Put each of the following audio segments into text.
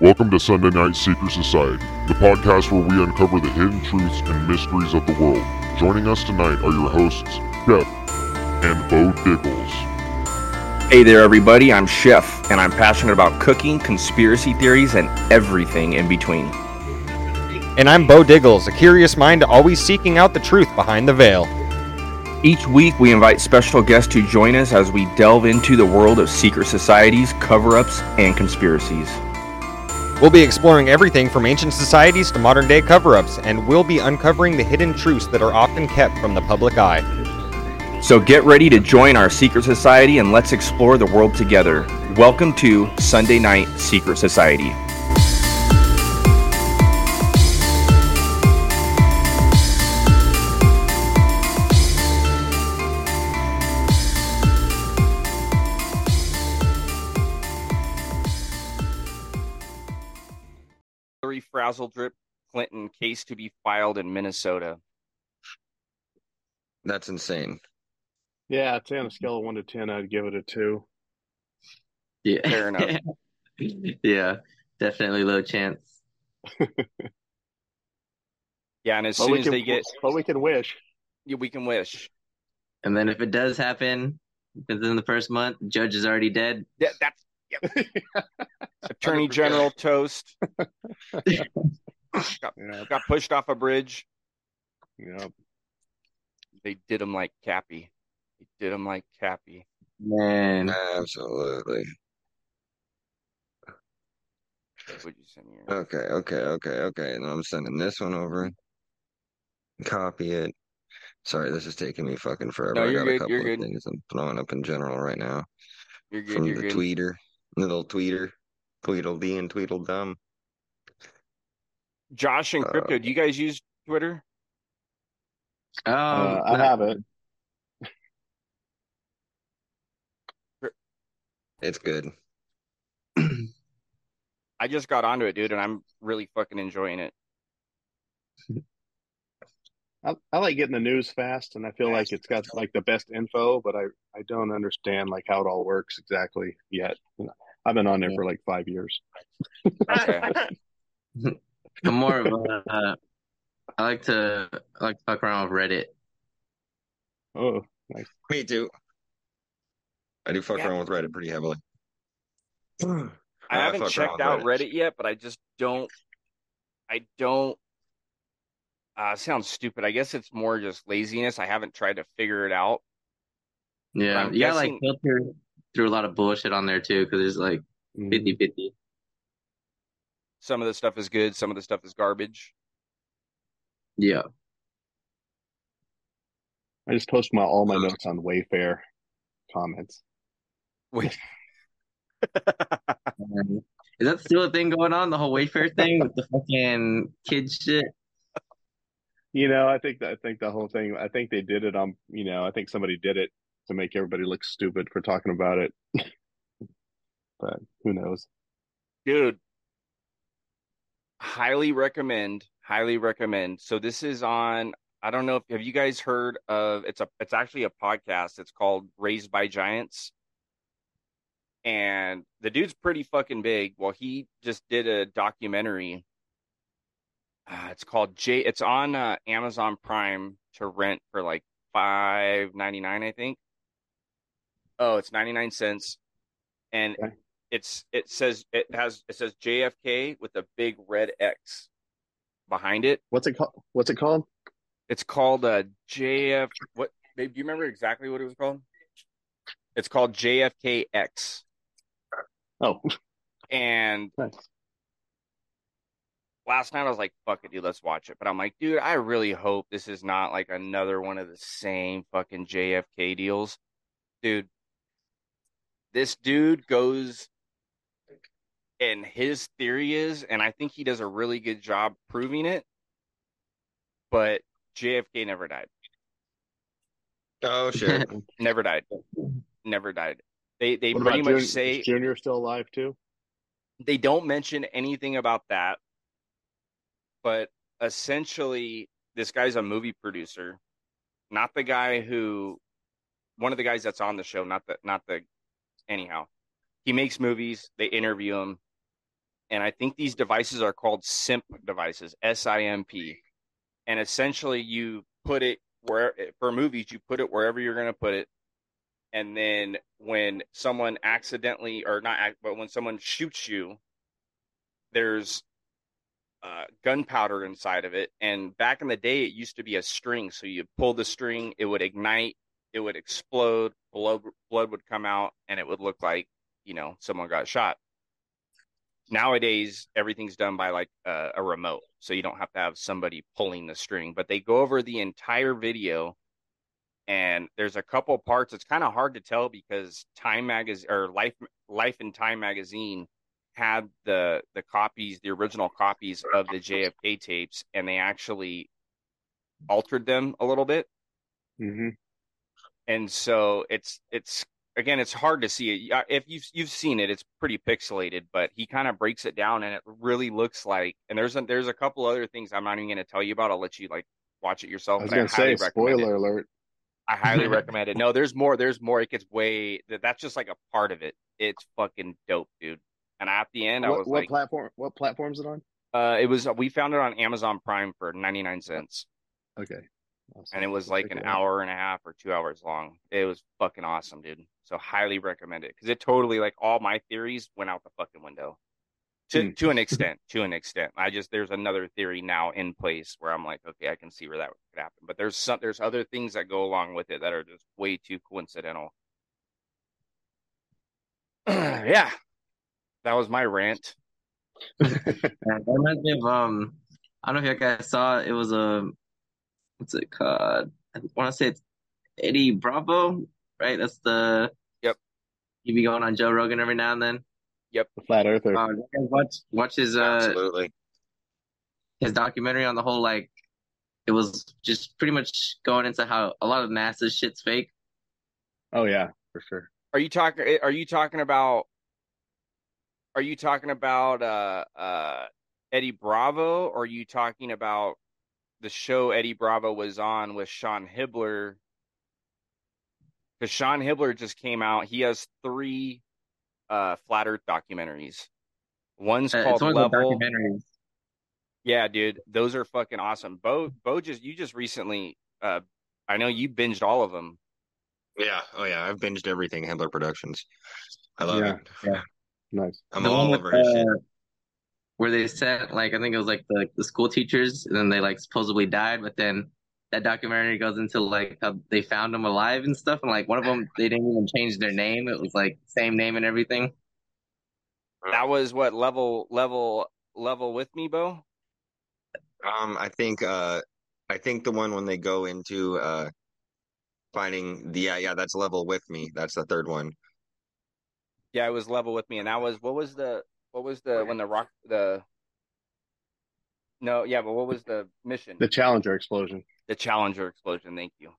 Welcome to Sunday Night Secret Society, the podcast where we uncover the hidden truths and mysteries of the world. Joining us tonight are your hosts, Chef and Beau Diggles. Hey there, everybody. I'm Chef, and I'm passionate about cooking, conspiracy theories, and everything in between. And I'm Beau Diggles, a curious mind always seeking out the truth behind the veil. Each week, we invite special guests to join us as we delve into the world of secret societies, cover ups, and conspiracies. We'll be exploring everything from ancient societies to modern day cover ups, and we'll be uncovering the hidden truths that are often kept from the public eye. So get ready to join our secret society and let's explore the world together. Welcome to Sunday Night Secret Society. Hillary Frazzle Drip Clinton case to be filed in Minnesota. That's insane. Yeah, it's on a scale of one to ten. I'd give it a two. Yeah. Fair enough. yeah, definitely low chance. Yeah, and as But soon we as can, they get, but we can wish. yeah, we can wish. And then if it does happen within the first month, judge is already dead. Yeah, that's yep. Attorney General toast. got, Yeah, got pushed off a bridge. yeah. They did him like Cappy. They did him like Cappy. Man. Absolutely. What'd you send here? Okay, okay, okay, okay. And I'm sending this one over. Copy it. Sorry, this is taking me fucking forever. No, I you're got a couple of good. things I'm throwing up in general right now You're good. from You're the good. tweeter, little tweeter, Tweedledee and Tweedledum. Josh and Uh, Crypto, do you guys use Twitter? Um, Uh, I have it. It's good. I just got onto it, dude, and I'm really fucking enjoying it. I, I like getting the news fast, and I feel like it's got like the best info, but I I don't understand like how it all works exactly yet. I've been on there for like five years. Okay. I'm more of a, uh, I like to I like to fuck around with Reddit. Oh, Me too. I do fuck Yeah. around with Reddit pretty heavily. I I haven't fuck checked out with Reddit yet, but I just don't. I don't. Uh, sounds stupid. I guess it's more just laziness. I haven't tried to figure it out. Yeah, I'm like filter through a lot of bullshit on there too, because there's like mm. 50 50. Some of the stuff is good. Some of the stuff is garbage. Yeah. I just post my all my notes on Wayfair comments. Wait. Um, Is that still a thing going on? The whole Wayfair thing with the fucking kid shit? You know, I think I think the whole thing. I think they did it on. You know, I think somebody did it to make everybody look stupid for talking about it. but who knows? Dude, highly recommend. Highly recommend. So this is on. I don't know if have you guys heard of it's a it's actually a podcast. It's called Raised by Giants. And the dude's pretty fucking big. Well, he just did a documentary. Uh, it's called J. It's on uh, Amazon Prime to rent for like five ninety nine, I think. Oh, it's ninety nine cents, and Okay. it's it says it has it says JFK with a big red X behind it. What's it called? What's it called? It's called uh, a JF. What? Babe, do you remember exactly what it was called? It's called JFKX, Oh, and nice. last night I was like, fuck it, dude, let's watch it. But I'm like, dude, I really hope this is not like another one of the same fucking JFK deals. Dude, this dude goes and his theory is, and I think he does a really good job proving it, but JFK never died. Oh shit. Never died. Never died. They they What pretty much Jun- say is Junior still alive too? they don't mention anything about that, but essentially, this guy's a movie producer, not the guy who, one of the guys that's on the show, not the, not the, anyhow. He makes movies. They interview him, and I think these devices are called SIMP devices, S I M P, and essentially you put it where for movies you put it wherever you're going to put it, and then when someone accidentally or not, but when someone shoots you, there's uh, gunpowder inside of it. And back in the day, it used to be a string. So you pull the string, it would ignite, it would explode, blood blood would come out, and it would look like you know someone got shot. Nowadays, everything's done by like uh, a remote, so you don't have to have somebody pulling the string. But they go over the entire video, and there's a couple parts. It's kind of hard to tell because Time magazine or Life Life and Time magazine had the the copies, the original copies of the JFK tapes, and they actually altered them a little bit. hmm and so it's it's again it's hard to see it if you've you've seen it it's pretty pixelated but he kind of breaks it down and it really looks like and there's a, there's a couple other things i'm not even going to tell you about i'll let you like watch it yourself I was gonna highly say, spoiler alert. i highly recommend it no there's more there's more it gets way that that's just like a part of it it's fucking dope dude and at the end i What, was what like platform? What platform is it on? uh it was we found it on amazon prime for 99 cents Okay. Awesome. and it was like an hour and a half or two hours long. It was fucking awesome, dude. So highly recommend it because it totally like all my theories went out the fucking window. To Hmm. to an extent, to an extent. I just there's another theory now in place where I'm like, okay, I can see where that could happen. But there's some there's other things that go along with it that are just way too coincidental. yeah, that was my rant. Yeah, that reminds me of um, I don't know if you guys saw it was a what's it called? I want to say it's Eddie Bravo, right? That's the Yep. he be going on Joe Rogan every now and then. Yep, the flat earther. Uh, watch watch his uh Absolutely. his documentary on the whole like it was just pretty much going into how a lot of NASA's shit's fake. oh yeah, for sure. Are you talking? Are you talking about? Are you talking about uh, uh, Eddie Bravo? Or are you talking about the show Eddie Bravo was on with Sean Hibbeler? Because Sean Hibbeler just came out. He has three uh, flat Earth documentaries. One's Uh, called it's one Level. documentaries. Yeah, dude, those are fucking awesome. Beau, Beau just you just recently. Uh, I know you binged all of them. Yeah. Oh yeah. I've binged everything Hibbeler Productions. I love Yeah. it. Yeah. Nice. I'm The one all with, over his shit. Where they sent like I think it was like the the school teachers and then they like supposedly died, but then that documentary goes into like how they found them alive and stuff, and like one of them they didn't even change their name; it was like same name and everything. That was what level level level with me, Beau. Um, I think uh I think the one when they go into uh finding the yeah, yeah, that's level with me. That's the third one. Yeah, it was level with me, and that was what was the what was the when the rock the no yeah, but what was the mission? The Challenger explosion. The Challenger explosion. Thank you.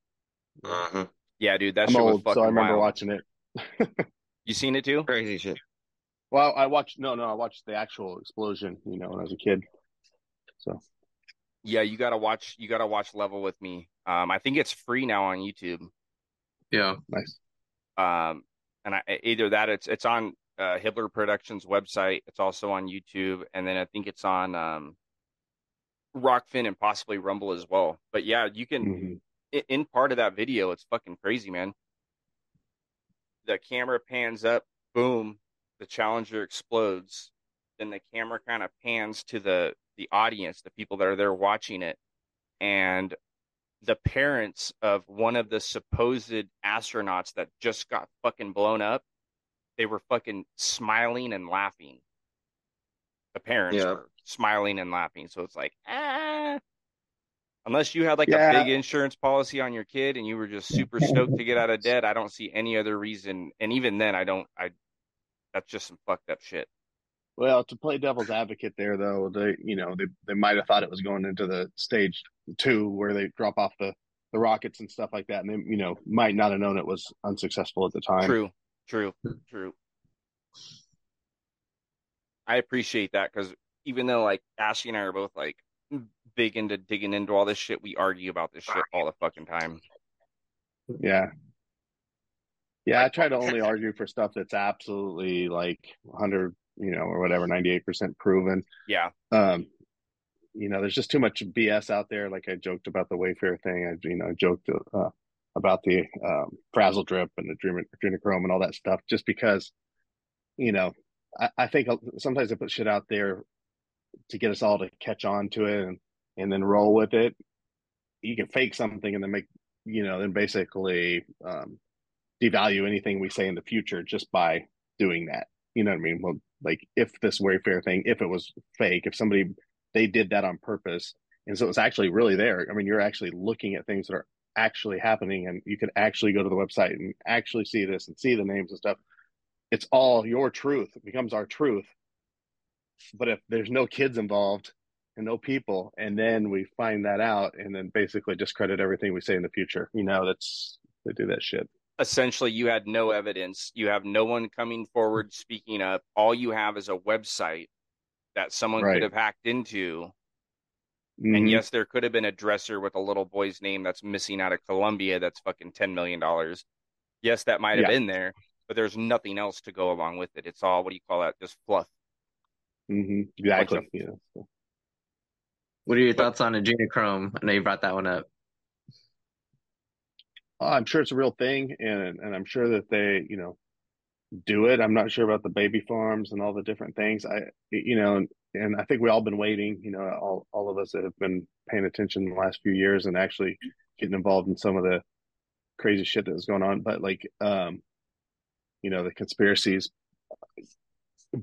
Uh-huh. Yeah, dude, that I'm shit was fucking so I remember wild. watching it. You seen it too? Crazy shit. Well, I watched no, no, I watched the actual explosion. You know, when I was a kid. So Yeah, you gotta watch. You gotta watch Level with me. Um, I think it's free now on YouTube. Yeah, nice. Um, and I, either that it's it's on uh, Hibbeler Productions website. It's also on YouTube, and then I think it's on um, Rokfin and possibly Rumble as well. But yeah, you can hmm in, in part of that video, it's fucking crazy, man. The camera pans up, boom, the Challenger explodes. Then the camera kind of pans to the the audience, the people that are there watching it, and the parents of one of the supposed astronauts that just got fucking blown up. They were fucking smiling and laughing. The parents Yeah. were smiling and laughing. So it's like, ah. Unless you had like Yeah. a big insurance policy on your kid and you were just super stoked to get out of debt, I don't see any other reason. And even then, I don't. I that's just some fucked up shit. Well, to play devil's advocate there, though, they you know they they might have thought it was going into the stage two where they drop off the the rockets and stuff like that, and they you know might not have known it was unsuccessful at the time. True, true, true. I appreciate that because even though like Ashley and I are both like big into digging into all this shit, we argue about this shit all the fucking time. Yeah. Yeah, I try to only argue for stuff that's absolutely like 100 you know, or whatever, ninety eight percent proven. Yeah. Um, you know, there's just too much BS out there. Like I joked about the Wayfair thing. I you know joked uh, about the um, frazzle drip and the adrenochrome and all that stuff, just because, you know, I, I think sometimes they put shit out there to get us all to catch on to it and and then roll with it. You can fake something and then make you know then basically um, devalue anything we say in the future just by doing that. You know what I mean? Well, like if this Wayfair thing, if it was fake, if somebody they did that on purpose, and so it's actually really there. I mean, you're actually looking at things that are actually happening, and you can actually go to the website and actually see this and see the names and stuff. It's all your truth. It becomes our truth. But if there's no kids involved and no people, and then we find that out, and then basically discredit everything we say in the future, you know, that's they do that shit essentially you had no evidence you have no one coming forward speaking up all you have is a website that someone right. could have hacked into mm-hmm. and yes there could have been a dresser with a little boy's name that's missing out of colombia that's fucking 10 million dollars yes that might have yeah. been there but there's nothing else to go along with it it's all what do you call that just fluff mm-hmm. exactly of- yeah. what are your thoughts on adrenochrome i know you brought that one up Oh, I'm sure it's a real thing, and and I'm sure that they, you know, do it. I'm not sure about the baby farms and all the different things. I, you know, and, I think we all been waiting. You know, all all of us that have been paying attention the last few years and actually getting involved in some of the crazy shit that was going on. But like, um, you know, the conspiracies.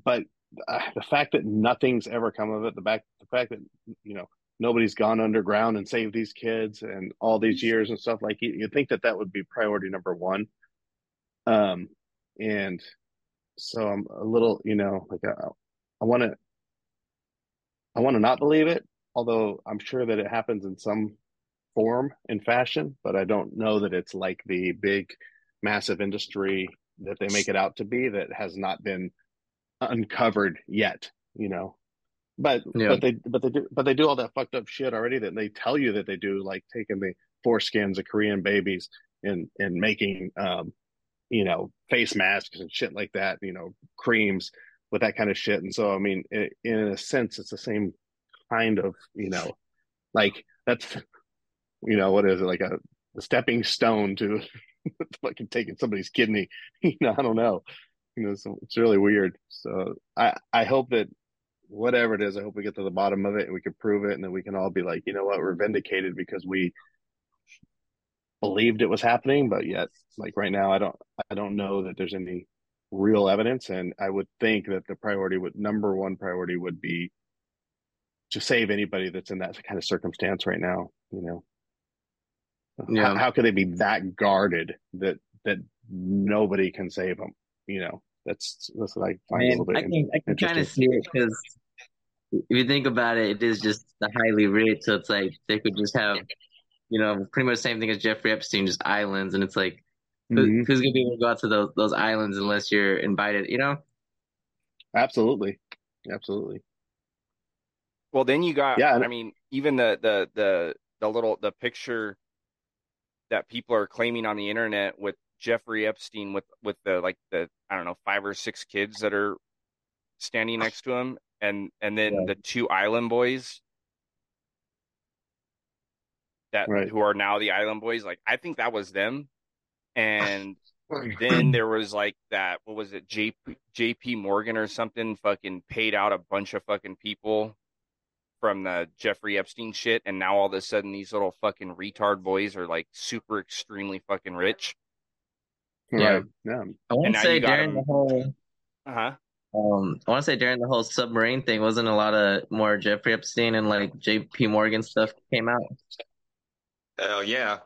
But uh, the fact that nothing's ever come of it, the back, the fact that you know nobody's gone underground and saved these kids and all these years and stuff like you, you think that that would be priority number one um and so i'm a little you know like uh, i want to i want to not believe it although i'm sure that it happens in some form and fashion but i don't know that it's like the big massive industry that they make it out to be that has not been uncovered yet you know but yeah. but they but they do but they do all that fucked up shit already that they tell you that they do, like taking the foreskins of Korean babies and and making um you know face masks and shit like that, you know creams with that kind of shit. And so I mean, it, in a sense, it's the same kind of you know like that's you know what is it like a, a stepping stone to fucking taking somebody's kidney. you know, I don't know. You know, so it's really weird. So I I hope that whatever it is, I hope we get to the bottom of it and we can prove it, and then we can all be like, you know what, we're vindicated because we believed it was happening, but yet, like right now, I don't, I don't know that there's any real evidence, and I would think that the priority would, number one priority would be to save anybody that's in that kind of circumstance right now. You know, yeah. How, how could they be that guarded that that nobody can save them? You know, that's that's what I find a little bit. I can, I can kind of see it because if you think about it, it is just the highly rich. So it's like they could just have, you know, pretty much the same thing as Jeffrey Epstein, just islands, and it's like, mm-hmm. who's gonna be able to go out to those those islands unless you're invited? You know? Absolutely, absolutely. Well, then you got. Yeah, I mean, even the the the the little the picture that people are claiming on the internet with Jeffrey Epstein with with the like the I don't know five or six kids that are standing next to him, and and then yeah. the two island boys that right. who are now the island boys. Like I think that was them, and then there was like that. What was it? J J.P. Morgan or something? Fucking paid out a bunch of fucking people from the Jeffrey Epstein shit, and now all of a sudden these little fucking retard boys are like super extremely fucking rich. Yeah, yeah. I want to say during the whole. Uh huh. Um, I want to say during the whole submarine thing, wasn't a lot of more Jeffrey Epstein and like J.P. Morgan stuff came out. Oh yeah,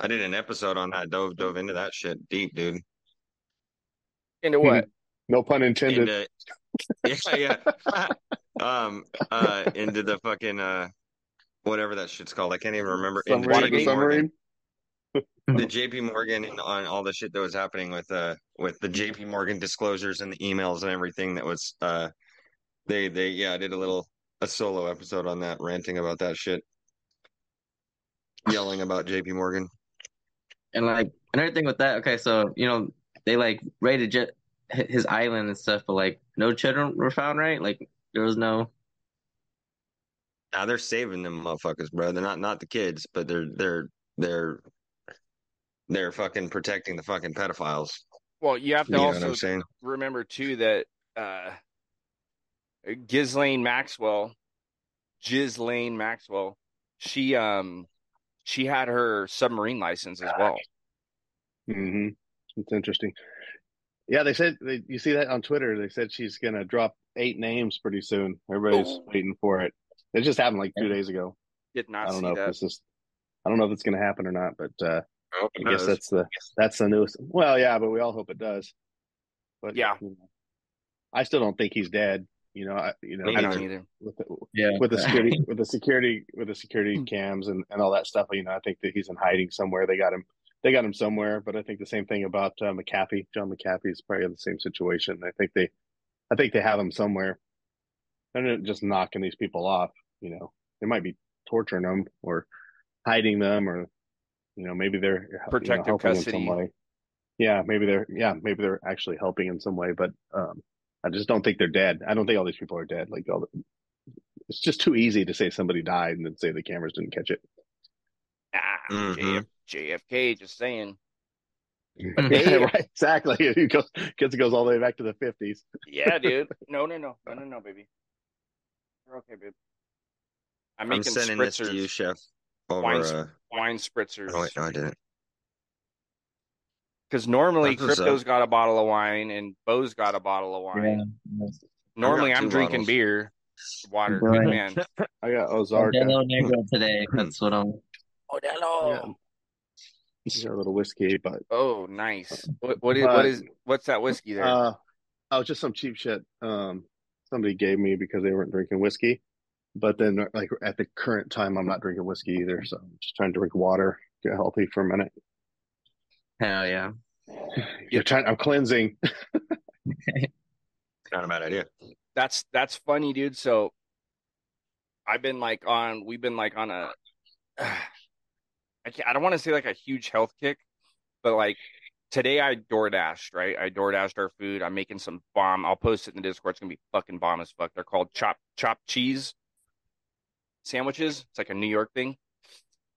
I, I did an episode on that. Dove dove into that shit deep, dude. Into what? no pun intended. Into, yeah, yeah. um, uh, into the fucking uh, whatever that shit's called. I can't even remember. Submarine. submarine the JP Morgan and on all the shit that was happening with uh with the JP Morgan disclosures and the emails and everything that was uh they they yeah I did a little a solo episode on that ranting about that shit yelling about JP Morgan and like another thing with that okay so you know they like raided Je- his island and stuff, but like no children were found, right? Like there was no. Now they're saving them motherfuckers, bro. They're not not the kids, but they're they're they're they're fucking protecting the fucking pedophiles. Well, you have to you also remember too that uh Ghislaine Maxwell, Ghislaine Maxwell, she um she had her submarine license as well. Mm-hmm. It's interesting. Yeah, they said they, you see that on Twitter. They said she's gonna drop eight names pretty soon. Everybody's oh. waiting for it. It just happened like two days ago. Did not. I don't know that. if this is. I don't know if it's gonna happen or not, but uh, I, I guess that's the that's the newest. Well, yeah, but we all hope it does. But yeah, you know, I still don't think he's dead. You know, I, you know, I don't either. With the, yeah, with the security, with the security, with the security cams and, and all that stuff. You know, I think that he's in hiding somewhere. They got him. They got him somewhere. But I think the same thing about uh, McAfee. John McAfee is probably in the same situation. I think they, I think they have him somewhere. They're not just knocking these people off. You know, they might be torturing them or hiding them, or you know, maybe they're protective you know, custody. In some way. Yeah, maybe they're yeah, maybe they're actually helping in some way, but um, I just don't think they're dead. I don't think all these people are dead. Like all the, it's just too easy to say somebody died and then say the cameras didn't catch it. Ah, mm-hmm. JF, JFK, just saying. yeah, right, exactly. It goes, it goes all the way back to the fifties. yeah, dude. No, no, no, no, no, no, baby. You're okay, babe. I'm making I'm sending spritzers. this to you, chef. Over, wine, uh... wine spritzers. Oh, wait, no, I didn't. Because normally Crypto's got a bottle of wine and Beau's got a bottle of wine. Yeah. Normally I'm drinking bottles. beer, water. Right. Good man. I got Ozarka. Modelo Negro today. That's what I'm. Modelo. Yeah. got a little whiskey, but oh, nice. What what is but, what is what's that whiskey there? Uh, oh, just some cheap shit. Um, somebody gave me because they weren't drinking whiskey. But then, like at the current time, I'm not drinking whiskey either, so I'm just trying to drink water, get healthy for a minute. Hell yeah. You're trying I'm cleansing. Not a bad idea. That's that's funny, dude. So I've been like on we've been like on a I can't, I don't want to say like a huge health kick, but like today I door dashed, right? I door dashed our food. I'm making some bomb. I'll post it in the Discord. It's gonna be fucking bomb as fuck. They're called chop chop cheese sandwiches. It's like a New York thing.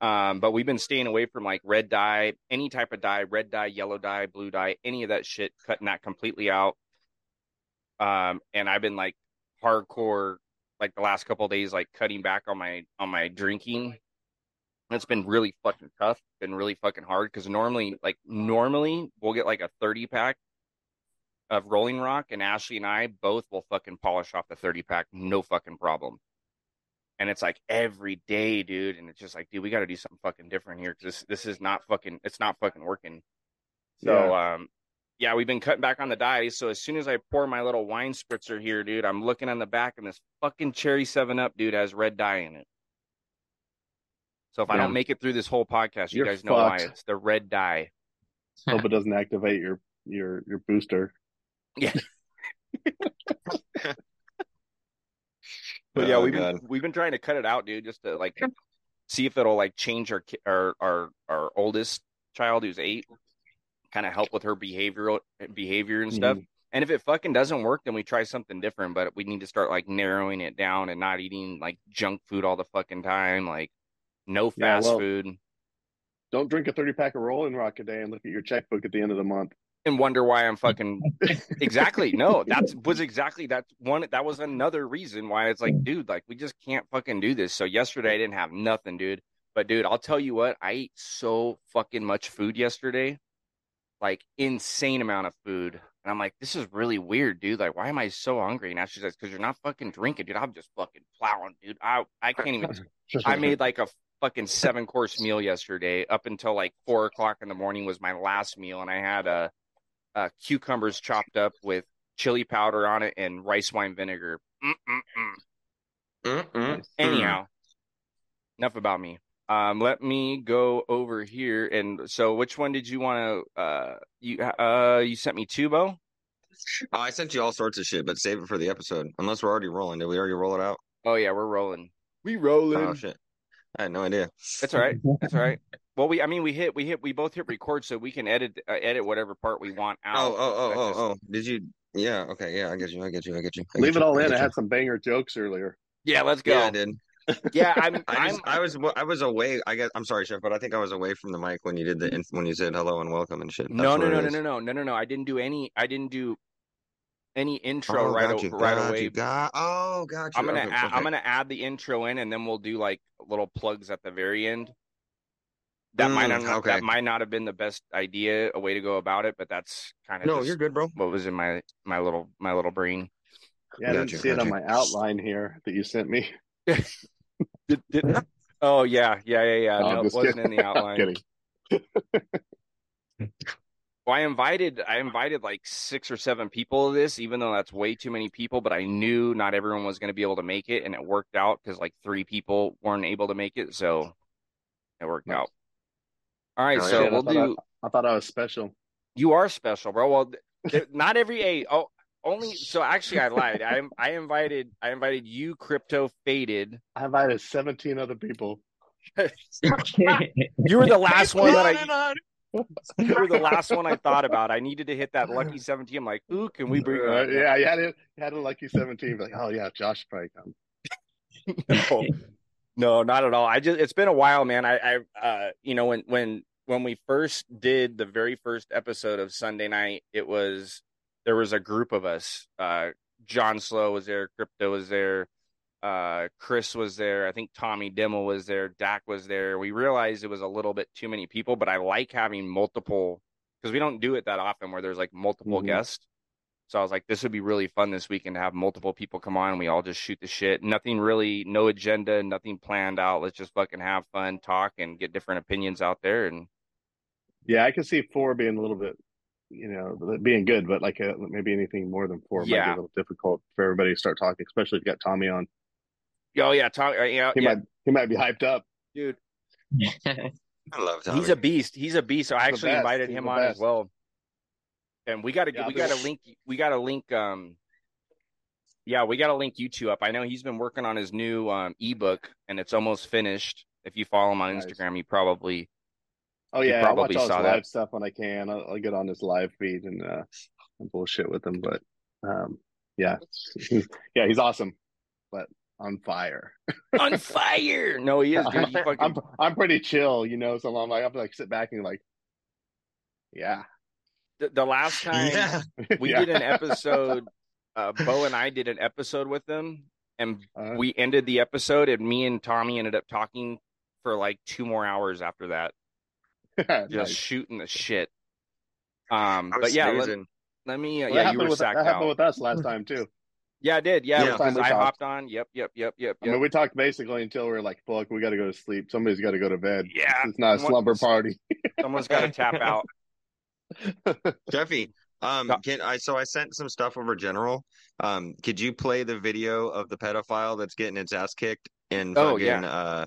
Um, but we've been staying away from like red dye, any type of dye, red dye, yellow dye, blue dye, any of that shit, cutting that completely out. Um, and I've been like hardcore, like the last couple days, like cutting back on my on my drinking. It's been really fucking tough, been really fucking hard because normally, like normally, we'll get like a thirty pack of Rolling Rock, and Ashley and I both will fucking polish off the thirty pack, no fucking problem and it's like every day, dude. And it's just like, dude, we got to do something fucking different here because this this is not fucking, it's not fucking working. So, yeah. um, yeah, we've been cutting back on the dyes. So as soon as I pour my little wine spritzer here, dude, I'm looking on the back, and this fucking cherry Seven Up, dude, has red dye in it. So if yeah. I don't make it through this whole podcast, you You're guys know fucked. why it's the red dye. Hope it doesn't activate your your your booster. Yeah. But yeah, oh, we've been we've been trying to cut it out, dude, just to like see if it'll like change our our our, our oldest child who's eight, kind of help with her behavioral behavior and stuff. Mm-hmm. And if it fucking doesn't work, then we try something different. But we need to start like narrowing it down and not eating like junk food all the fucking time, like no fast yeah, well, food. Don't drink a thirty pack of Rolling Rock a day and look at your checkbook at the end of the month and wonder why I'm fucking exactly. No, that was exactly that one. That was another reason why it's like, dude, like we just can't fucking do this. So yesterday I didn't have nothing, dude. But dude, I'll tell you what, I ate so fucking much food yesterday, like insane amount of food. And I'm like, this is really weird, dude. Like, why am I so hungry? And now she says, because you're not fucking drinking, dude. I'm just fucking plowing, dude. I I can't even. I made like a fucking seven course meal yesterday. Up until like four o'clock in the morning was my last meal, and I had a uh, cucumbers chopped up with chili powder on it and rice wine vinegar. Anyhow, enough about me. Um, let me go over here. And so, which one did you want to? Uh, you uh, you sent me Tubo. Oh, I sent you all sorts of shit, but save it for the episode. Unless we're already rolling. Did we already roll it out? Oh yeah, we're rolling. We rolling. Oh shit! I had no idea. That's all right. That's all right. Well, we I mean we hit we hit we both hit record, so we can edit uh, edit whatever part we want out. Oh, oh, oh, oh, just- oh. Did you? Yeah. Okay. Yeah. I get you. I get you. I get you. I Leave get it you, all I in. get I you. had some banger jokes earlier. Yeah, let's go. Yeah, I did. Yeah, I'm. I I'm. I was, I was away. I guess I'm sorry, chef, but I think I was away from the mic when you did the when you said hello and welcome and shit. That's no, no, no, no, no, no, no, no, no. I didn't do any. I didn't do any intro Oh, right got o- you, right away. you, got- oh, got you. I'm gonna Okay, add, okay. I'm gonna add the intro in, and then we'll do like little plugs at the very end. That might Mm, not okay. that might not have been the best idea, a way to go about it, but that's kind of No, you're good, bro. what was in my my little my little brain. Yeah, I didn't see it on my outline here that you sent me. Did, did, oh yeah, yeah, yeah, yeah. No, no, it wasn't kidding. in the outline. Well, I invited I invited like six or seven people to this, even though that's way too many people. But I knew not everyone was going to be able to make it, and it worked out because like three people weren't able to make it, so it worked Nice. out. All right, Oh, so yeah. We'll thought do. I, I thought I was special. You are special, bro. Well, not every a oh only. So actually, I lied. I I invited I invited you, crypto faded. I invited 17 other people. You were the last one that I. You were the last one I thought about. I needed to hit that lucky seventeen. I'm like, ooh, can we bring? Uh, yeah, you had it. You had a lucky 17. Like, oh yeah, Josh probably come. no, no, not at all. I just it's been a while, man. I, I, uh, you know, when when when we first did the very first episode of Sunday night, it was there was a group of us. Uh, John Slow was there, Crypto was there, uh, Chris was there. I think Tommy Dimmel was there, Dak was there. We realized it was a little bit too many people, but I like having multiple because we don't do it that often where there's like multiple Mhm. guests. So I was like, this would be really fun this weekend to have multiple people come on. And we all just shoot the shit. Nothing really, no agenda, nothing planned out. Let's just fucking have fun, talk, and get different opinions out there. And Yeah, I can see four being a little bit, you know, being good, but like uh, maybe anything more than four might be Yeah. a little difficult for everybody to start talking, especially if you got Tommy on. oh yeah, Tommy. uh, Yeah, He yeah, might he might be hyped up. dude, I love Tommy. he's a beast. He's a beast. So I the actually invited He's him the on as well. And we gotta, Yeah, we gotta link, we gotta link. Um, yeah, we gotta link you two up. I know he's been working on his new um ebook, and it's almost finished. If you follow him on Nice. Instagram, you probably Oh yeah, I watch probably all his saw live that. stuff when I can. I'll, I'll get on his live feed and uh and bullshit with him. But um, yeah, yeah, he's awesome, but on fire. on fire. No, he is, dude. Fucking, I'm I'm pretty chill, you know. So I'm like, I have to like sit back and like, yeah, the, the last time Yeah. we Yeah. did an episode uh bo and i did an episode with them and Uh, we ended the episode and me and tommy ended up talking for like two more hours after that just nice. shooting the shit um but yeah let, let me uh, Well, yeah you were with, sacked that happened out with us last time too. yeah i did yeah Yeah. i talked. hopped on yep yep yep yep I yep mean, we talked basically until we are like, "Fuck, we got to go to sleep. Somebody's got to go to bed. Yeah. it's not a slumber party." someone's got to tap out Jeffy, um, can I? So I sent some stuff over general. Um, could you play the video of the pedophile that's getting its ass kicked in Oh, yeah. uh,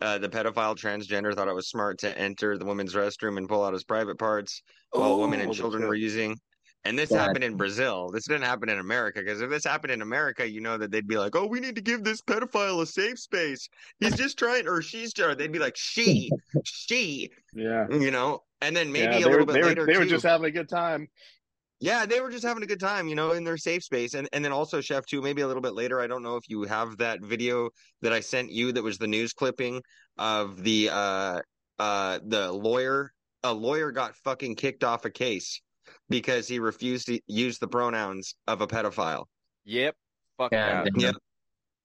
uh, the pedophile transgender thought it was smart to enter the women's restroom and pull out his private parts while women and Oh, children were using. And this God. happened in Brazil. This didn't happen in America because if this happened in America, you know that they'd be like, "Oh, we need to give this pedophile a safe space. He's just trying, or she's." Or they'd be like, "She, she," yeah, you know. And then maybe yeah, a little were, bit they later were, they were just having a good time. Yeah, they were just having a good time, you know, in their safe space. And and then also, Chef, too, maybe a little bit later. I don't know if you have that video that I sent you that was the news clipping of the uh uh the lawyer. A lawyer got fucking kicked off a case because he refused to use the pronouns of a pedophile. yep fuck God that damn. Yep.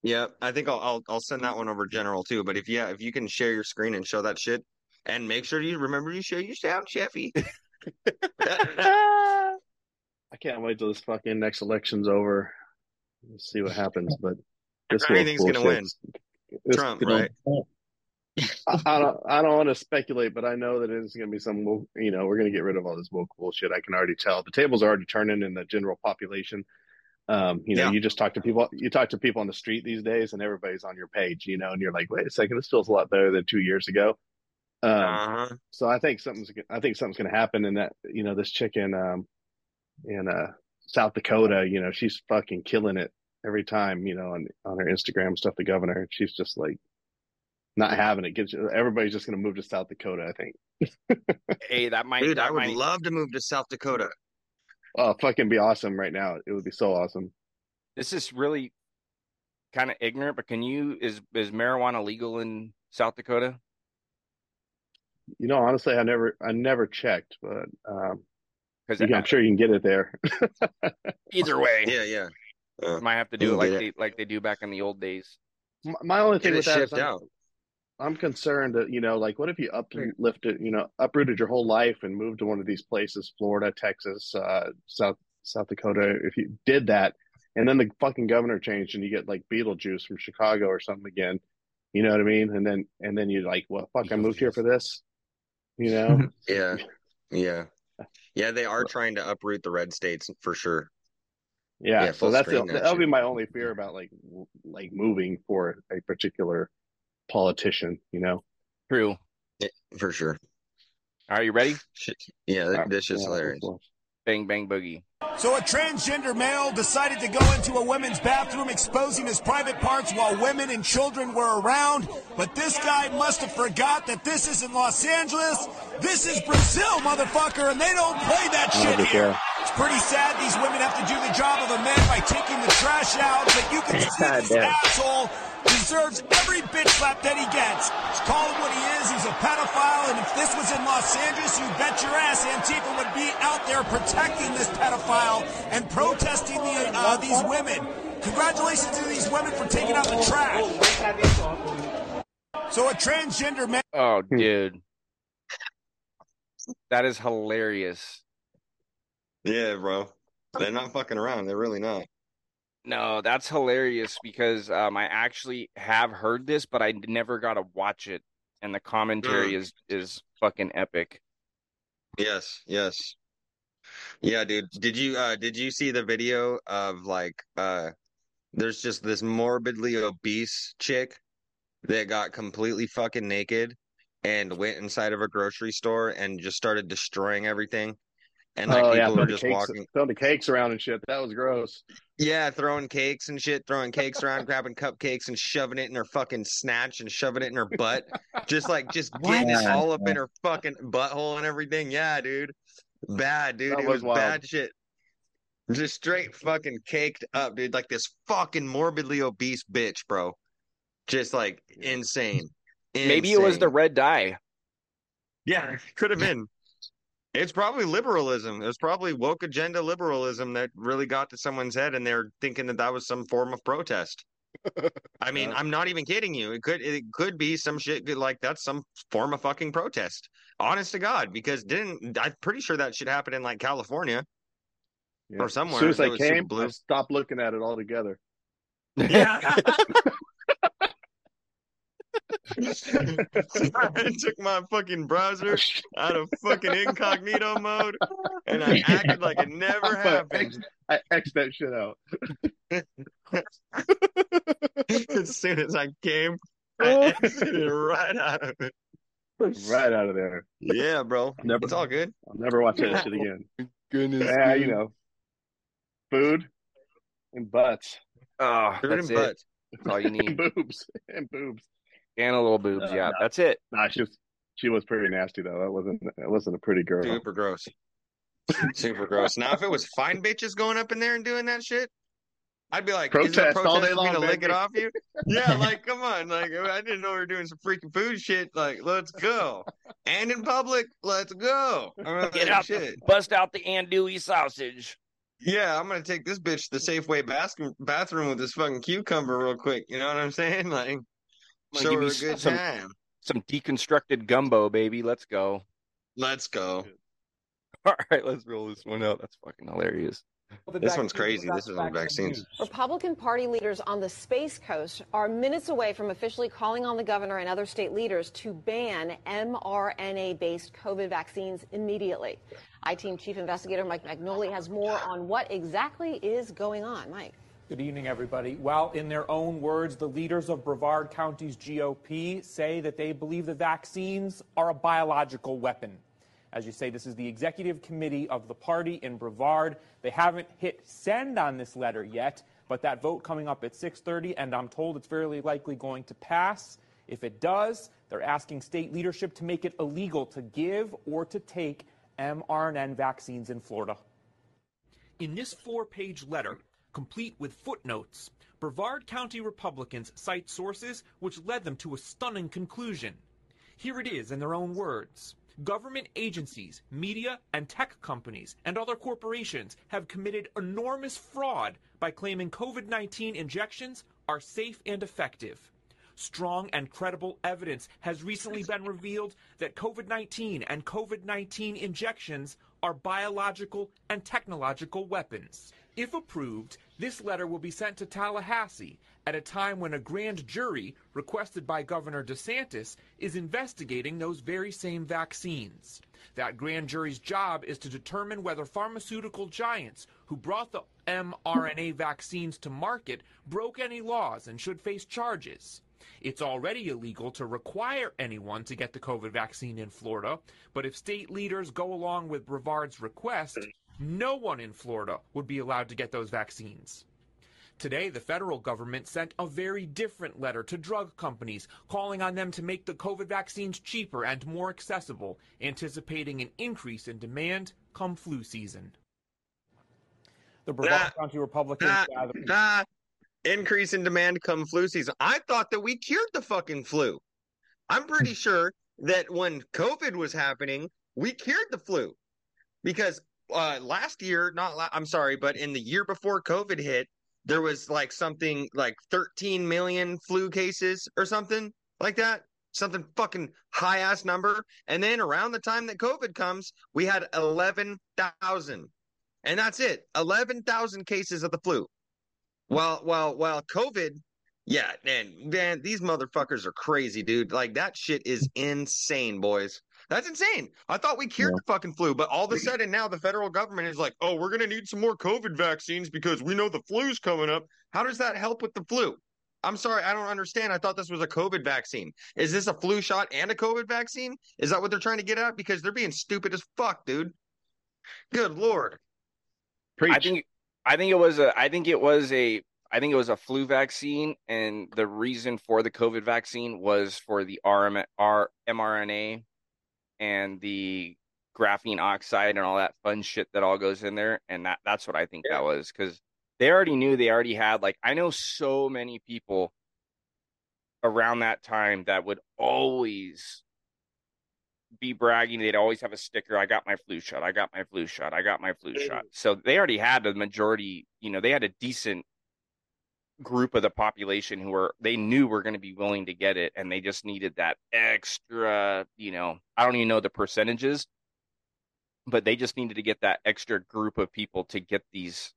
Yeah, I think I'll, I'll I'll send that one over general too. But if yeah, if you can share your screen and show that shit, and make sure you remember you share your sound, Chefy. I can't wait till this fucking next election's over. Let's see what happens. But this Who do you think's gonna win? This, Trump, you know, right? I, I don't. I don't want to speculate, but I know that it's going to be some. You know, we're going to get rid of all this woke bullshit. I can already tell. The tables are already turning in the general population. Um, you know, Yeah. you just talk to people. You talk to people on the street these days, and everybody's on your page. You know, and you're like, wait a second, this feels a lot better than two years ago. Um, Uh-huh. so I think something's. I think something's going to happen. And that you know, this chicken um, in uh, South Dakota, you know, she's fucking killing it every time. You know, on on her Instagram stuff. The governor, she's just like, not having it. Gets everybody's just going to move to South Dakota. I think. hey, that might. Dude, that I would might... love to move to South Dakota. Oh, fucking be awesome right now. It would be so awesome. This is really kind of ignorant, but can you is is marijuana legal in South Dakota? You know, honestly, I never I never checked, but um, because I'm sure you can get it there. either way, yeah, yeah. Uh, might have to do it like they like they do back in the old days. My, my only thing with that is I'm, out. I'm concerned that you know, like, what if you uplifted, you know, uprooted your whole life and moved to one of these places, Florida, Texas, uh, South South Dakota? If you did that, and then the fucking governor changed, and you get like Beetlejuice from Chicago or something again, you know what I mean? And then and then you're like, well, fuck, I moved here for this, you know? yeah, yeah, yeah. They are trying to uproot the red states for sure. Yeah, yeah so that's the, that'll be my only fear about like like moving for a particular politician, you know. True. Yeah, for sure. Are you ready? Yeah, this is yeah, hilarious. Bang bang boogie. So a transgender male decided to go into a women's bathroom exposing his private parts while women and children were around. But this guy must have forgot that this isn't Los Angeles. This is Brazil, motherfucker, and they don't play that shit here. It's pretty sad these women have to do the job of a man by taking the trash out, but you can see this asshole deserves every bitch slap that he gets. Let's call him what he is. He's a pedophile, and if this was in Los Angeles, you bet your ass Antifa would be out there protecting this pedophile and protesting the, uh, these women. Congratulations to these women for taking out the trash. So a transgender man. Oh, dude. That is hilarious. Yeah, bro. They're not fucking around. They're really not. No, that's hilarious because um, I actually have heard this, but I never got to watch it, and the commentary mm. is is fucking epic. Yes, yes, yeah, dude. Did you uh did you see the video of like uh there's just this morbidly obese chick that got completely fucking naked and went inside of a grocery store and just started destroying everything and like oh, people yeah, were just cakes, walking throwing the cakes around and shit. That was gross. Yeah, throwing cakes and shit, throwing cakes around, grabbing cupcakes and shoving it in her fucking snatch and shoving it in her butt. Just like just getting it all up in her fucking butthole and everything. Yeah, dude. Bad, dude. That it was, was bad shit. Just straight fucking caked up, dude. Like this fucking morbidly obese bitch, bro. Just like insane. insane. Maybe it was the red dye. Yeah, could have been. It's probably liberalism. It's probably woke agenda liberalism that really got to someone's head, and they're thinking that that was some form of protest. I mean, I'm not even kidding you. It could it could be some shit like that's some form of fucking protest. Honest to God, because didn't I'm pretty sure that should happen in like California yeah. or somewhere. As soon as I came, I stopped looking at it altogether. Yeah. I took my fucking browser out of fucking incognito mode and I acted like it never happened. I X that shit out. as soon as I came, I exited right out of it. Right out of there. Yeah, bro. Never, it's all good. I'll never watch that shit again. Goodness. Yeah, you know. Food and butts. Oh, food and it. butts. That's all you need. and boobs. And boobs. And a little boobs, uh, yeah. No. That's it. Nah, she was she was pretty nasty though. That wasn't that wasn't a pretty girl. Super gross. Super gross. Now if it was fine bitches going up in there and doing that shit, I'd be like, protest, is protest all day long to lick it off you? yeah, like come on, like I didn't know we were doing some freaking food shit. Like, let's go. And in public, let's go. Get out, shit. The, bust out the andouille sausage. Yeah, I'm gonna take this bitch to the Safeway bathroom bathroom with this fucking cucumber real quick. You know what I'm saying? Like, show her a good some, time. Some deconstructed gumbo, baby. Let's go. Let's go. All right, let's roll this one out. That's fucking hilarious. This one's crazy. This is on vaccines. Republican Party leaders on the Space Coast are minutes away from officially calling on the governor and other state leaders to ban mRNA based COVID vaccines immediately. I Team Chief Investigator Mike Magnoli has more on what exactly is going on. Mike. Good evening, everybody. Well, in their own words, the leaders of Brevard County's GOP say that they believe the vaccines are a biological weapon. As you say, this is the executive committee of the party in Brevard. They haven't hit send on this letter yet, but that vote coming up at 6:30, and I'm told it's very likely going to pass. If it does, they're asking state leadership to make it illegal to give or to take mRNA vaccines in Florida. In this four page letter, complete with footnotes, Brevard County Republicans cite sources which led them to a stunning conclusion. Here it is in their own words. Government agencies, media, and tech companies, and other corporations have committed enormous fraud by claiming COVID 19 injections are safe and effective. Strong and credible evidence has recently been revealed that COVID 19 and COVID 19 injections are biological and technological weapons. If approved, this letter will be sent to Tallahassee at a time when a grand jury, requested by Governor DeSantis, is investigating those very same vaccines. That grand jury's job is to determine whether pharmaceutical giants who brought the mRNA vaccines to market broke any laws and should face charges. It's already illegal to require anyone to get the COVID vaccine in Florida, but if state leaders go along with Brevard's request, no one in Florida would be allowed to get those vaccines. Today, the federal government sent a very different letter to drug companies, calling on them to make the COVID vaccines cheaper and more accessible, anticipating an increase in demand come flu season. The Brevard County Republicans nah, gathered... nah, increase in demand come flu season. I thought that we cured the fucking flu. I'm pretty sure that when COVID was happening, we cured the flu because uh, last year, not la- I'm sorry, but in the year before COVID hit, there was like something like 13 million flu cases or something like that. Something fucking high ass number. And then around the time that COVID comes, we had 11,000. And that's it. 11,000 cases of the flu. While, while, while COVID, yeah, man, man, these motherfuckers are crazy, dude. Like that shit is insane, boys. That's insane. I thought we cured yeah. the fucking flu, but all of a sudden now the federal government is like, oh, we're going to need some more COVID vaccines because we know the flu's coming up. How does that help with the flu? I'm sorry, I don't understand. I thought this was a COVID vaccine. Is this a flu shot and a COVID vaccine? Is that what they're trying to get at? Because they're being stupid as fuck, dude. Good lord. Preach. I think I think it was a I think it was a I think it was a flu vaccine, and the reason for the COVID vaccine was for the RM, R, mRNA and the graphene oxide and all that fun shit that all goes in there. And that that's what I think yeah. that was because they already knew they already had like I know so many people around that time that would always be bragging they'd always have a sticker i got my flu shot i got my flu shot i got my flu mm. shot so they already had the majority you know they had a decent group of the population who were they knew were going to be willing to get it and they just needed that extra you know i don't even know the percentages but they just needed to get that extra group of people to get these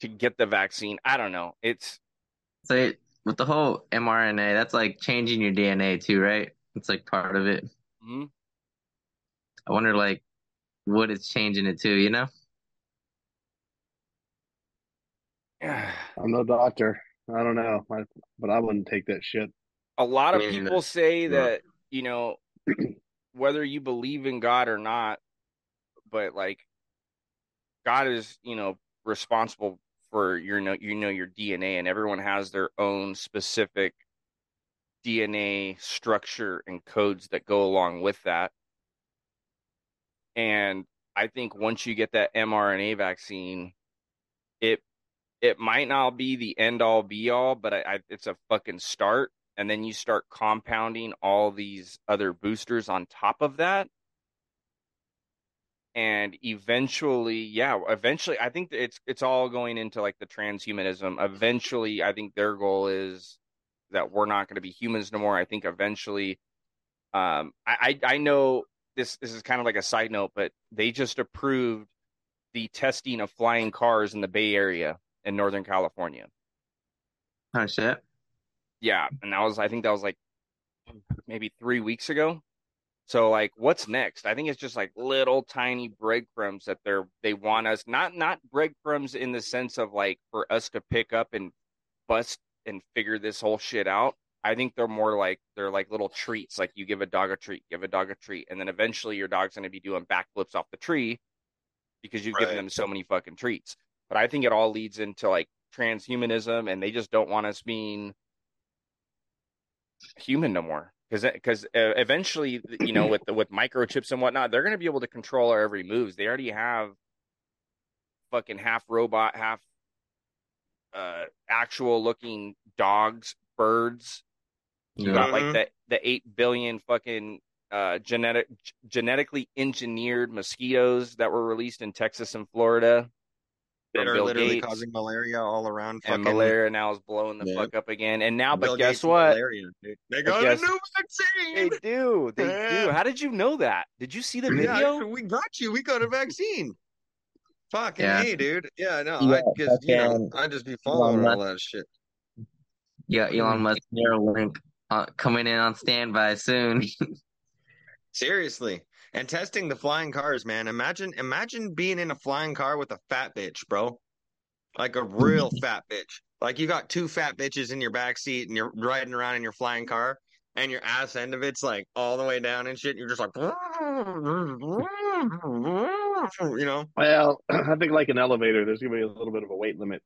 to get the vaccine. I don't know. It's so with the whole mrna that's like changing your dna too right? It's like part of it. Mm-hmm. i wonder like what it's changing it to you know I'm no doctor. I don't know, I, but I wouldn't take that shit. A lot of people say that you know whether you believe in God or not, but like God is you know responsible for your know you know your DNA, and everyone has their own specific DNA structure and codes that go along with that. And I think once you get that mRNA vaccine, it it might not be the end all be all, but I, I, it's a fucking start. And then you start compounding all these other boosters on top of that. And eventually, yeah, eventually, I think it's it's all going into like the transhumanism. Eventually, I think their goal is that we're not going to be humans no more. I think eventually, um, I, I I know this this is kind of like a side note, but they just approved the testing of flying cars in the Bay Area in Northern California. Oh shit. Yeah, and that was I think that was like maybe three weeks ago. So like, what's next? I think it's just like little tiny breadcrumbs that they're they want us not not breadcrumbs in the sense of like for us to pick up and bust and figure this whole shit out. I think they're more like they're like little treats. Like you give a dog a treat, give a dog a treat, and then eventually your dog's going to be doing backflips off the tree because you've right. given them so many fucking treats. But I think it all leads into like transhumanism, and they just don't want us being human no more. Because because uh, eventually you know with the, with microchips and whatnot they're going to be able to control our every moves. They already have fucking half robot half uh actual looking dogs birds. You got like Mhm. the the 8 billion fucking uh genetic genetically engineered mosquitoes that were released in Texas and Florida that from are Bill literally Gates. causing malaria all around. and malaria now is blowing the Yeah. fuck up again and now Bill but guess Gates what Malaria. They But got guess- a new vaccine. They do. They do. How did you know that? Did you see the Yeah, video? we got you. We got a vaccine. Fucking Yeah. hey, dude. Yeah, no, Yeah, I because you know fucking I just be following Elon all that shit. Yeah, Elon Musk Neuralink uh, coming in on standby soon. Seriously. And testing the flying cars, man. Imagine imagine being in a flying car with a fat bitch, bro. Like a real fat bitch. Like you got two fat bitches in your back seat and you're riding around in your flying car and your ass end of it's like all the way down and shit. And you're just like you know, Well, I think like an elevator, there's gonna be a little bit of a weight limit.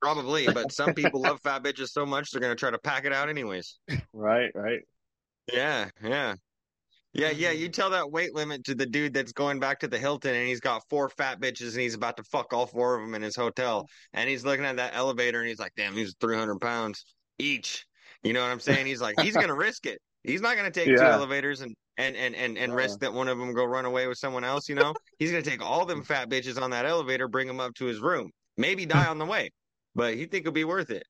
probably, but some people love fat bitches so much they're gonna try to pack it out anyways. Right, right. Yeah, yeah. Yeah, yeah, um, you tell that weight limit to the dude that's going back to the Hilton and he's got four fat bitches and he's about to fuck all four of them in his hotel. And he's looking at that elevator and he's like, damn, these are 300 pounds each. You know what I'm saying? He's like, he's going to risk it. He's not going to take two elevators and, and, and, and, and risk that one of them go run away with someone else, you know? He's going to take all them fat bitches on that elevator, bring them up to his room, maybe die on the way, but he think it'll be worth it.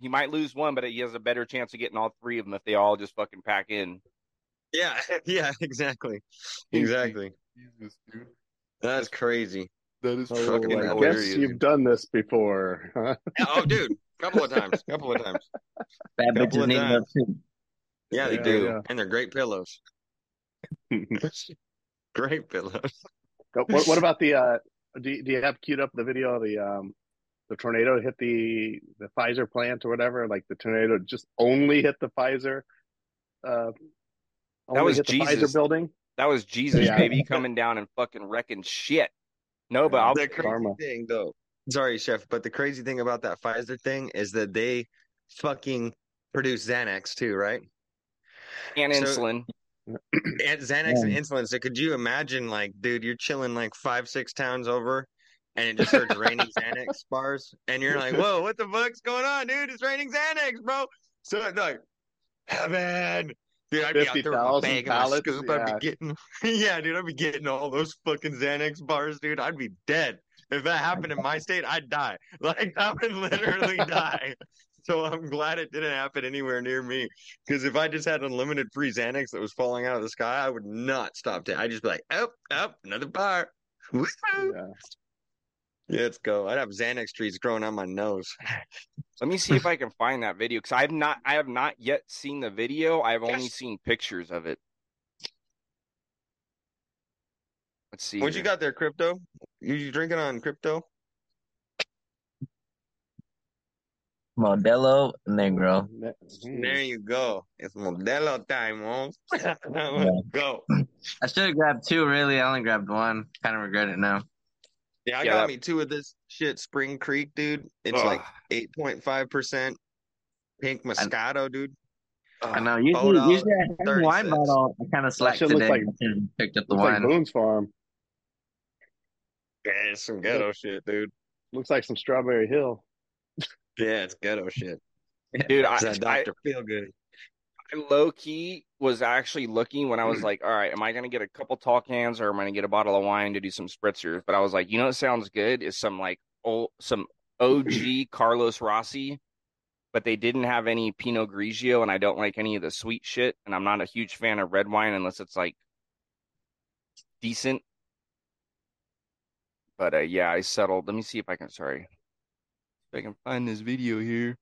He might lose one, but he has a better chance of getting all three of them if they all just fucking pack in. Yeah, yeah, exactly. Exactly. Jesus, dude. That's crazy. That is Oh, fucking I guess you've done this before. huh? Yeah, oh, dude, couple of times, couple of times. Bad Couple bitches of need love times. too. Yeah, they Yeah, do, yeah. and they're great pillows. great pillows. what, what about the? Uh, do you, do you have queued up the video of the um the tornado hit the the Pfizer plant or whatever? Like the tornado just only hit the Pfizer. Uh, only was hit the Jesus. Building. That was Jesus, Yeah. baby, coming down and fucking wrecking shit. No, but I'll, the crazy Karma. thing, though. Sorry, chef, but the crazy thing about that Pfizer thing is that they fucking produce Xanax too, right? and So- insulin. And Xanax and insulin. So could you imagine, like, dude, you're chilling like five, six towns over, and it just starts raining Xanax bars, and you're like, "Whoa, what the fuck's going on, dude? It's raining Xanax, bro!" So it's like, heaven, dude. I'd be out there with 50,000 bag and my pallets, scoop. I'd yeah. be getting, yeah, dude. I'd be getting all those fucking Xanax bars, dude. I'd be dead if that happened in my state. I'd die. Like I would literally die. So I'm glad it didn't happen anywhere near me. Because if I just had unlimited free Xanax that was falling out of the sky, I would not stop to. I'd just be like, up, up, another bar. Yeah. Let's go. I'd have Xanax trees growing on my nose. Let me see if I can find that video because I've not, I have not yet seen the video. I've only seen pictures of it. Let's see. What you got there, crypto? You, you drinking on crypto? Modelo Negro. Hmm. There you go. It's Modelo time, Holmes. Let's go. I should have grabbed two, really. I only grabbed one. Kind of regret it now. Yeah, I Yeah, got that- me two of this shit Spring Creek, dude. It's Ugh. like 8.5% pink Moscato, dude. I know. Hold Usually, on. usually I have 30 wine bottle. I kind of slacked shit looks today. like- I should've picked up the Looks like wine. Boone's Farm. Yeah, it's some ghetto shit, dude. Looks like some Strawberry Hill. Yeah, it's ghetto shit. dude? I, It's that I, Dr. Feel Good. Low key was actually looking when I was like, all right, am I gonna get a couple tall cans or am I gonna get a bottle of wine to do some spritzers? But I was like, you know what sounds good is some like old some OG Carlos Rossi, but they didn't have any Pinot Grigio, and I don't like any of the sweet shit, and I'm not a huge fan of red wine unless it's like decent. But uh, yeah, I settled. Let me see if I can. Sorry, if I can find this video here.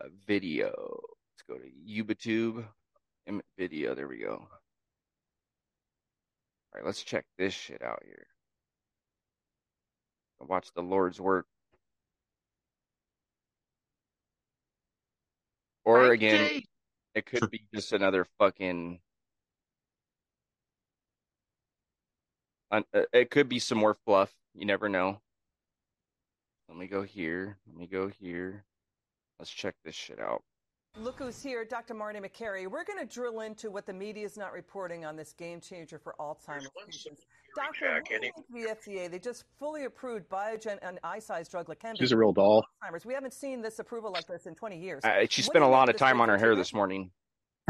Uh, video. Let's go to YouTube. Im- Video. There we go. All right, let's check this shit out here. Watch the Lord's work. Or again, it could be just another fucking. uh, It could be some more fluff. You never know. Let me go here. Let me go here. Let's check this shit out. Look who's here, Dr. Marty Makary. We're going to drill into what the media is not reporting on this game changer for Alzheimer's patients. Doctor, the FDA, they just fully approved Biogen and Eisai's drug Leqembi. She's a real doll. Alzheimer's. We haven't seen this approval like this in 20 years. Uh, she spent a lot of time on her hair this morning.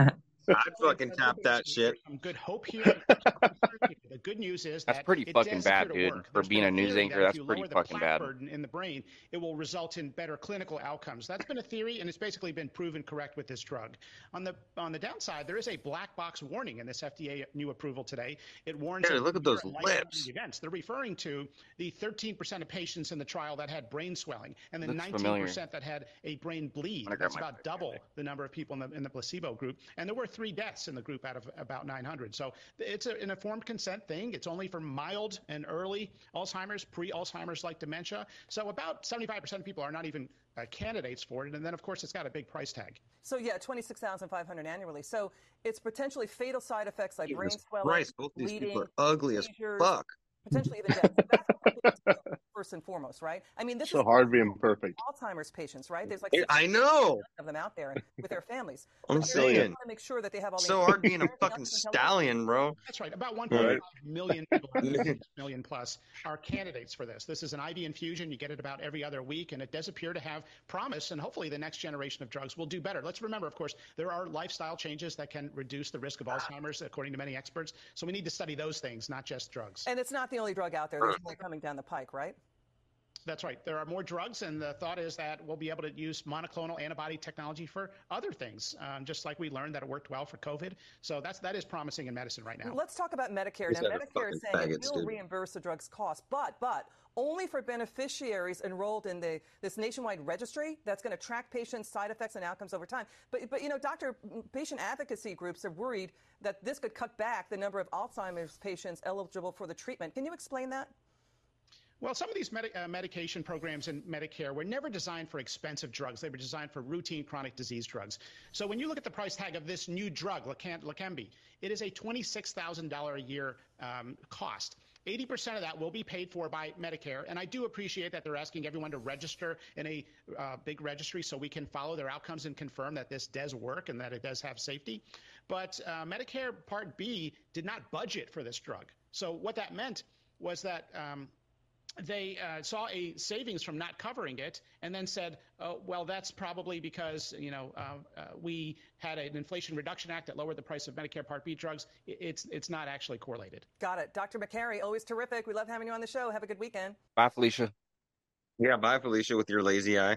I'd fucking tap that shit. Some good hope here. the good news is that's that pretty fucking bad, dude. For being a news anchor, that's pretty fucking bad. Burden in the brain, it will result in better clinical outcomes. That's been a theory, and it's basically been proven correct with this drug. On the on the downside, there is a black box warning in this FDA new approval today. It warns. Yeah, look at those lips. Events. They're referring to the 13% of patients in the trial that had brain swelling, and the 19% that had a brain bleed. That's about double the number of people in the in the placebo group, and there were three deaths in the group out of about 900. So it's a, an informed consent thing. It's only for mild and early Alzheimer's, pre-Alzheimer's like dementia. So about 75% of people are not even uh, candidates for it. And then, of course, it's got a big price tag. So, yeah, 26500 annually. So it's potentially fatal side effects like Jesus brain swelling, Christ, both these bleeding, people are ugly as fuck. potentially even death. So that's first and foremost, right? I mean, this so is hard being perfect. Alzheimer's patients, right? There's like I know of them out there with their families. I'm But saying. to make sure that they have all so hard being a fucking nothing to tell stallion, bro. That's right. About Right. 1.5 million people, million plus, are candidates for this. This is an IV infusion. You get it about every other week, and it does appear to have promise. And hopefully, the next generation of drugs will do better. Let's remember, of course, there are lifestyle changes that can reduce the risk of Alzheimer's, according to many experts. So we need to study those things, not just drugs. And it's not the only drug out there. There's more coming down the pike, right? That's right. There are more drugs, and the thought is that we'll be able to use monoclonal antibody technology for other things, um, just like we learned that it worked well for COVID. So that's that is promising in medicine right now. Let's talk about Medicare. These Now, Medicare is saying it will reimburse the drug's cost, but but only for beneficiaries enrolled in the this nationwide registry that's going to track patients' side effects and outcomes over time. But but you know, doctor, patient advocacy groups are worried that this could cut back the number of Alzheimer's patients eligible for the treatment. Can you explain that? Well, some of these uh, medication programs in Medicare were never designed for expensive drugs. They were designed for routine chronic disease drugs. So when you look at the price tag of this new drug, Lecan- it is a $26,000 a year um, cost. 80% of that will be paid for by Medicare. And I do appreciate that they're asking everyone to register in a uh, big registry so we can follow their outcomes and confirm that this does work and that it does have safety. But uh, Medicare Part B did not budget for this drug. So what that meant was that um, they uh, saw a savings from not covering it and then said, oh, well, that's probably because, you know, uh, uh, we had an Inflation Reduction Act that lowered the price of Medicare Part B drugs. It's, it's not actually correlated. Got it. Dr. Makary, always terrific. We love having you on the show. Have a good weekend. Bye, Felicia. Yeah, bye, Felicia, with your lazy eye.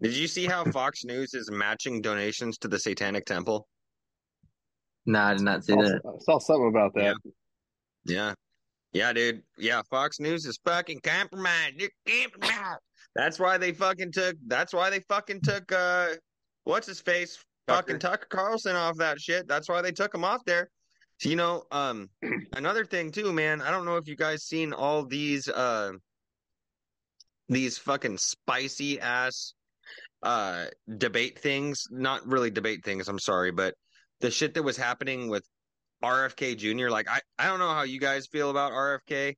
Did you see how Fox News is matching donations to the Satanic Temple? No, I did not see I that. I saw something about that. Yeah. Yeah, dude. Yeah, Fox News is fucking compromised. They're compromised. That's why they fucking took. That's why they fucking took. uh What's his face? Fucking Tucker Carlson off that shit. That's why they took him off there. So, you know, um, another thing too, man. I don't know if you guys seen all these uh these fucking spicy ass uh debate things. Not really debate things. I'm sorry, but the shit that was happening with RFK Jr. Like I, I don't know how you guys feel about RFK,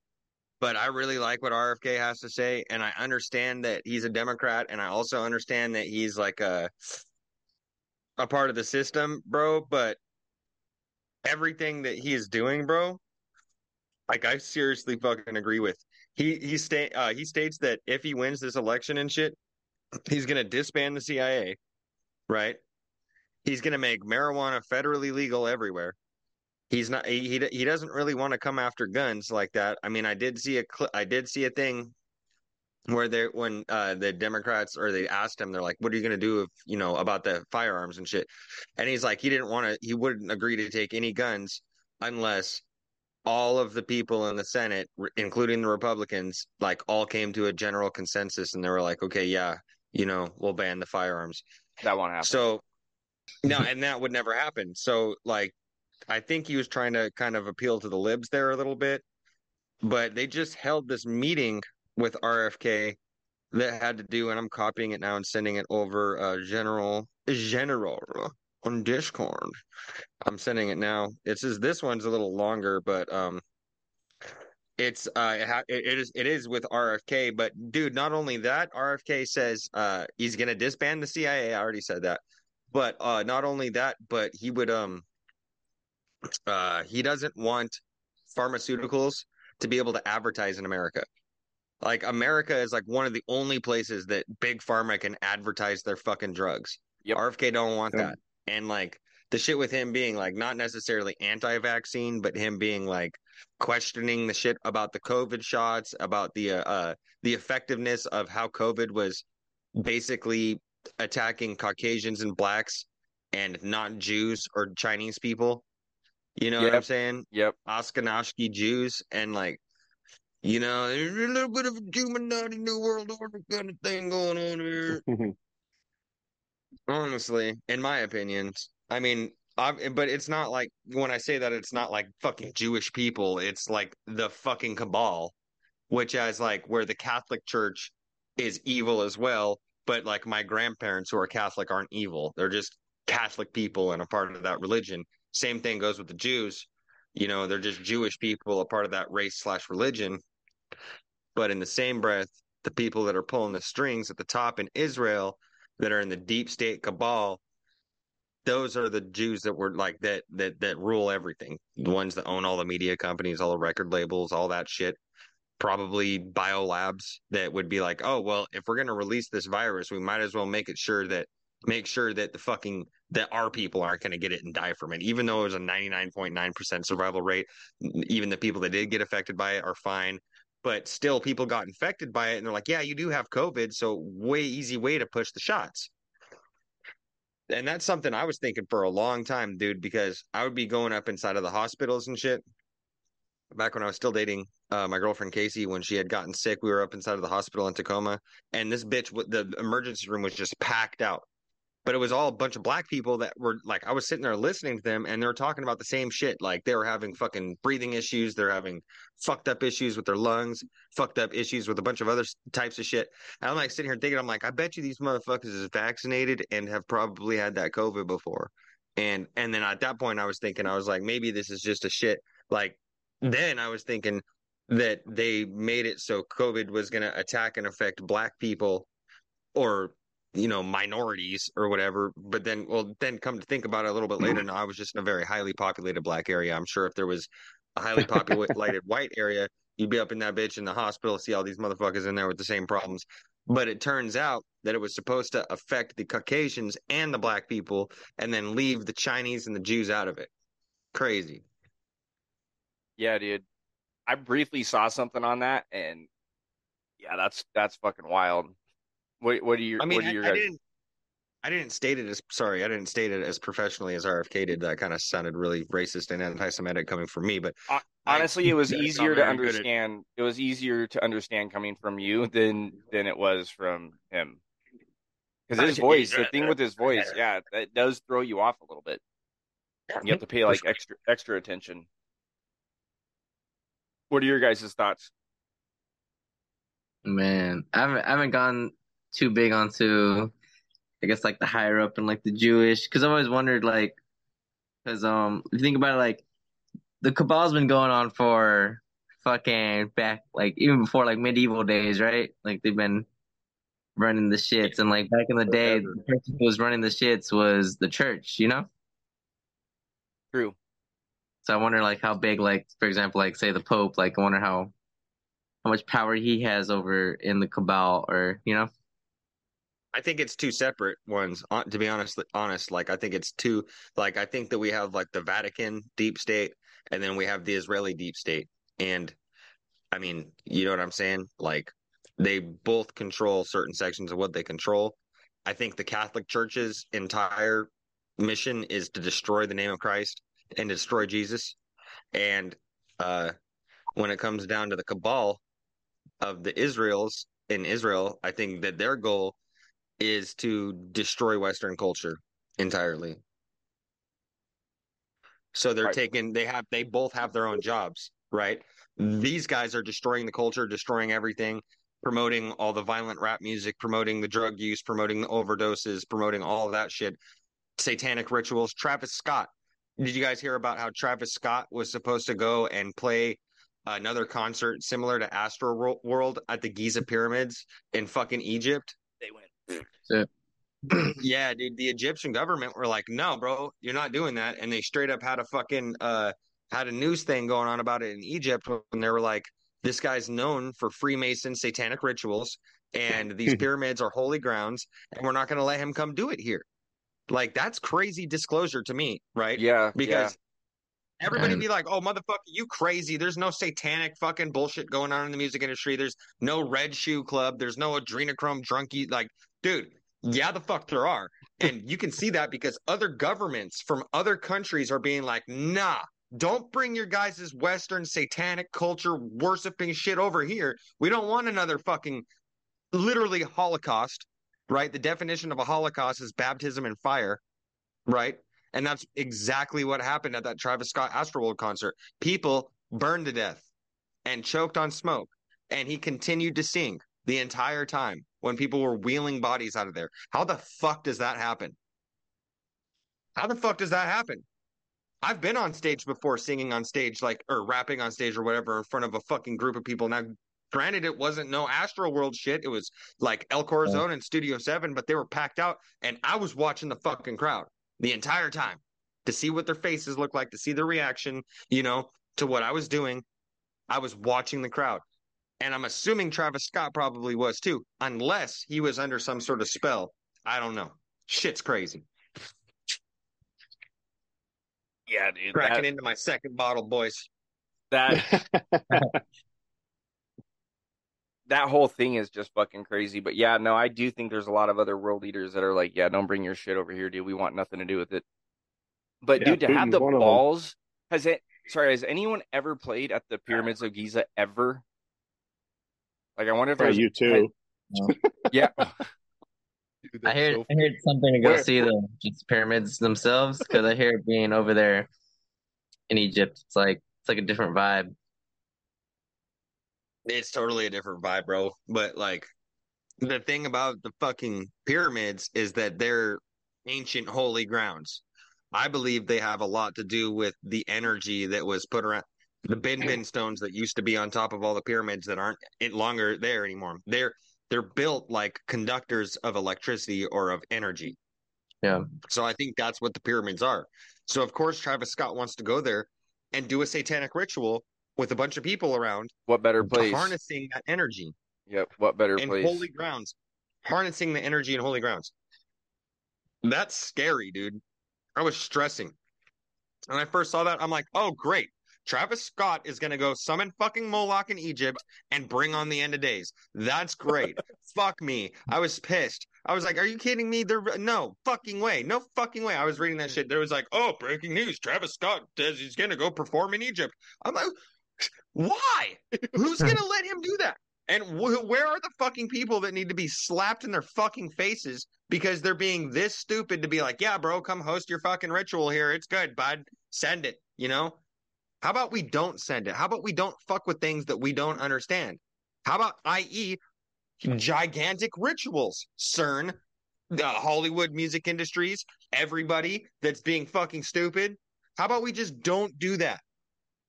but I really like what RFK has to say, and I understand that he's a Democrat, and I also understand that he's like a a part of the system, bro. But everything that he is doing, bro, like I seriously fucking agree with. He he sta- uh, he states that if he wins this election and shit, he's gonna disband the CIA, right? He's gonna make marijuana federally legal everywhere he's not he he, he doesn't really want to come after guns like that. I mean, I did see a cl- I did see a thing where they when uh the Democrats or they asked him they're like what are you going to do if you know about the firearms and shit. And he's like he didn't want to he wouldn't agree to take any guns unless all of the people in the Senate including the Republicans like all came to a general consensus and they were like okay, yeah, you know, we'll ban the firearms. That won't happen. So no, and that would never happen. So like I think he was trying to kind of appeal to the libs there a little bit, but they just held this meeting with RFK that had to do, and I'm copying it now and sending it over uh, General General on Discord. I'm sending it now. It says this one's a little longer, but um, it's uh, it, ha- it is it is with RFK. But dude, not only that, RFK says uh he's gonna disband the CIA. I already said that. But uh, not only that, but he would um uh he doesn't want pharmaceuticals to be able to advertise in America. Like America is like one of the only places that big pharma can advertise their fucking drugs. Yep. RFK don't want that. And like the shit with him being like not necessarily anti-vaccine, but him being like questioning the shit about the COVID shots, about the uh, uh the effectiveness of how COVID was basically attacking Caucasians and blacks and not Jews or Chinese people. You know what I'm saying? Yep. Ashkenazi Jews and like you know, there's a little bit of a Illuminati New World Order kind of thing going on here. Honestly, in my opinions, I mean, I, but it's not like when I say that it's not like fucking Jewish people. It's like the fucking cabal, which is like where the Catholic Church is evil as well. But like my grandparents who are Catholic aren't evil. They're just Catholic people and a part of that religion. Same thing goes with the Jews. You know, they're just Jewish people, a part of that race slash religion. But in the same breath, the people that are pulling the strings at the top in Israel that are in the deep state cabal, those are the Jews that were like that that that rule everything. The ones that own all the media companies, all the record labels, all that shit. Probably biolabs that would be like, oh well, if we're gonna release this virus, we might as well make it sure that make sure that the fucking that our people aren't gonna get it and die from it. Even though it was a ninety nine point nine percent survival rate, even the people that did get affected by it are fine. But still people got infected by it and they're like yeah you do have covid so way easy way to push the shots. And that's something i was thinking for a long time dude because i would be going up inside of the hospitals and shit. Back when i was still dating uh, my girlfriend casey when she had gotten sick we were up inside of the hospital in tacoma and this bitch the emergency room was just packed out but it was all a bunch of black people that were like I was sitting there listening to them and they were talking about the same shit. Like they were having fucking breathing issues, they're having fucked up issues with their lungs, fucked up issues with a bunch of other types of shit. And I'm like sitting here thinking, I'm like, I bet you these motherfuckers is vaccinated and have probably had that COVID before. And and then at that point I was thinking, I was like, maybe this is just a shit. Like then I was thinking that they made it so COVID was gonna attack and affect black people or you know minorities or whatever but then well then come to think about it a little bit later mm-hmm. now i was just in a very highly populated black area. I'm sure if there was a highly populated white area you'd be up in that bitch in the hospital see all these motherfuckers in there with the same problems. But it turns out that it was supposed to affect the caucasians and the black people and then leave the chinese and the jews out of it. Crazy. Yeah, dude. I briefly saw something on that, and yeah, that's that's fucking wild. What what are your I mean, what are I, your I guys- didn't. I didn't state it as sorry. I didn't state it as professionally as RFK did. That kind of sounded really racist and anti-Semitic coming from me. But Hon- I- honestly, it was easier to very good at- understand. It was easier to understand coming from you than than it was from him. Because his voice, the thing with his voice, yeah, that does throw you off a little bit. You have to pay like extra extra attention. What are your guys' thoughts? Man, I haven't, I haven't gone too big onto, I guess, like the higher up and like the Jewish, because I've always wondered, like, because um, if you think about it, like, the cabal's been going on for fucking back, like, even before like medieval days, right? Like, they've been running the shits, and like back in the day, the person who was running the shits was the church, you know? True. So I wonder, like, how big, like, for example, like, say the Pope, like, I wonder how how much power he has over in the cabal, or you know. I think it's two separate ones. To be honest, honest, like I think it's two. Like I think that we have like the Vatican deep state, and then we have the Israeli deep state. And I mean, you know what I'm saying? Like they both control certain sections of what they control. I think the Catholic Church's entire mission is to destroy the name of Christ and destroy Jesus. And uh, when it comes down to the cabal of the Israels in Israel, I think that their goal is to destroy Western culture entirely. So they're Right. taking they have they both have their own jobs, right? These guys are destroying the culture, destroying everything, promoting all the violent rap music, promoting the drug use, promoting the overdoses, promoting all of that shit, satanic rituals. Travis Scott. Did you guys hear about how Travis Scott was supposed to go and play another concert similar to Astro World at the Giza pyramids in fucking Egypt? They went. Yeah, dude, the Egyptian government were like, "No, bro, you're not doing that," and they straight up had a fucking uh had a news thing going on about it in Egypt when they were like, "This guy's known for Freemason satanic rituals, and these pyramids are holy grounds, and we're not going to let him come do it here." Like that's crazy disclosure to me, right? Yeah, because yeah. everybody be like, "Oh, motherfucker, you crazy? There's no satanic fucking bullshit going on in the music industry. There's no Red Shoe Club. There's no adrenochrome drunkie." Like, dude, yeah, the fuck there are. And you can see that because other governments from other countries are being like, nah, don't bring your guys' Western satanic culture worshiping shit over here. We don't want another fucking literally Holocaust, right? The definition of a Holocaust is baptism in fire, right? And that's exactly what happened at that Travis Scott Astroworld concert. People burned to death and choked on smoke, and he continued to sing the entire time when people were wheeling bodies out of there. How the fuck does that happen? How the fuck does that happen? I've been on stage before singing on stage, like, or rapping on stage or whatever in front of a fucking group of people. Now, granted, it wasn't no Astral World shit. It was like El Corazon and Studio 7, but they were packed out. And I was watching the fucking crowd the entire time to see what their faces look like, to see their reaction, you know, to what I was doing. I was watching the crowd. And I'm assuming Travis Scott probably was too, unless he was under some sort of spell. I don't know. Shit's crazy. Yeah, dude. Cracking that, into my second bottle, boys. That that whole thing is just fucking crazy. But yeah, no, I do think there's a lot of other world leaders that are like, yeah, don't bring your shit over here, dude. We want nothing to do with it. But yeah, dude, to Putin's have the balls, has it? Sorry, has anyone ever played at the pyramids of Giza ever? Like, I wonder if there's you too. yeah. Dude, I heard so I heard something to go Where? see the just pyramids themselves because I hear being over there in Egypt, it's like it's like a different vibe. It's totally a different vibe, bro. But like the thing about the fucking pyramids is that they're ancient holy grounds. I believe they have a lot to do with the energy that was put around the bin bin stones that used to be on top of all the pyramids that aren't longer there anymore. They're they're built like conductors of electricity or of energy. Yeah. So I think that's what the pyramids are. So of course Travis Scott wants to go there and do a satanic ritual with a bunch of people around. What better place? Harnessing that energy. Yep. What better in place? holy grounds. Harnessing the energy in holy grounds. That's scary, dude. I was stressing. When I first saw that, I'm like, oh, great. Travis Scott is going to go summon fucking Moloch in Egypt and bring on the end of days. That's great. Fuck me. I was pissed. I was like, are you kidding me? There, no fucking way. No fucking way. I was reading that shit. There was like, oh, breaking news. Travis Scott says he's going to go perform in Egypt. I'm like, why? Who's going to let him do that? And wh- where are the fucking people that need to be slapped in their fucking faces because they're being this stupid to be like, yeah, bro, come host your fucking ritual here. It's good, bud. Send it. You know, how about we don't send it? How about we don't fuck with things that we don't understand? How about, i.e., gigantic rituals, CERN, the Hollywood music industries, everybody that's being fucking stupid? How about we just don't do that?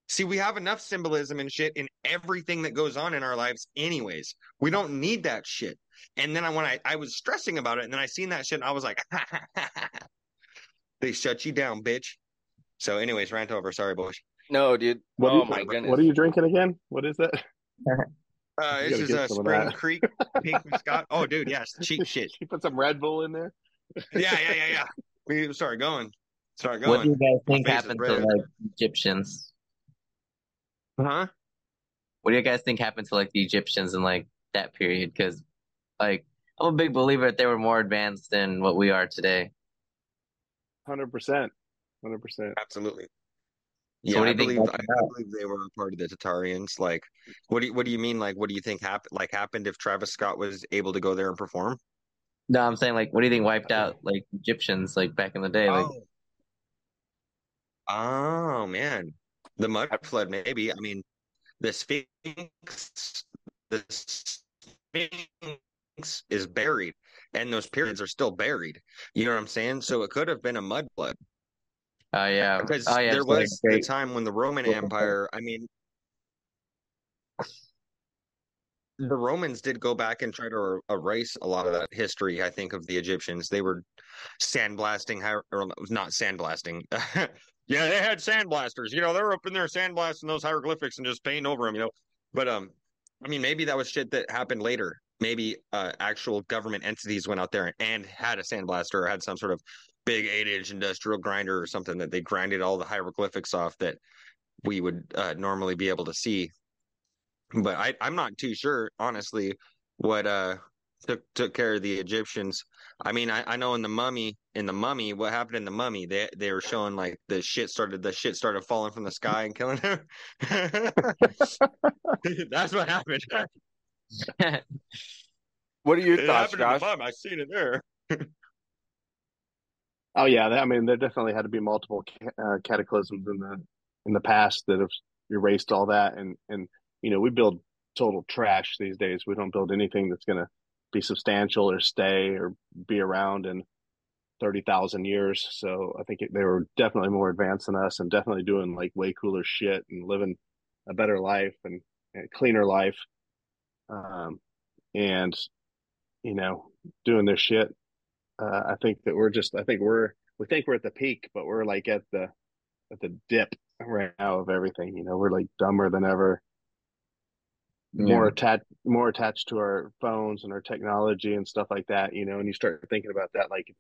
See, we have enough symbolism and shit in everything that goes on in our lives, anyways. We don't need that shit. And then I, when I, I was stressing about it, and then I seen that shit, and I was like, they shut you down, bitch. So, anyways, rant over. Sorry, boys. No, dude. What oh you, my goodness. What are you drinking again? What is that? Uh, this is a Spring Creek Pink Scott. Oh, dude, yes, cheap shit. You put some Red Bull in there. yeah, yeah, yeah, yeah. We start going. Start going. What do you guys think happened to like Egyptians? Huh? What do you guys think happened to like the Egyptians in like that period? Because like I'm a big believer that they were more advanced than what we are today. Hundred percent. Hundred percent. Absolutely. Yeah, so I believe I, believe they were a part of the Tartarians. Like, what do you, what do you mean? Like, what do you think happened? Like, happened if Travis Scott was able to go there and perform? No, I'm saying like, what do you think wiped out like Egyptians like back in the day? Like, oh, oh man, the mud flood maybe. I mean, the Sphinx, the Sphinx is buried, and those pyramids are still buried. You know what I'm saying? So it could have been a mud flood. Oh yeah, because oh, yeah, there was a time when the Roman Empire. I mean, the Romans did go back and try to er, erase a lot of that history. I think of the Egyptians, they were sandblasting, or not sandblasting. yeah, they had sandblasters. You know, they were up in there sandblasting those hieroglyphics and just painting over them. You know, but um, I mean, maybe that was shit that happened later. Maybe uh, actual government entities went out there and had a sandblaster or had some sort of big eight inch industrial grinder or something that they grinded all the hieroglyphics off that we would uh, normally be able to see but I, I'm not too sure, honestly, what uh took took care of the Egyptians. I mean, I, I know in the mummy, in the mummy, what happened in the mummy? They they were showing like the shit started the shit started falling from the sky and killing him. That's what happened. what are your it thoughts, Josh? I seen it there. oh yeah, I mean, there definitely had to be multiple uh, cataclysms in the in the past that have erased all that, and and you know, we build total trash these days. We don't build anything that's going to be substantial or stay or be around in 30,000 years. So I think it, they were definitely more advanced than us and definitely doing like way cooler shit and living a better life and, and cleaner life. Um, and, you know, doing their shit. Uh, I think that we're just, I think we're, we think we're at the peak, but we're like at the, at the dip right now of everything. You know, we're like dumber than ever. More attached more attached to our phones and our technology and stuff like that you know? And you start thinking about that like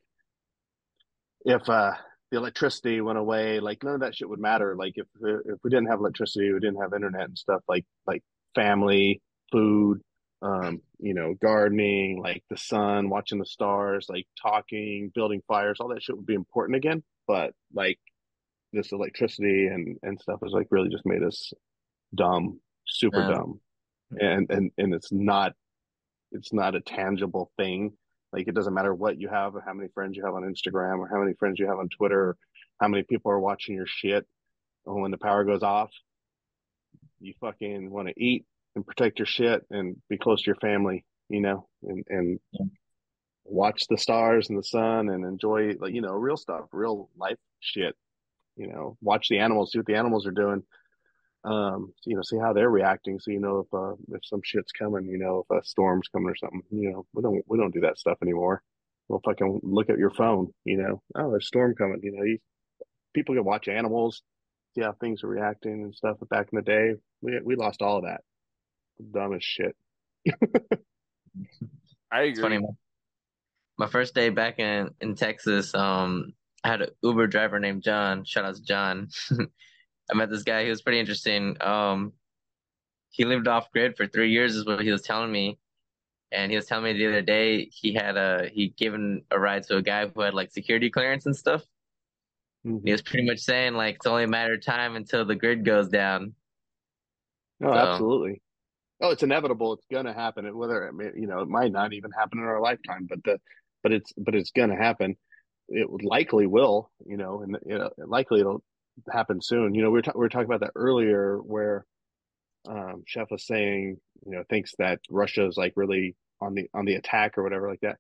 if uh the electricity went away like none of that shit would matter. Like if if we didn't have electricity we didn't have internet and stuff like like family food um you know gardening like the sun watching the stars like talking building fires all that shit would be important again. But like this electricity and and stuff has like really just made us dumb super yeah. dumb. And and and it's not it's not a tangible thing. Like it doesn't matter what you have or how many friends you have on instagram or how many friends you have on twitter or how many people are watching your shit. And when the power goes off you fucking want to eat and protect your shit and be close to your family you know and and yeah. watch the stars and the sun and enjoy like you know real stuff real life shit you know watch the animals see what the animals are doing um, you know, see how they're reacting. So you know if uh, if some shit's coming, you know, if a storm's coming or something. You know, we don't we don't do that stuff anymore. Well, if I can look at your phone, you know, oh, there's a storm coming. You know, you, people can watch animals, see how things are reacting and stuff. But back in the day, we we lost all of that. Dumb as shit. I agree. It's funny. My first day back in in Texas, um, I had an Uber driver named John. Shout out to John. I met this guy. He was pretty interesting. Um, he lived off grid for three years, is what he was telling me. And he was telling me the other day he had a he given a ride to a guy who had like security clearance and stuff. Mm-hmm. He was pretty much saying like it's only a matter of time until the grid goes down. Oh, so, absolutely. Oh, it's inevitable. It's gonna happen. Whether you know, it might not even happen in our lifetime, but the but it's but it's gonna happen. It likely will. You know, and you know, likely it'll happen soon. You know, we were, ta- we were talking about that earlier where um, Chef was saying, you know, thinks that Russia is like really on the on the attack or whatever like that.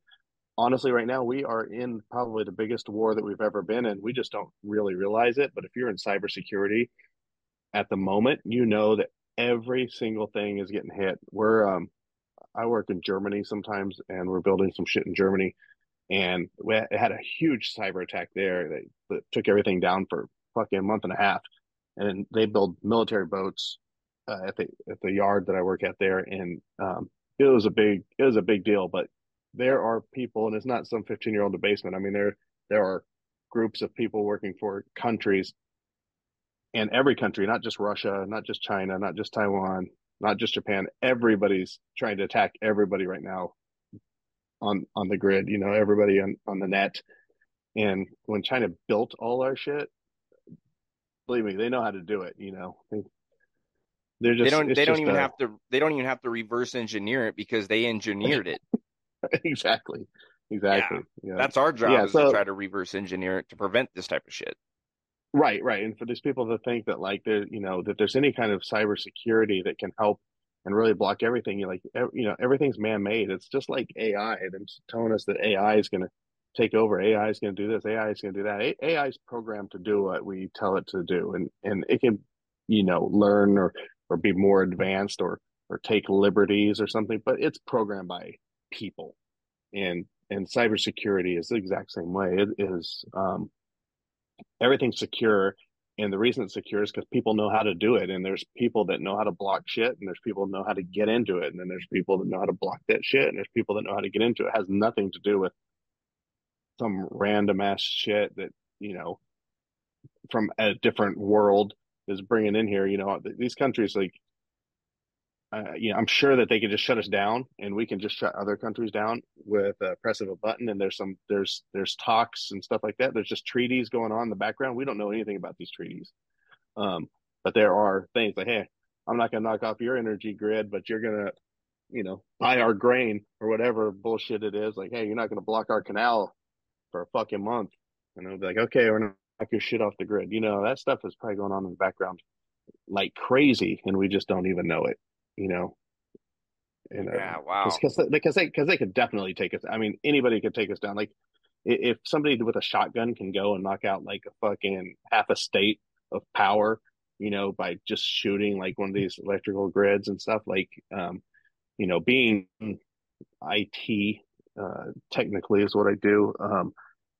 Honestly, right now we are in probably the biggest war that we've ever been in. We just don't really realize it. But if you're in cybersecurity at the moment, you know that every single thing is getting hit. We're um, I work in Germany sometimes, and we're building some shit in Germany, and we had a huge cyber attack there that, that took everything down for fucking a month and a half, and they build military boats uh, at the at the yard that I work at there, and um, it was a big it was a big deal. But there are people, and it's not some fifteen year old in the basement. I mean, there there are groups of people working for countries, and every country, not just Russia, not just China, not just Taiwan, not just Japan. Everybody's trying to attack everybody right now on on the grid. You know, everybody on on the net. And when China built all our shit, believe me, they know how to do it. You know, they, are just they don't they don't even a, have to they don't even have to reverse engineer it because they engineered it. exactly, exactly. Yeah. yeah. That's our job yeah, is so, to try to reverse engineer it to prevent this type of shit. Right, right. And for these people to think that like there, you know, that there's any kind of cybersecurity that can help and really block everything, you like, you know, everything's man-made. It's just like AI. They're telling us that AI is going to take over. AI is going to do this. AI is going to do that. AI is programmed to do what we tell it to do, and and it can, you know, learn or or be more advanced or or take liberties or something, but it's programmed by people, and and cybersecurity is the exact same way. It is um, everything's secure, and the reason it's secure is because people know how to do it, and there's people that know how to block shit, and there's people that know how to get into it, and then there's people that know how to block that shit, and there's people that know how to get into it. it has nothing to do with some random ass shit that you know from a different world is bringing in here. You know, these countries like uh, you know, I'm sure that they could just shut us down, and we can just shut other countries down with a press of a button. And there's some there's there's talks and stuff like that. There's just treaties going on in the background. We don't know anything about these treaties, um, but there are things like, hey, I'm not going to knock off your energy grid, but you're going to, you know, buy our grain or whatever bullshit it is. Like, hey, you're not going to block our canal for a fucking month, and they'll be like, okay, we're not knock your shit off the grid. You know, that stuff is probably going on in the background like crazy, and we just don't even know it you know. And, uh, yeah, wow. Because they because they could definitely take us. I mean, anybody could take us down. Like if somebody with a shotgun can go and knock out like a fucking half a state of power, you know, by just shooting like one of these electrical grids and stuff. Like, um, you know, being IT uh, technically is what I do. Um,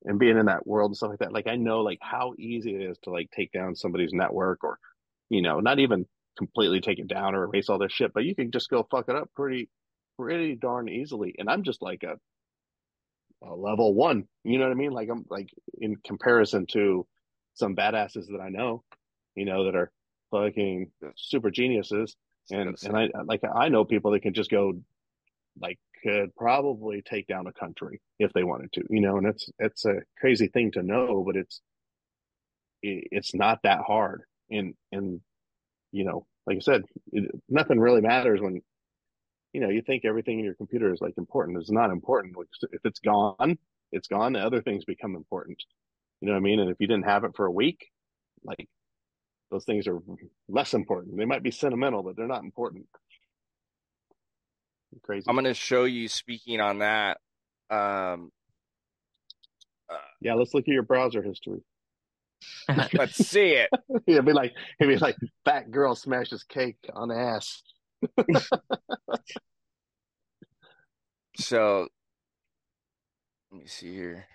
and being in that world and stuff like that, like I know like how easy it is to like take down somebody's network or, you know, not even completely take it down or erase all their shit, but you can just go fuck it up pretty, pretty darn easily. And I'm just like a, a level one, you know what I mean? Like I'm like in comparison to some badasses that I know, you know, that are fucking super geniuses. And, and I, like, I know people that can just go like could probably take down a country if they wanted to, you know, and it's, it's a crazy thing to know, but it's, it's not that hard. And, and you know, like I said, it, nothing really matters when, you know, you think everything in your computer is like important. It's not important. If it's gone, it's gone. The other things become important. You know what I mean? And if you didn't have it for a week, like those things are less important. They might be sentimental, but they're not important. Crazy. I'm going to show you speaking on that. Um, uh, yeah, let's look at your browser history. Let's see it. It'd be like it'd be like fat girl smashes cake on ass. so let me see here.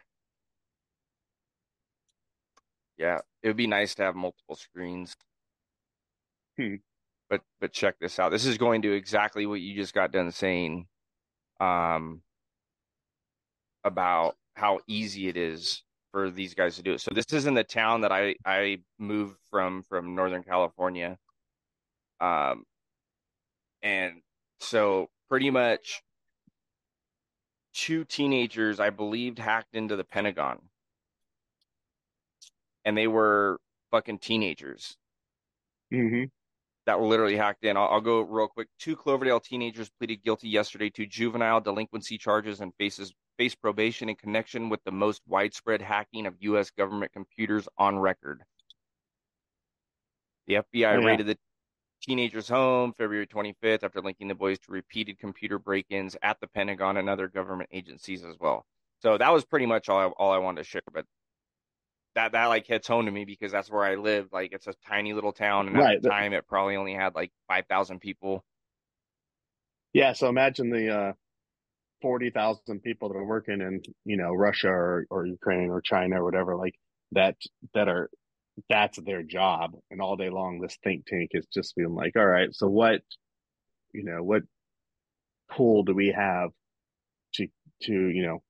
Yeah, it would be nice to have multiple screens. Hmm. But but check this out. This is going to exactly what you just got done saying um about how easy it is for these guys to do it. So this is in the town that I I moved from from Northern California. Um and so pretty much two teenagers I believed hacked into the Pentagon. And they were fucking teenagers. hmm That were literally hacked in. I'll, I'll go real quick. Two Cloverdale teenagers pleaded guilty yesterday to juvenile delinquency charges and faces face probation in connection with the most widespread hacking of U.S. government computers on record. The FBI yeah. raided the teenager's home February 25th after linking the boys to repeated computer break-ins at the Pentagon and other government agencies as well. So that was pretty much all I, all I wanted to share. But that that like hits home to me because that's where I live. Like it's a tiny little town, and at right. the time it probably only had like five thousand people. Yeah, so imagine the uh, forty thousand people that are working in you know Russia or, or Ukraine or China or whatever like that that are that's their job. And all day long this think tank is just being like all right so what you know what pool do we have to to you know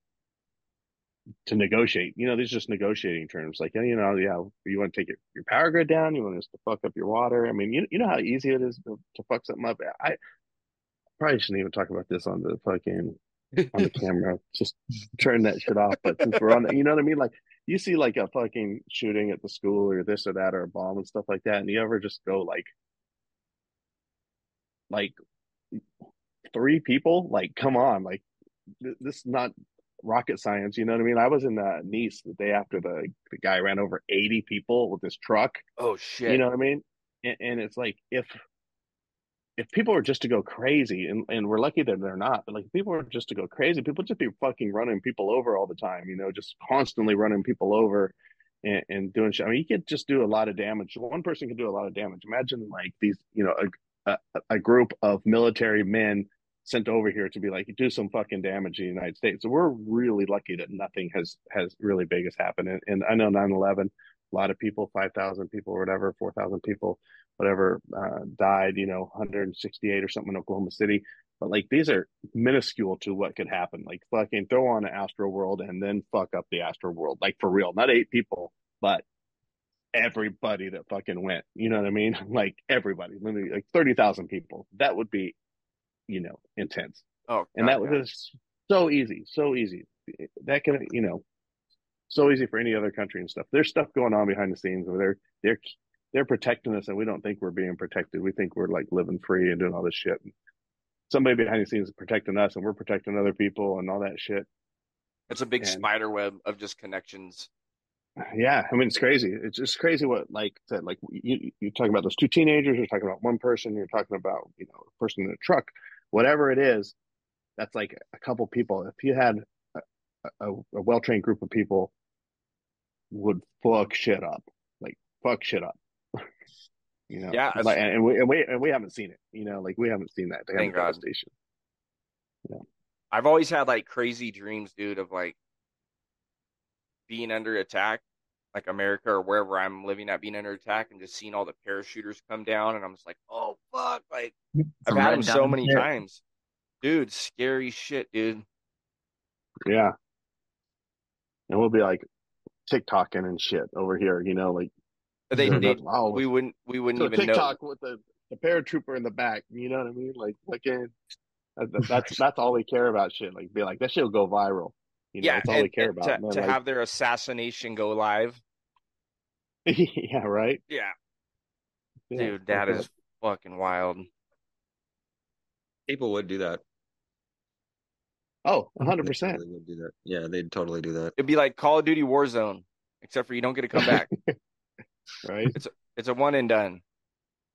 to negotiate? You know these are just negotiating terms like you know yeah you want to take your, your power grid down? You want us to fuck up your water? I mean you, you know how easy it is to, to fuck something up? I probably shouldn't even talk about this on the fucking on the camera. Just turn that shit off. But since we're on, the, you know what I mean? Like you see like a fucking shooting at the school or this or that or a bomb and stuff like that, and you ever just go like, like three people? Like, come on, like th- this is not rocket science. You know what I mean? I was in uh, Nice the day after the the guy ran over eighty people with his truck. Oh shit! You know what I mean? And, and it's like if if people were just to go crazy, and, and we're lucky that they're not, but like if people were just to go crazy, people just be fucking running people over all the time, you know, just constantly running people over and, and doing shit. I mean, you could just do a lot of damage. One person can do a lot of damage. Imagine like these, you know, a, a, a group of military men sent over here to be like you do some fucking damage in the United States. So we're really lucky that nothing has has really big has happened. And, and I know 9/11, a lot of people, 5,000 people or whatever, 4,000 people, whatever, uh, died. You know, 168 or something in Oklahoma City. But like these are minuscule to what could happen. Like fucking throw on an Astro World and then fuck up the Astro World. Like for real, not eight people, but everybody that fucking went. You know what I mean? Like everybody, literally like thirty thousand people. That would be, you know, intense. Oh, and that was so easy, so easy. That can, you know, so easy for any other country and stuff. There's stuff going on behind the scenes where they're they're they're protecting us, and we don't think we're being protected. We think we're like living free and doing all this shit. And somebody behind the scenes is protecting us, and we're protecting other people and all that shit. It's a big And- spider web of just connections. Yeah, I mean it's crazy. It's just crazy what like said. Like you, you're talking about those two teenagers. You're talking about one person. You're talking about you know a person in a truck, whatever it is. That's like a couple people. If you had a, a, a well trained group of people, would fuck shit up, like fuck shit up. you know, Yeah, Like, and we and we and we haven't seen it. You know, like we haven't seen that. They Thank God. devastation. I've always had like crazy dreams, dude, of like being under attack, like America or wherever I'm living at, being under attack, and just seeing all the parachuters come down, and I'm just like, oh fuck, like I've had them so many times, dude. Scary shit, dude. Yeah. And we'll be like TikToking and shit over here. You know, like They, Yeah, they that's- oh, we wouldn't, we wouldn't so even know. TikTok with the, the paratrooper in the back. You know what I mean? Like, fucking, uh, that- that- that's that's all we care about. Shit, like be like that shit will go viral. You know, yeah, that's all and- we care about. to, then, to like- have their assassination go live. yeah, right. Yeah, Yeah, dude, that fuck is fucking wild. People would do that. Oh, hundred They percent. totally do that. Yeah, they'd totally do that. It'd be like Call of Duty Warzone, except for you don't get to come back. Right. It's a, it's a one and done.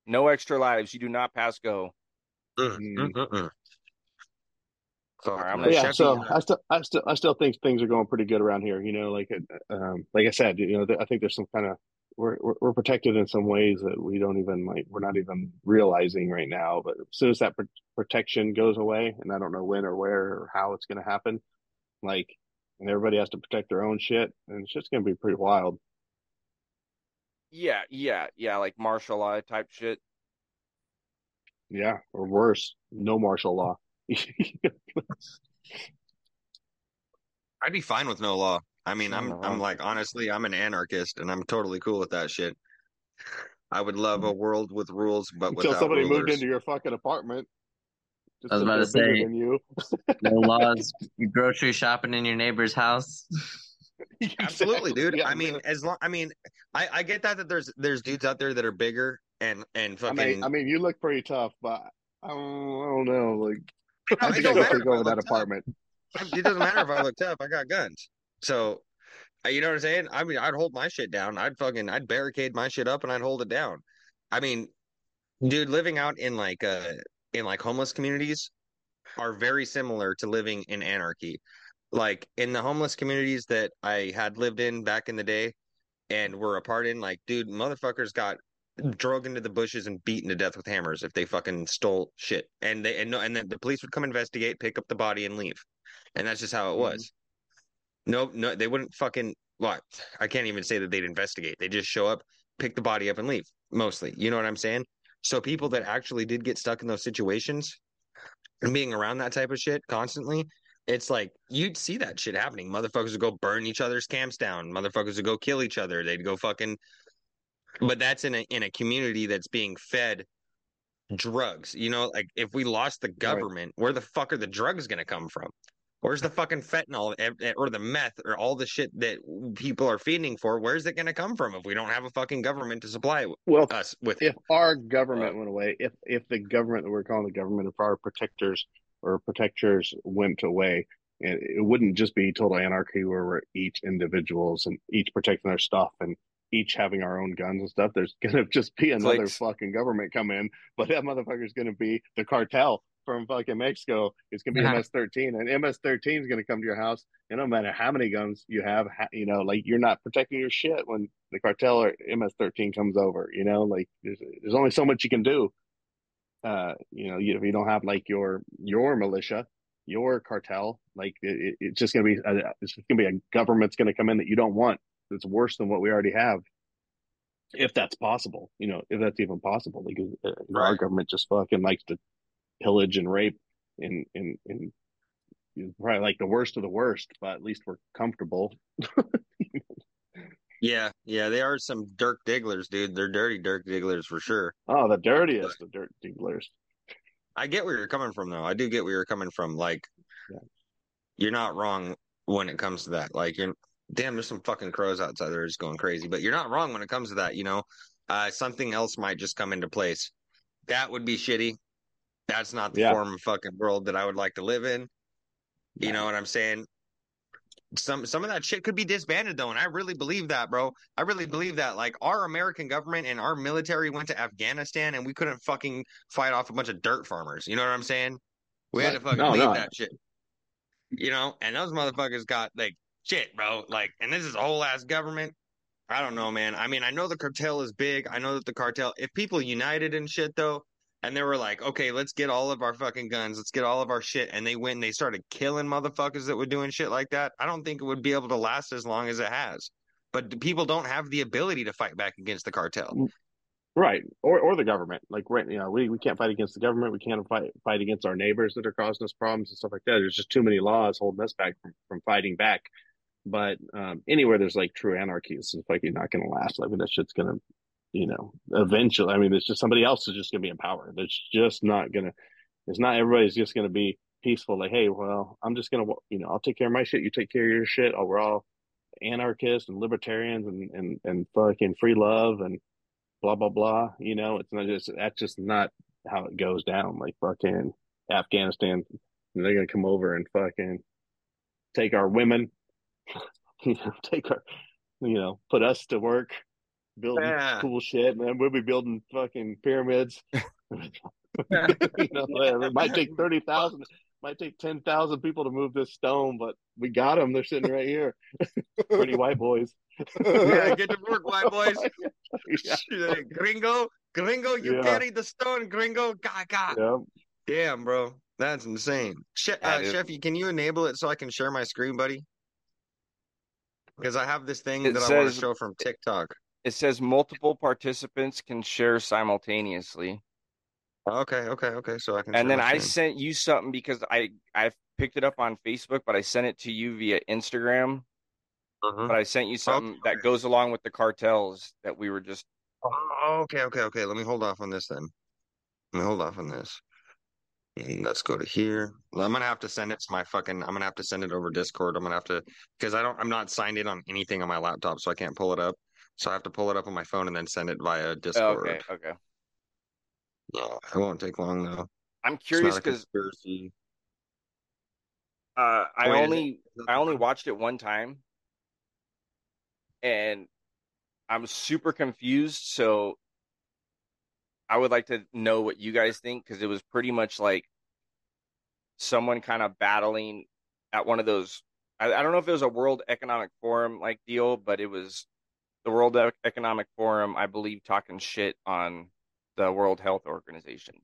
No extra lives. You do not pass go. Mm. Gonna yeah, check so I still, I still, I still think things are going pretty good around here. You know, like, uh, um, like I said, you know, I think there's some kind of we're, we're we're protected in some ways that we don't even like. We're not even realizing right now. But as soon as that pr- protection goes away, and I don't know when or where or how it's going to happen, like, and everybody has to protect their own shit, and it's just going to be pretty wild. Yeah, yeah, yeah, like martial law type shit. Yeah, or worse, no martial law. I'd be fine with no law. I mean, I'm. I'm like honestly, I'm an anarchist, and I'm totally cool with that shit. I would love a mm. world with rules, but Until without somebody moved into your fucking apartment. Just I was about to say- you. No laws. You grocery shopping in your neighbor's house. Absolutely, dude. Yeah, I mean, as long I mean, I I get that that there's there's dudes out there that are bigger and and I fucking. mean, I mean, you look pretty tough, but I don't, I don't know. Like, No, I think I don't could take over that look tough. apartment. it doesn't matter if I look tough. I got guns. So, uh, you know what I'm saying? I mean, I'd hold my shit down. I'd fucking, I'd barricade my shit up and I'd hold it down. I mean, dude, living out in like, uh, in like homeless communities are very similar to living in anarchy. Like in the homeless communities that I had lived in back in the day and were a part in, like, dude, motherfuckers got drug into the bushes and beaten to death with hammers if they fucking stole shit. And they and no and then the police would come investigate, pick up the body and leave. And that's just how it Mhm. was. No, no, they wouldn't fucking what? I can't even say that they'd investigate. They just show up, pick the body up and leave. Mostly. You know what I'm saying? So people that actually did get stuck in those situations and being around that type of shit constantly, it's like you'd see that shit happening. Motherfuckers would go burn each other's camps down. Motherfuckers would go kill each other. They'd go fucking but that's in a in a community that's being fed drugs. You know, like if we lost the government, where the fuck are the drugs going to come from? Where's the fucking fentanyl eh, eh, or the meth or all the shit that people are feeding for? Where's it going to come from if we don't have a fucking government to supply Well, us with? if our government went away, if if the government that we're calling the government, if our protectors or protectors went away, it, it wouldn't just be total anarchy where we're each individuals and each protecting our stuff and each having our own guns and stuff. There's gonna just be another Clicks. fucking government come in, but that motherfucker's gonna be the cartel from fucking Mexico. It's gonna be Yeah. MS-13, and MS-13 is gonna come to your house, and no matter how many guns you have, you know, like you're not protecting your shit when the cartel or MS-13 comes over. You know, like there's, there's only so much you can do. uh, you know, if you don't have like your your militia, your cartel, like it, it's just going to be a, it's going to be a government's going to come in that you don't want. That's worse than what we already have, if that's possible. You know, if that's even possible, because uh, you our government just fucking likes to pillage and rape and and and probably like the worst of the worst, but at least we're comfortable. Yeah, yeah, they are some Dirk Digglers, dude. They're dirty Dirk Digglers for sure. Oh, the dirtiest of Dirk Digglers. I get where you're coming from, though. I do get where you're coming from. Like, yeah. you're not wrong when it comes to that. Like, you're damn. There's some fucking crows outside there just going crazy, but you're not wrong when it comes to that. You know, uh, something else might just come into place. That would be shitty. That's not the yeah. form of fucking world that I would like to live in. You know what I'm saying? some some of that shit could be disbanded though and i really believe that bro. I really believe that like our american government and our military went to afghanistan and we couldn't fucking fight off a bunch of dirt farmers. You know what i'm saying? We had to fucking no, leave no. that shit. You know? And those motherfuckers got like shit bro. Like and this is a whole ass government. I don't know man. I mean i know the cartel is big. I know that the cartel if people united and shit though and they were like, okay, let's get all of our fucking guns, let's get all of our shit. And they went and they started killing motherfuckers that were doing shit like that. I don't think it would be able to last as long as it has. But people don't have the ability to fight back against the cartel. Mm, right. Or or the government. Like right you know, we, we can't fight against the government. We can't fight fight against our neighbors that are causing us problems and stuff like that. There's just too many laws holding us back from, from fighting back. But um, anywhere there's like true anarchy, it's like you're not gonna last. I mean that shit's gonna you know, eventually, I mean, it's just somebody else is just going to be in power. That's just not going to, it's not everybody's just going to be peaceful. Like, hey, well, I'm just going to, you know, I'll take care of my shit. You take care of your shit. Oh, we're all anarchists and libertarians and, and, and fucking free love and blah, blah, blah. You know, it's not just, that's just not how it goes down. Like fucking Afghanistan, they're going to come over and fucking take our women, you know, take our, you know, put us to work building yeah. cool shit, man. We'll be building fucking pyramids. you know, it might take thirty thousand, might take ten thousand people to move this stone, but we got them. They're sitting right here. Pretty white boys. yeah, get to work, white boys. yeah. Gringo, gringo, you yeah. carry the stone, gringo. God, God. Yep. Damn, bro, that's insane. She- uh, Chefy, can you enable it so I can share my screen, buddy? Because I have this thing it that says, I want to show from TikTok. It says multiple participants can share simultaneously. Okay, okay, okay. So I can. And then I sent you something because I I picked it up on Facebook, but I sent it to you via Instagram. Uh-huh. But I sent you something okay. that goes along with the cartels that we were just. Oh, okay, okay, okay. Let me hold off on this then. Let me hold off on this. And let's go to here. I'm gonna have to send it to my fucking. I'm gonna have to send it over Discord. I'm gonna have to because I don't. I'm not signed in on anything on my laptop, so I can't pull it up. So I have to pull it up on my phone and then send it via Discord. Okay, okay. Yeah, it won't take long though. I'm curious because uh, I Wait, only I only watched it one time, and I'm super confused. So I would like to know what you guys think because it was pretty much like someone kind of battling at one of those. I, I don't know if it was a World Economic Forum like deal, but it was the World Economic Forum, I believe, talking shit on the World Health Organization.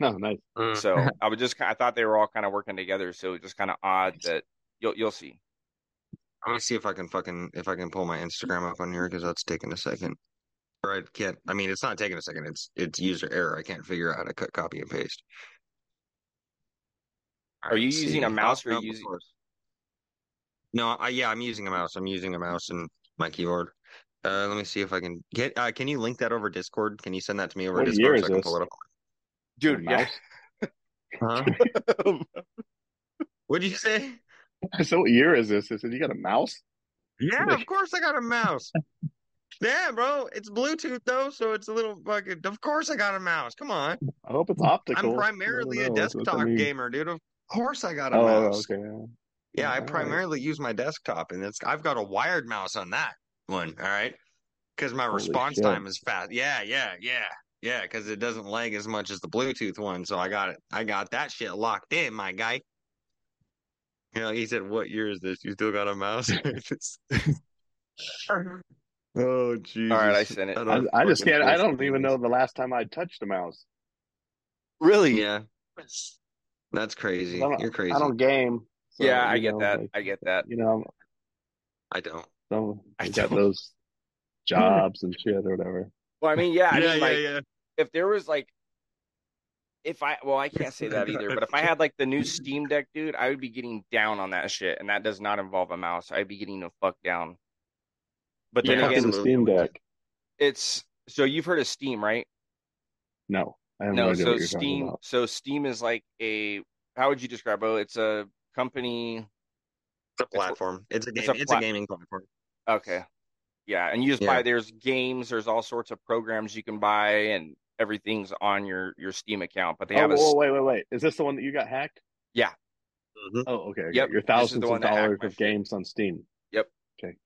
No, oh, nice. Mm. So I would just I thought they were all kind of working together. So it's just kind of odd that you'll you'll see. Let me see if I can fucking if I can pull my Instagram up on here because that's taking a second. Or I can't. I mean, it's not taking a second. It's it's user error. I can't figure out how to cut, copy, and paste. Are you using a mouse or using? No, I, yeah, I'm using a mouse. I'm using a mouse and my keyboard. Uh, let me see if I can get. Uh, can you link that over Discord? Can you send that to me over what Discord so I can pull it up? Dude, yeah. huh? What'd you say? So what year is this? I said you got a mouse? Yeah, of course I got a mouse. yeah, bro. It's Bluetooth though, so it's a little fucking. Of course I got a mouse. Come on. I hope it's optical. I'm primarily a desktop gamer, dude. Of course I got a oh, mouse. Okay. Yeah, I primarily use my desktop, and it's I've got a wired mouse on that one. All right, because my Holy response shit. time is fast. Yeah, yeah, yeah, yeah. Because it doesn't lag as much as the Bluetooth one. So I got it. I got that shit locked in, my guy. You know, he said, "What year is this? You still got a mouse?" oh, jeez. All right, I sent it. I, I just can't. I don't even know the last time I touched a mouse. Really? Yeah. That's crazy. I don't- You're crazy. I don't game. so, yeah, I get know, that. like, I get that. you know, I don't. So I got those jobs and shit or whatever. Well, I mean, yeah, I yeah, mean, yeah, like, yeah. if there was like, if I, well, I can't say that either, but if I had like the new Steam Deck, dude, I would be getting down on that shit, and that does not involve a mouse. I'd be getting the fuck down. But then Yeah, again, in the Steam Deck? it's so you've heard of Steam, right? No, I have no, No, so what you're talking Steam, so Steam is like a, how would you describe it? It's a company. It's a platform. It's a game. It's It's a a, gaming platform. Okay. Yeah, and you just Yeah. buy there's games, there's all sorts of programs you can buy and everything's on your your Steam account, but they Oh, have a whoa, wait, wait, wait. Is this the one that you got hacked? Yeah. Mhm. Oh, okay. okay. Yep, Your this is the thousands of dollars of games on Steam. Yep. Okay.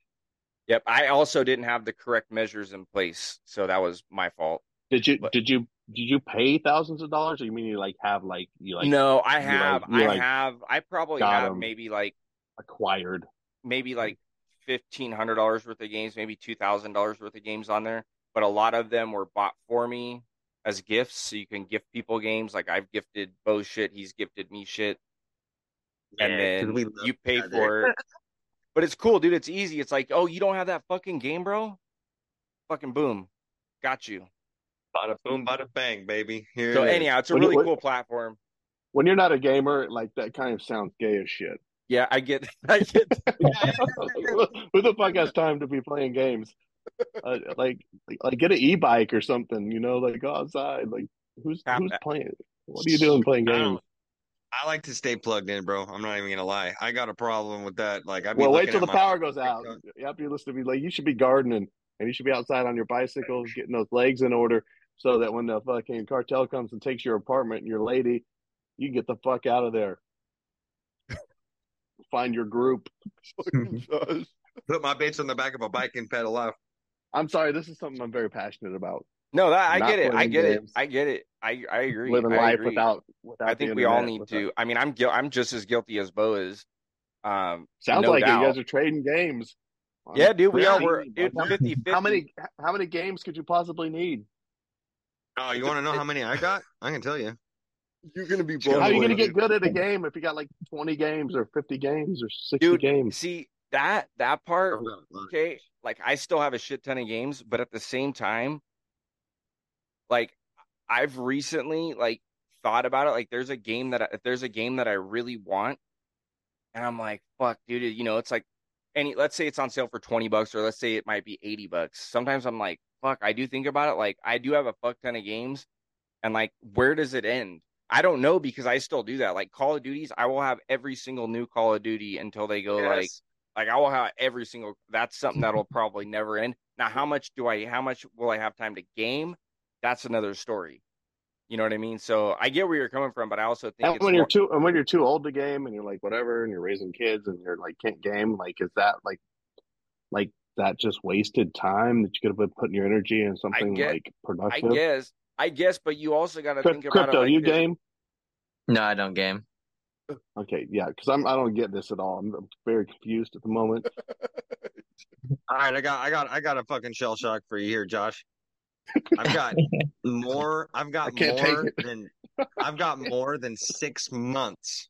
Yep, I also didn't have the correct measures in place, so that was my fault. Did you But- did you did you pay thousands of dollars, or you mean you like have like you like no, I you, like- have you, I like, have I probably got have 'em. maybe like acquired? maybe like fifteen hundred dollars worth of games, maybe two thousand dollars worth of games on there. But a lot of them were bought for me as gifts, so you can gift people games. Like I've gifted Beau shit, he's gifted me shit, and then we you pay other. for it. But it's cool, dude. It's easy. It's like, oh, you don't have that fucking game, bro? Fucking boom, got you. Bada boom, bada bang, baby. Here So it is. anyhow, it's a What do you- really cool platform. When you're not a gamer, like that kind of sounds gay as shit. Yeah, I get, I get. Who the fuck has time to be playing games? Uh, like, like get an e-bike or something. You know, like go outside. Like who's Half who's that. playing? What are you doing playing games? I like to stay plugged in, bro. I'm not even gonna lie. I got a problem with that. Like, I Well, wait till the power goes out. TikTok. You have to listen to me. Like you should be gardening and you should be outside on your bicycle, getting those legs in order, so that when the fucking cartel comes and takes your apartment and your lady, you get the fuck out of there. Find your group. Put my baits on the back of a bike and pedal off. I'm sorry, this is something I'm very passionate about. No, that I Not get it. I playing get it. I get it. I I agree. Living I life agree. without without. I the think we all need without- to. I mean, I'm guil- I'm just as guilty as Beau is. Um, Sounds no like doubt. you guys are trading games. Yeah, dude, we are. We're dude, How- 50 How many how many games could you possibly need? Oh, you want to know how many I got? I can tell you. You're gonna be How are you going to get good at a game if you got like 20 games or 50 games or 60 Dude, games? see that that part. I've got a lot. Okay, like I still have a shit ton of games, but at the same time, like I've recently like thought about it. Like there's a game that I, if there's a game that I really want, and I'm like, fuck, dude, you know, it's like any. Let's say it's on sale for twenty bucks, or let's say it might be eighty bucks. Sometimes I'm like, fuck, I do think about it. Like I do have a fuck ton of games, and like where does it end? I don't know because I still do that. Like Call of Duties, I will have every single new Call of Duty until they go like Yes. like I will have every single. That's something that'll probably never end. Now, how much do I? How much will I have time to game? That's another story. You know what I mean? So I get where you're coming from, but I also think when you're more- too and when you're too old to game and you're like whatever and you're raising kids and you're like can't game like is that like like that just wasted time that you could have been putting your energy in something like I productive? guess, I guess, but you also got to Cryp- think about Crypto, it. Like you this. game? No, I don't game. Okay, yeah, because I'm I don't get this at all. I'm very confused at the moment. All right, I got, I got, I got a fucking shell shock for you here, Josh. I've got more. I've got more than. I've got more than six months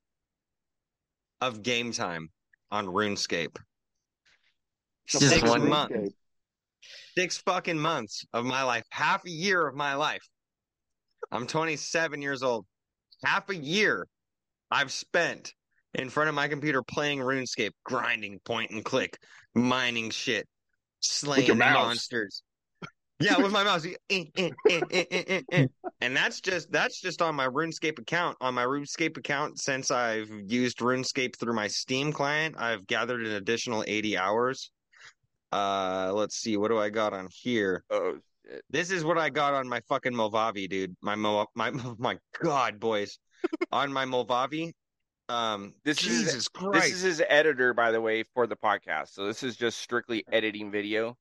of game time on RuneScape. Just Six one- months. Six fucking months of my life. Half a year of my life. I'm 27 years old. Half a year I've spent in front of my computer playing RuneScape, grinding, point and click, mining shit, slaying monsters. Yeah, with my mouse. Eh, eh, eh. And that's just that's just on my RuneScape account. On my RuneScape account, since I've used RuneScape through my Steam client, I've gathered an additional 80 hours. Uh, let's see, what do I got on here? Oh! This is what I got on my fucking Movavi, dude. My Mo, my my God, boys, on my Movavi. Um, This is- Christ, This is his editor, by the way, for the podcast. So this is just strictly editing video.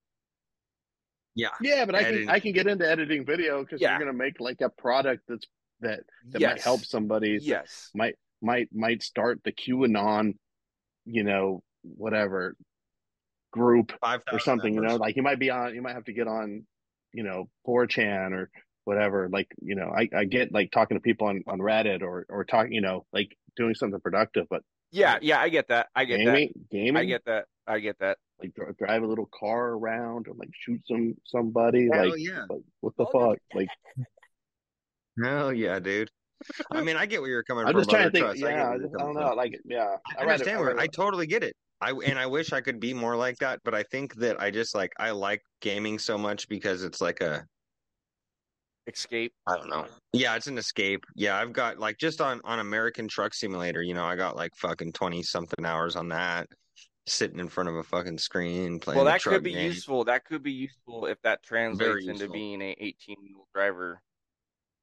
yeah, Yeah, but I can I can get into editing video because Yeah. you're gonna make like a product that's that that yes. might help somebody. Yes. Might might might start the QAnon, you know, whatever group five or something. You know, like you might be on, you might have to get on, you know, 4chan or whatever. Like you know, I, I get like talking to people on on Reddit or or talking, you know, like doing something productive. But yeah, yeah, I get that. I get gaming, that. gaming, I get that. I get that. Like drive a little car around or like shoot some somebody. Hell like, yeah. like what the fuck? Like Hell yeah, dude. I mean, I get where you're coming from. I'm just trying to think. Trust. Yeah, I, I don't know. Like yeah, I read it- understand I where read I totally get it. I and I wish I could be more like that, but I think that I just like I like gaming so much because it's like a Escape. I don't know. Yeah, it's an escape. Yeah, I've got like just on on American Truck Simulator, you know, I got like fucking 20 something hours on that sitting in front of a fucking screen playing Well, that could be game. useful. That could be useful if that translates into being a 18 wheel driver.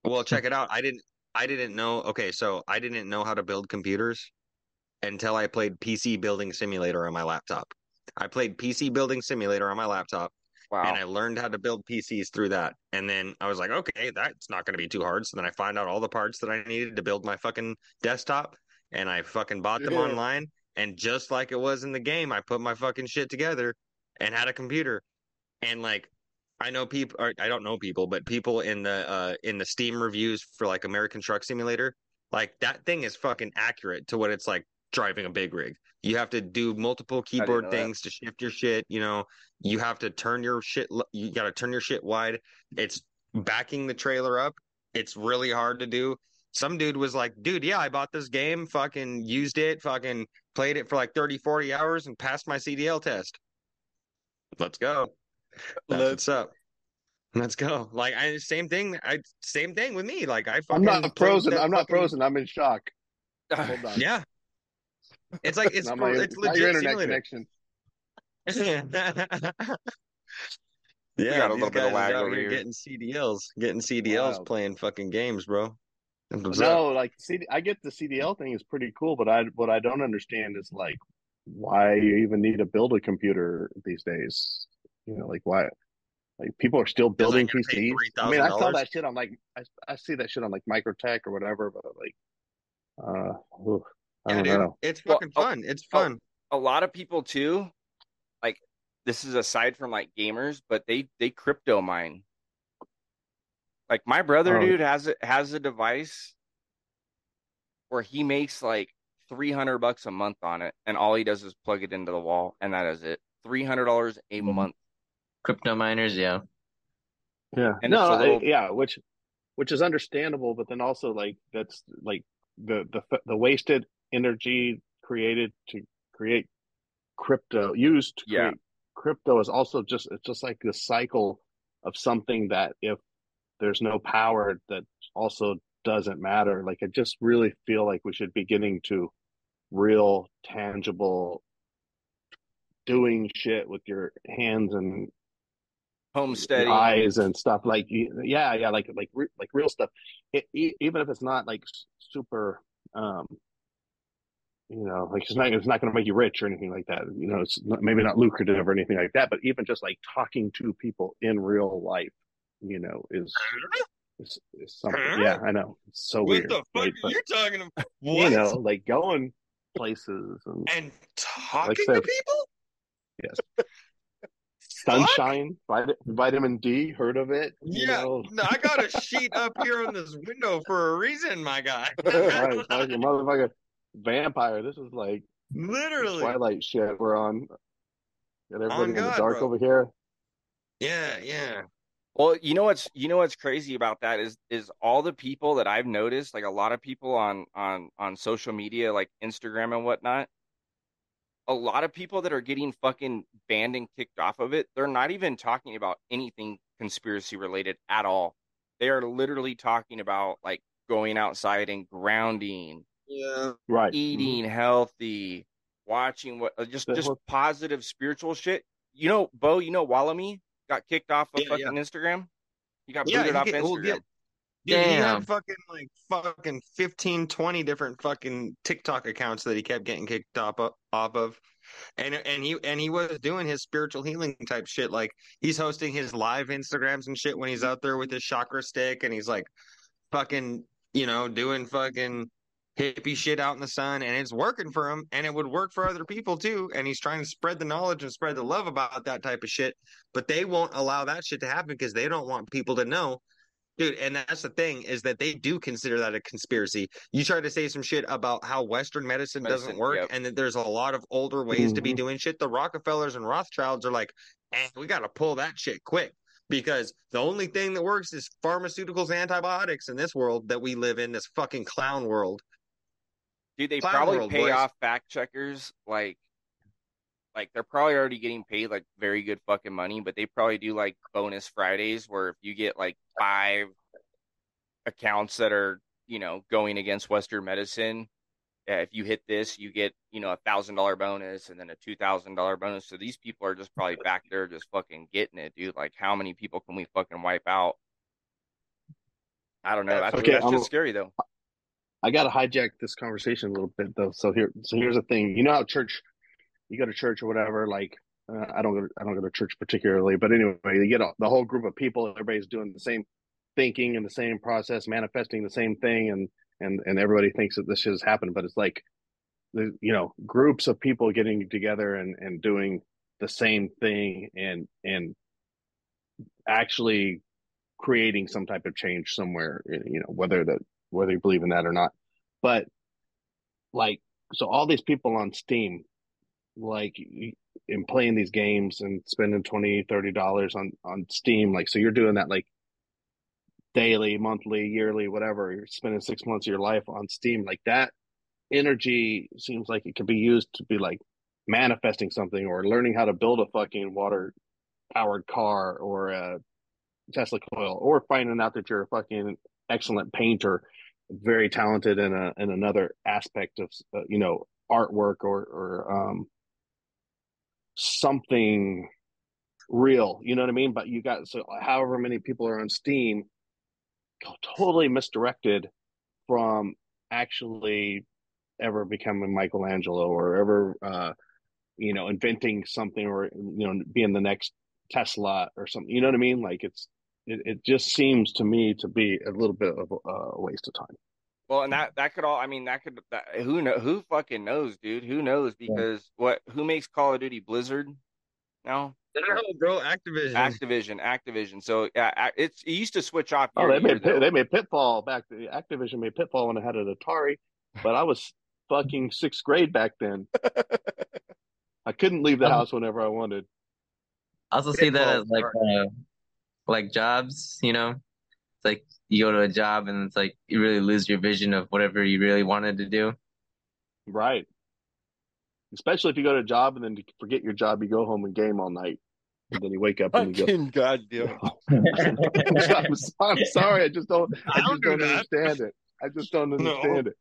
Well, check it out. I didn't I didn't know. Okay, so I didn't know how to build computers until I played PC Building Simulator on my laptop. I played PC Building Simulator on my laptop Wow. and I learned how to build PCs through that. And then I was like, okay, that's not going to be too hard. So then I find out all the parts that I needed to build my fucking desktop and I fucking bought them Yeah. online. And just like it was in the game, I put my fucking shit together and had a computer. And like, I know people, I don't know people, but people in the uh in the Steam reviews for like American Truck Simulator, like that thing is fucking accurate to what it's like driving a big rig. You have to do multiple keyboard know that. things to shift your shit. You know, you have to turn your shit. You got to turn your shit wide. It's backing the trailer up. It's really hard to do. Some dude was like, dude, yeah, I bought this game, fucking used it, fucking played it for like 30, 40 hours and passed my CDL test. Let's go. That's Let's- what's up. Let's go. Like I same thing. I same thing with me. Like I fucking I'm not frozen. I'm not fucking- frozen. I'm in shock. Hold on. Yeah. It's like it's my, it's legit your internet connection. yeah, got a little bit of guys lag out over here here. getting CDLs, getting CDLs, Wow. playing fucking games, bro. That's what's up. No, like CD, I get the CDL thing is pretty cool, but I what I don't understand is like why you even need to build a computer these days. You know, like why like people are still building gotta pay PCs. I mean, I saw that shit on like I, I see that shit on like Microtech or whatever, but like uh oof, I Yeah, don't dude, know. it's fucking oh, fun. It's fun. A lot of people too, like this is aside from like gamers, but they they crypto mine. Like my brother, Oh. dude, has a has a device where he makes like three hundred bucks a month on it, and all he does is plug it into the wall, and that is it. Three hundred dollars a Mm-hmm. month. Crypto miners, yeah. Yeah, And no, it's a I- little- yeah, which which is understandable, but then also like that's like the the the wasted energy created to create crypto used to Yeah. create crypto is also just it's just like this cycle of something that if there's no power that also doesn't matter. Like I just really feel like we should be getting to real tangible doing shit with your hands and Homesteading. eyes and stuff like yeah yeah like like like real stuff it, e- even if it's not like super um you know like it's not it's not going to make you rich or anything like that you know it's not, maybe not lucrative or anything like that but even just like talking to people in real life you know is is, is something yeah i know it's so What weird the fuck right? are But, you talking about? you know like going places and and talking said- to people? yes sunshine vit- vitamin d heard of it Yeah, no, I got a sheet up here on this window for a reason, my guy. right, motherfucker, vampire. This is like Literally. Twilight shit. We're on. Got everybody in the dark bro. over here. Yeah, yeah. Well, you know what's you know what's crazy about that is is all the people that I've noticed, like a lot of people on on on social media, like Instagram and whatnot. A lot of people that are getting fucking banned and kicked off of it, they're not even talking about anything conspiracy related at all. They are literally talking about like going outside and grounding, Yeah. Right. eating healthy, watching what uh, just The just whole- positive spiritual shit. You know, Beau, you know Wallamy got kicked off of Yeah, fucking yeah. Instagram. He got Yeah, booted he off get- well, Instagram. yeah. Dude, he Damn. had fucking like fucking 15, 20 different fucking TikTok accounts that he kept getting kicked off of, off of. And and he and he was doing his spiritual healing type shit. Like he's hosting his live Instagrams and shit when he's out there with his chakra stick and he's like fucking, you know, doing fucking hippie shit out in the sun and it's working for him and it would work for other people too. And he's trying to spread the knowledge and spread the love about that type of shit. But they won't allow that shit to happen because they don't want people to know Dude, and that's the thing is that they do consider that a conspiracy. You try to say some shit about how Western medicine, Medicine, doesn't work yep. and that there's a lot of older ways to be Mhm. doing shit. The Rockefellers and Rothschilds are like, eh, we got to pull that shit quick because the only thing that works is pharmaceuticals and antibiotics in this world that we live in, this fucking clown world. Dude, they Clown probably world, pay boys. off fact checkers like like they're probably already getting paid like very good fucking money, but they probably do like bonus Fridays where if you get like five accounts that are, you know, going against Western medicine, uh, if you hit this, you get, you know, a thousand dollar bonus and then a two thousand dollar bonus. So these people are just probably back there just fucking getting it, dude. Like how many people can we fucking wipe out? I don't know. That's, Okay, that's just scary though. I got to hijack this conversation a little bit though. So here, so here's the thing. You know how church, you go to church or whatever. Like, uh, I don't go, to, I don't go to church particularly, but anyway, you get a, the whole group of people. Everybody's doing the same thinking and the same process, manifesting the same thing, and and and everybody thinks that this has happened. But it's like, the you know, groups of people getting together and and doing the same thing and and actually creating some type of change somewhere. You know, whether that whether you believe in that or not. But like, so all these people on Steam, like in playing these games and spending 20 30 dollars on on steam like so you're doing that like daily monthly yearly whatever you're spending six months of your life on steam like that energy seems like it could be used to be like manifesting something or learning how to build a fucking water powered car or a tesla coil or finding out that you're a fucking excellent painter very talented in a in another aspect of uh, you know artwork or or um something real you know what i mean? But you got so however many people are on steam totally misdirected from actually ever becoming michelangelo or ever uh you know inventing something or you know being the next tesla or something you know what i mean? Like it's it, it just seems to me to be a little bit of a, a waste of time Well, and that that could all. I mean, that could. That, who know? Who fucking knows, dude? Who knows? Because what? Who makes Call of Duty? Blizzard. No. No, bro, Activision. Activision. Activision. So yeah, it's it used to switch off. Oh, they made Pit- though. they made Pitfall back. The Activision made Pitfall when I had an Atari, but I was fucking sixth grade back then. I couldn't leave the house whenever I wanted. I also see that as like uh, like jobs, you know. It's like you go to a job and it's like you really lose your vision of whatever you really wanted to do. Right. Especially if you go to a job and then you forget your job, you go home and game all night, and then you wake up and you go. Fucking goddamn. I'm, I'm sorry, I just don't. I, I don't just do don't understand it. I just don't No. understand it.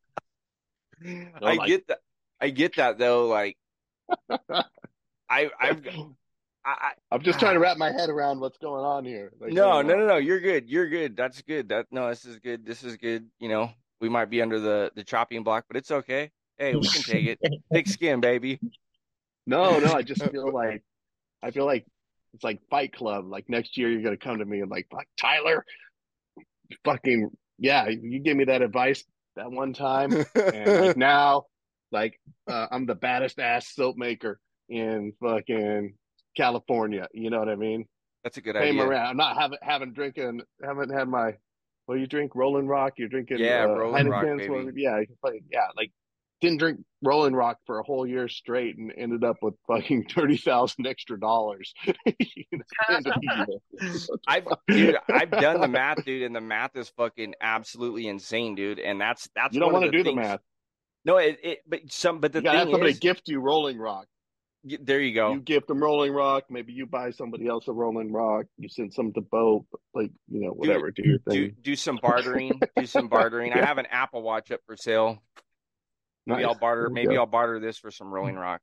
I like- get that. I get that though. Like, I I've I, I I'm just trying to wrap my head around what's going on here. Like, no, no, no, no. You're good. You're good. That's good. That no, this is good. This is good. You know, we might be under the the chopping block, but it's okay. Hey, we can take it. Thick skin, baby. No, no, I just feel like I feel like it's like Fight Club. Like next year, you're gonna come to me and like, like Tyler, fucking yeah, you gave me that advice that one time, and like now, like uh, I'm the baddest ass soap maker in fucking California. You know what I mean? That's a good 'em idea. around. I'm not haven't haven't drinking haven't had my. Well, you drink Rolling Rock. You're drinking Yeah, uh, Rolling Rock, baby. yeah, you can play- yeah. Like didn't drink Rolling Rock for a whole year straight and ended up with fucking thirty thousand extra dollars. You know, end of the year. I've dude, I've done the math, dude, and the math is fucking absolutely insane, dude. And that's that's you don't want to do the math. No, it, it but some but the You have thing somebody is, gift you Rolling Rock. Y- there you go. You gift them Rolling Rock. Maybe you buy somebody else a Rolling Rock. You send some to Beau. Like you know, whatever. Do, your do thing. do some bartering. do some bartering. I have an Apple Watch up for sale. Maybe Nice. I'll barter. Maybe go. I'll barter this for some Rolling Rock.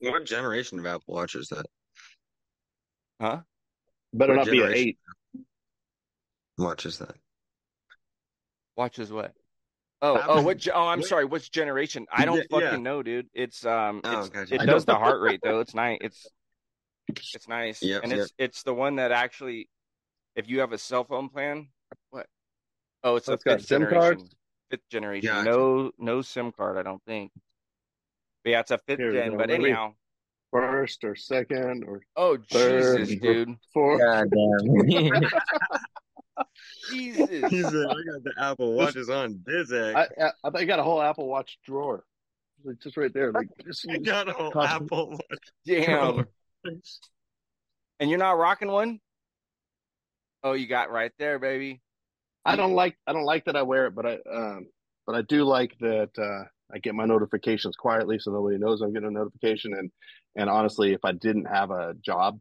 What generation of Apple Watch is that? Huh? Better What not be an eight. Watch is that? Watches what? Oh, Apple- oh, what? Oh, I'm what- sorry. Which generation? I don't Yeah, fucking yeah. know, dude. It's um, Oh, it's, gotcha. it I does the heart rate though. It's nice. It's it's nice, Yep, and it's it's the one that actually, if you have a cell phone plan, what? Oh, it's Oh, a it's got fifth SIM generation. cards? Fifth generation. Gotcha. No, no SIM card. I don't think. But yeah, it's a fifth Here gen. But Let me- anyhow, First or second or oh third Jesus, dude. fourth. God damn. Jesus. He said, I got the Apple Watches on this egg. I, I, I got a whole Apple Watch drawer, like just right there. Like just, I got a whole Cost- Apple Watch. Damn. And you're not rocking one? Oh, you got right there, baby. I don't like I don't like that I wear it, but I um but I do like that uh I get my notifications quietly so nobody knows I'm getting a notification and and honestly if I didn't have a job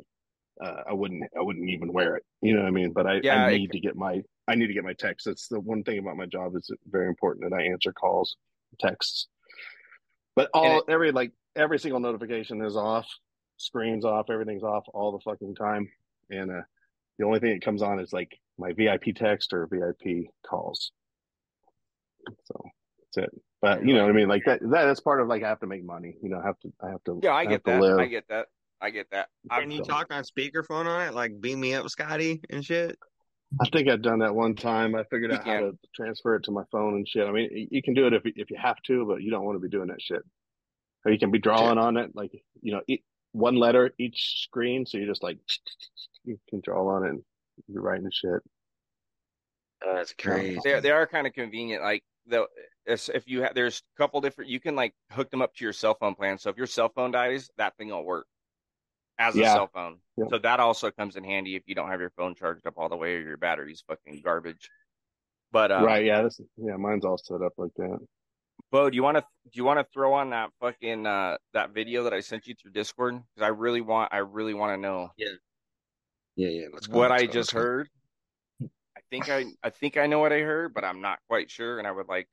uh, I wouldn't I wouldn't even wear it. You know what I mean? But I, Yeah, I it- need to get my I need to get my texts. That's the one thing about my job is very important that I answer calls, texts. But all every like every single notification is off, screens off, everything's off all the fucking time. And uh the only thing that comes on is like my VIP text or VIP calls. So that's it. But you know what I mean? Like that, that that's part of like I have to make money. You know, I have to I have to Yeah, I have get that. live. I get that. I get that. Can you talk on speakerphone on it? Like beam me up, Scotty, and shit. I think I've done that one time. I figured out how to transfer it to my phone and shit. I mean, you can do it if if you have to, but you don't want to be doing that shit. Or you can be drawing on it, like you know, one letter each screen. So you just like you can draw on it and you're writing shit. Oh, that's crazy. They they are kind of convenient. Like the if if you have there's a couple different you can like hook them up to your cell phone plan. So if your cell phone dies, that thing will work as a cell phone. Yep. So that also comes in handy if you don't have your phone charged up all the way or your battery's fucking garbage. But um, right? Yeah. This. Yeah. Mine's all set up like that. Beau, do you want to do you want to throw on that fucking uh that video that I sent you through Discord? Because I really want I really want to know Yeah. Yeah, yeah. Let's go. what let's I go, just let's go. heard. I think I I think I know what I heard, but I'm not quite sure, and I would like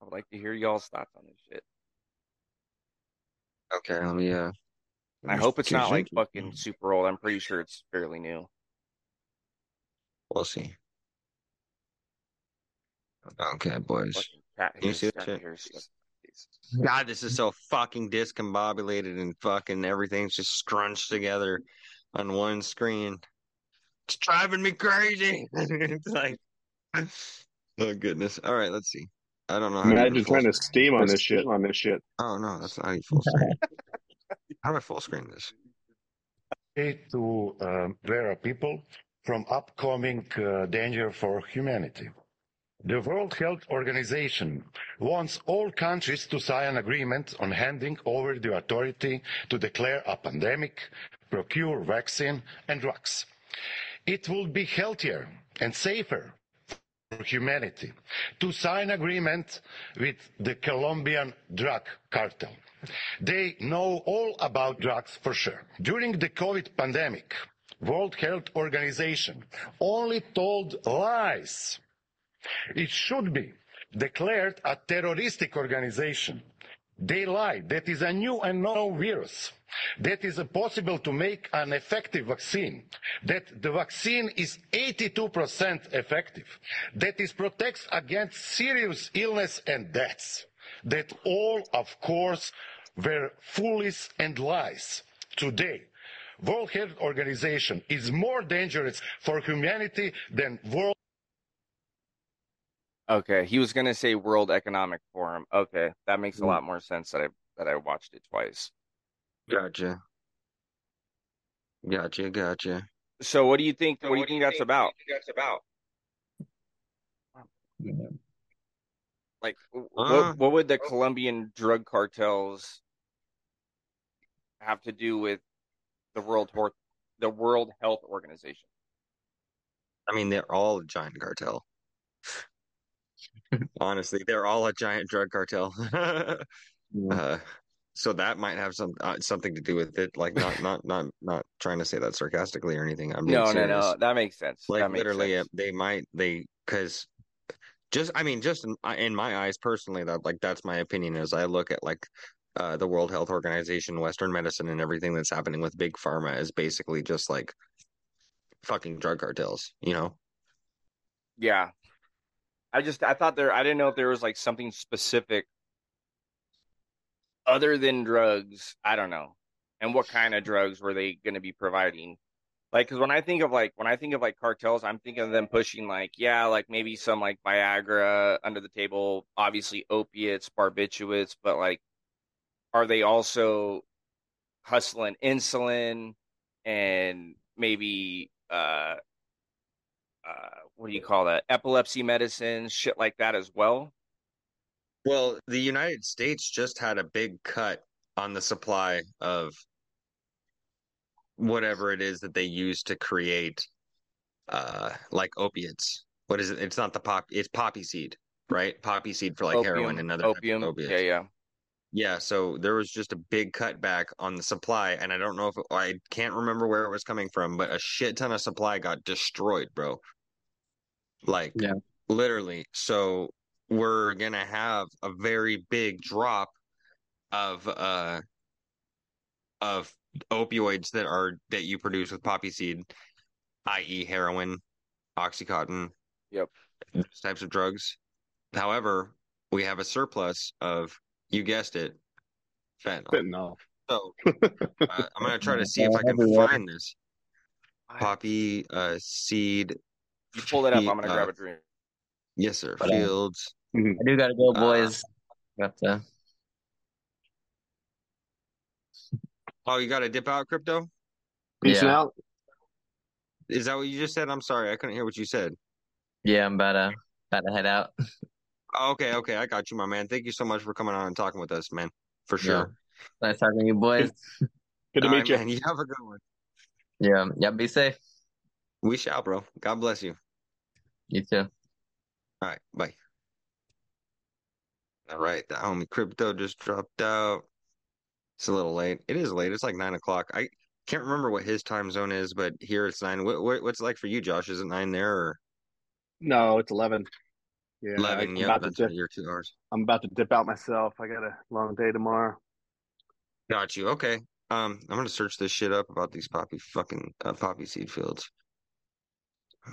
I would like to hear y'all's thoughts on this shit. Okay, let me uh And I hope it's not like fucking super old. I'm pretty sure it's fairly new. We'll see. Okay, boys. Cat you see cat. God, this is so fucking discombobulated and fucking everything's just scrunched together on one screen. It's driving me crazy. it's like, oh goodness. All right, let's see. I don't know how to Imagine do full trying to steam on this shit. On this shit. Oh no, that's not how you full screen. how do I full screen this? to are people from upcoming uh, danger for humanity. The World Health Organization wants all countries to sign an agreement on handing over the authority to declare a pandemic, procure vaccine and drugs. It will be healthier and safer for humanity to sign agreement with the Colombian drug cartel. They know all about drugs for sure. During the COVID pandemic, World Health Organization only told lies. It should be declared a terroristic organization. They lied. That is a new and known virus. That is possible to make an effective vaccine. That the vaccine is 82% effective. That it protects against serious illness and deaths. That all, of course, were foolish and lies. Today, World Health Organization is more dangerous for humanity than World Okay, he was gonna say World Economic Forum. Okay, that makes a Mm. lot more sense that I that I watched it twice. Gotcha. Gotcha, gotcha. So what do you think? What do you think that's about? That's about. Like, Uh, what what would the Colombian drug cartels have to do with the World Hor- the World Health Organization? I mean, they're all a giant cartel. Honestly, they're all a giant drug cartel. uh, so that might have some uh, something to do with it. Like, not not not not trying to say that sarcastically or anything. I'm being No, no, serious. no. That makes sense. Like makes literally, sense. they might they because just I mean, just in, in my eyes personally, that like that's my opinion. As I look at like uh, the World Health Organization, Western medicine, and everything that's happening with big pharma is basically just like fucking drug cartels. You know? Yeah. I just I thought there I didn't know if there was like something specific other than drugs. I don't know. And what kind of drugs were they going to be providing? Like cuz when I think of like when I think of like cartels, I'm thinking of them pushing like yeah, like maybe some like Viagra under the table, obviously opiates, barbiturates, but like are they also hustling insulin and maybe uh uh what do you call that? Epilepsy medicine, shit like that as well. Well, the United States just had a big cut on the supply of whatever it is that they use to create uh like opiates. What is it? It's not the pop it's poppy seed, right? Poppy seed for like Opium, heroin and other opium. opiates. Yeah, yeah. Yeah, so there was just a big cutback on the supply, and I don't know if it, I can't remember where it was coming from, but a shit ton of supply got destroyed, bro. Like, Yeah. literally. So we're gonna have a very big drop of uh of opioids that are that you produce with poppy seed, i.e., heroin, oxycontin, Yep. those types of drugs. However, we have a surplus of you guessed it, fentanyl. Fentanyl. So uh, I'm gonna try to see if I can find this poppy uh, seed. You pull it up. I'm gonna uh, grab a drink. Yes, sir. But, uh, Fields. I do gotta go, Uh, boys. Got to. Oh, you got to dip out, crypto. Peace Yeah. out. Is that what you just said? I'm sorry, I couldn't hear what you said. Yeah, I'm about to about to head out. Oh, okay, okay, I got you, my man. Thank you so much for coming on and talking with us, man. For sure. Nice talking to you, boys. Good to All meet right, you. man. You have a good one. Yeah, yeah. Be safe. We shall, bro. God bless you. You too. All right, bye. All right, the homie crypto just dropped out. It's a little late. It is late. It's like nine o'clock. I can't remember what his time zone is, but here it's nine. What, what what's it like for you, Josh? Is it nine there or No, it's eleven. Yeah, eleven? I'm Yep, about to that's dip. your two hours. I'm about to dip out myself. I got a long day tomorrow. Got you. Okay. Um, I'm gonna search this shit up about these poppy fucking uh, poppy seed fields.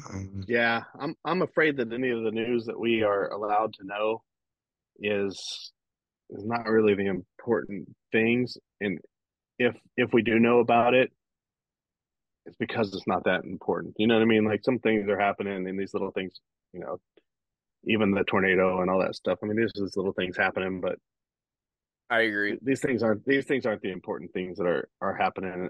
Um, Yeah, I'm I'm afraid that any of the news that we are allowed to know is is not really the important things. And if if we do know about it, it's because it's not that important. You know what I mean? Like some things are happening and these little things, you know, even the tornado and all that stuff. I mean, there's just little things happening, but I agree. these things aren't these things aren't the important things that are are happening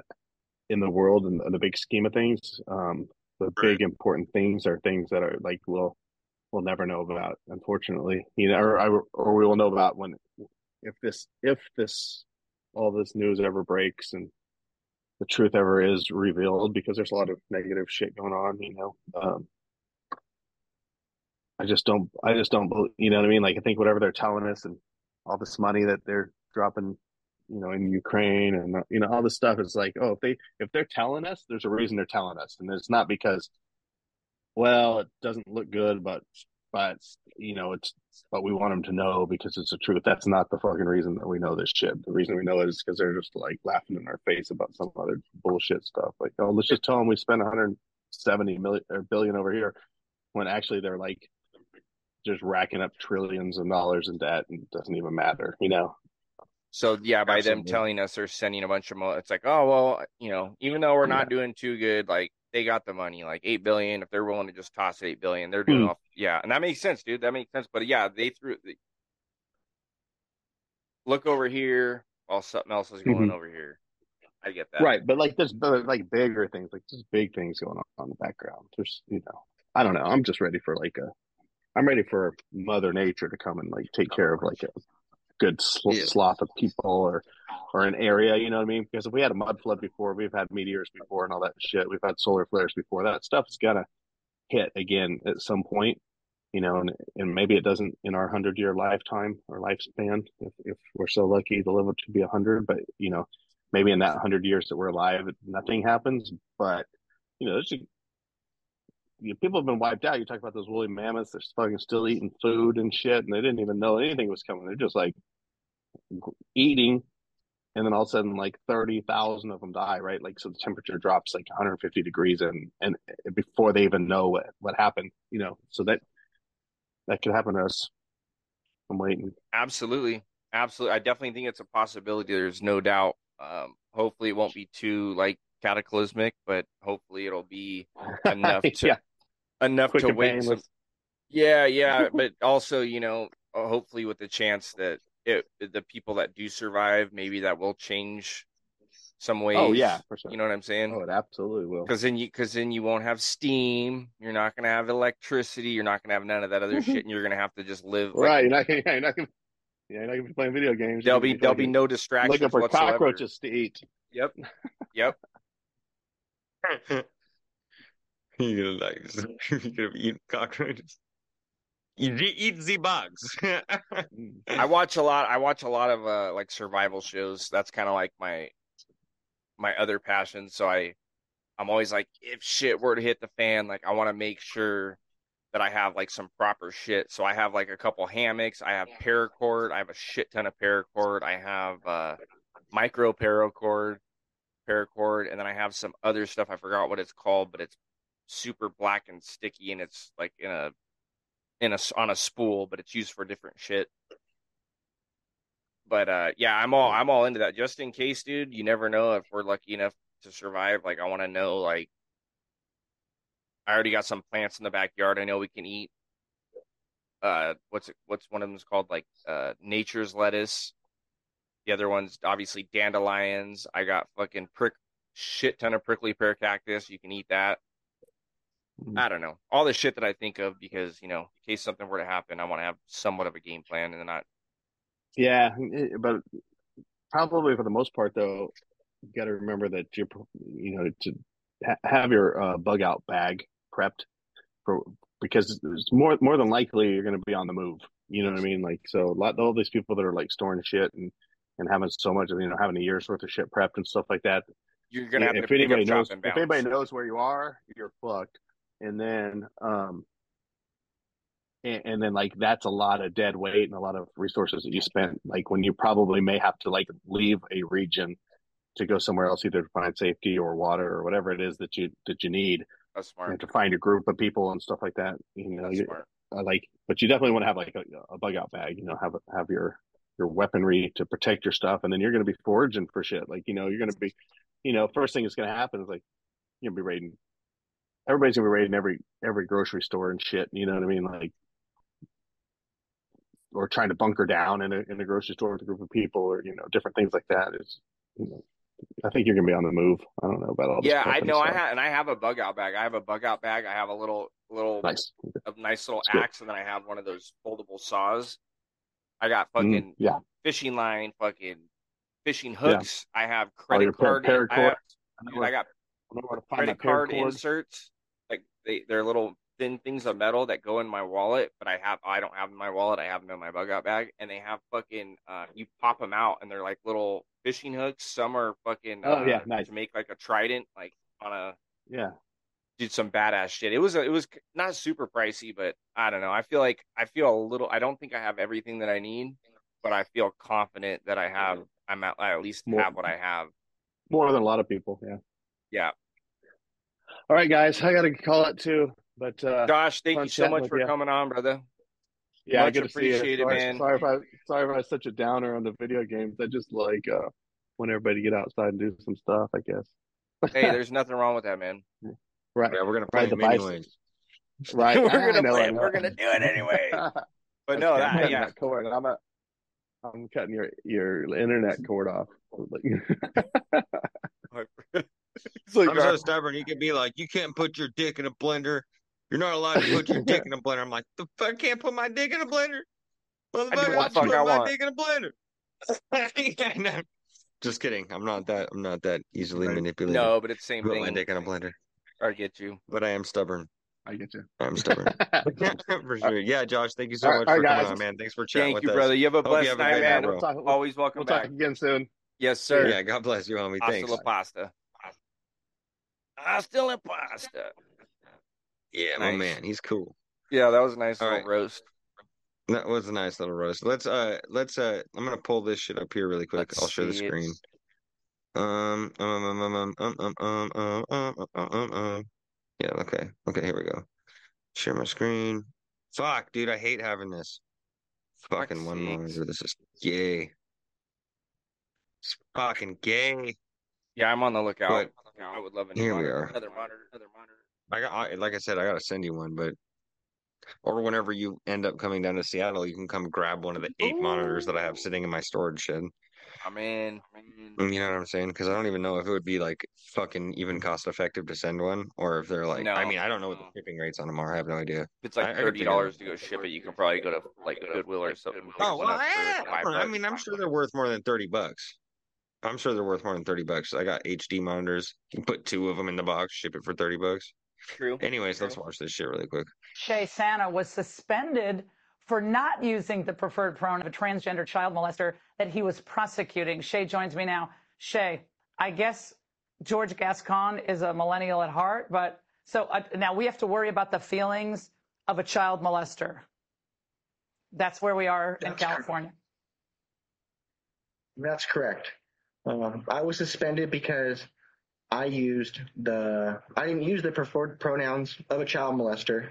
in the world and the big scheme of things. Um, the big important things are things that are like we'll we'll never know about, unfortunately. You know, or I- or we will know about when if this if this all this news ever breaks and the truth ever is revealed because there's a lot of negative shit going on. You know, um, I just don't I just don't you know what I mean. Like I think whatever they're telling us and all this money that they're dropping you know in Ukraine and you know all this stuff is like oh if they if they're telling us there's a reason they're telling us. And it's not because well it doesn't look good but but you know it's but we want them to know because it's the truth. That's not the fucking reason that we know this shit. The reason we know it is because they're just like laughing in our face about some other bullshit stuff. Like oh let's just tell them we spent 170 million or billion over here when actually they're like just racking up trillions of dollars in debt and doesn't even matter you know So yeah, by them telling us they're sending a bunch of money, it's like, oh well, you know, even though we're not doing too good, like they got the money, like eight billion. If they're willing to just toss eight billion, they're doing Hmm. off. Yeah, and that makes sense, dude. That makes sense. But yeah, they threw. The, look over here while something else is going Mhm. over here. I get that. Right, but like there's there's, like bigger things, like just big things going on in the background. There's you know, I don't know. I'm just ready for like a, I'm ready for Mother Nature to come and like take care of like a good sl- Yeah. sloth of people or or an area. You know what I mean? Because if we had a mud flood before, we've had meteors before and all that shit. We've had solar flares before. That stuff is gonna hit again at some point. You know, and and maybe it doesn't in our hundred year lifetime or lifespan if if we're so lucky to live to be a hundred. But you know, maybe in that hundred years that we're alive, nothing happens. But you know, there's a, you know, people have been wiped out. You talk about those woolly mammoths; they're fucking still eating food and shit, and they didn't even know anything was coming. They're just like eating, and then all of a sudden, like thirty thousand of them die. Right, like so the temperature drops like 150 degrees, and and before they even know what what happened, you know, so that that could happen to us. I'm waiting. Absolutely. Absolutely. I definitely think it's a possibility. There's no doubt. Um, hopefully it won't be too like cataclysmic, but hopefully it'll be enough to yeah, enough quick to wake some. Yeah, yeah, but also, you know, uh, hopefully with the chance that it the people that do survive, maybe that will change some ways. Oh yeah, for sure. You know what I'm saying? Oh, it absolutely will. Because then you, because then you won't have steam. You're not gonna have electricity. You're not gonna have none of that other shit, and you're gonna have to just live. Like, right, you're not, yeah, you're not gonna, yeah, you're not gonna be playing video games. There'll be there'll be no distractions looking for whatsoever. cockroaches to eat. Yep, yep. You're gonna like you could have eaten cockroaches. You eat the bugs. I watch a lot. I watch a lot of uh like survival shows. That's kind of like my my other passion. So I I'm always like, if shit were to hit the fan, like I want to make sure that I have like some proper shit. So I have like a couple hammocks. I have paracord. I have a shit ton of paracord. I have uh micro paracord, paracord, and then I have some other stuff. I forgot what it's called, but it's super black and sticky, and it's like in a in a on a spool, but it's used for different shit. But uh, yeah, I'm all I'm all into that. Just in case, dude. You never know if we're lucky enough to survive. Like I want to know. Like I already got some plants in the backyard. I know we can eat. Uh, what's it? What's one of them called? Like uh, nature's lettuce. The other one's obviously dandelions. I got fucking prick shit ton of prickly pear cactus. You can eat that. I don't know. All the shit that I think of because, you know, in case something were to happen, I want to have somewhat of a game plan and not Yeah, but probably for the most part, though, you got to remember that you're, you know, to ha- have your uh, bug out bag prepped for because it's more more than likely you're going to be on the move. You know what I mean? Like, so a lot all these people that are like storing shit and and having so much, you know, having a year's worth of shit prepped and stuff like that. you're gonna have if to anybody knows, if anybody knows where you are, you're fucked. And then, um, and, and then like that's a lot of dead weight and a lot of resources that you spent. Like when you probably may have to like leave a region to go somewhere else, either to find safety or water or whatever it is that you that you need. That's You smart. to find a group of people and stuff like that. You know, That's you, smart. uh, like, but you definitely want to have like a, a bug out bag. You know, have have your your weaponry to protect your stuff, and then you're going to be foraging for shit. Like, you know, you're going to be, you know, first thing that's going to happen is like you're going to be raiding. Everybody's going to be raiding every every grocery store and shit. You know what I mean? Like, or trying to bunker down in a in a grocery store with a group of people, or you know, different things like that. Is, you know, I think you're going to be on the move. I don't know about all this. Yeah, I know. I have, and I have a bug out bag. I have a bug out bag. I have a little, little, Nice. a nice little good. axe, and then I have one of those foldable saws. I got Mm, fucking yeah. fishing line, fucking fishing Yeah. hooks. I have credit par- card. I, paracord. have, I dude, I got I know where to find credit card inserts. Like they, they're little thin things of metal that go in my wallet, but I have I don't have them in my wallet. I have them in my bug out bag, and they have fucking uh, you pop them out, and they're like little fishing hooks. Some are fucking Oh, uh, yeah, nice. to make like a trident, like on a Yeah. did some badass shit. It was a, it was not super pricey, but I don't know. I feel like I feel a little. I don't think I have everything that I need, but I feel confident that I have. I'm at, I at least More- have what I have. More than a lot of people. Yeah. Yeah, All right, guys. I got to call it too. But uh, Josh, thank you so much for you. coming on, brother. yeah, much good to see you. appreciated, sorry, man. Sorry if I sorry if I was such a downer on the video games. I just like uh, want everybody to get outside and do some stuff. I guess. Hey, there's nothing wrong with that, man. right. yeah, we're gonna play Ride the them anyways. Right. We're gonna know, play it. We're gonna do it anyway. But no, I'm that, cutting yeah, that cord. I'm a, I'm cutting your your internet cord off. It's like, I'm so uh, stubborn. You could be like, you can't put your dick in a blender. You're not allowed to put your dick in a blender. I'm like, the fuck, I can't put my dick in a blender. Motherfucker, what I'm the fuck put I my want. dick in a blender. Yeah, no. Just kidding. I'm not that. I'm not that easily Right. manipulated. no, but it's the same put my thing. dick in a blender. I get you. But I am stubborn. I get you. I'm stubborn. For sure. Yeah, Josh. Thank you so All much right, for coming on, man. Thanks for chatting Thank with you, us. brother. You have a blessed have a night, man. night. We'll talk, we'll, Always welcome we'll back. talk again soon. Yes, sir. Yeah, God bless you, homie. Hasta Thanks. la pasta. Hasta la pasta. Yeah, my man. He's cool. Yeah, that was a nice All little right. roast. That was a nice little roast. Let's uh let's uh I'm gonna pull this shit up here really quick. Let's I'll share the see it. screen. Um um um um um um um um um um um um um Yeah, okay. Okay, here we go. Share my screen. Fuck, dude, I hate having this. Fucking one sakes. monitor. This is gay. It's fucking gay. Yeah, I'm on the lookout. But I would love a here we monitor. are. Another monitor. Another monitor. I got I, like I said, I gotta send you one, but or whenever you end up coming down to Seattle, you can come grab one of the eight monitors that I have sitting in my storage shed. I'm in. You know what I'm saying? Because I don't even know if it would be like fucking even cost effective to send one, or if they're like. No. I mean, I don't know what the shipping rates on them are. I have no idea. If it's like I- thirty dollars to go ship it, you can probably go to like Goodwill or something. Oh well, I, I mean, I'm sure they're worth more than thirty bucks. I'm sure they're worth more than thirty bucks. I got HD monitors. You can put two of them in the box, ship it for thirty bucks. True. Anyways, let's watch this shit really quick. Shea Sanna was suspended for not using the preferred pronoun of a transgender child molester that he was prosecuting. Shea joins me now. Shea, I guess George Gascon is a millennial at heart, but so uh, now we have to worry about the feelings of a child molester. That's where we are in California. That's correct. Um, I was suspended because I used the I didn't use the preferred pronouns of a child molester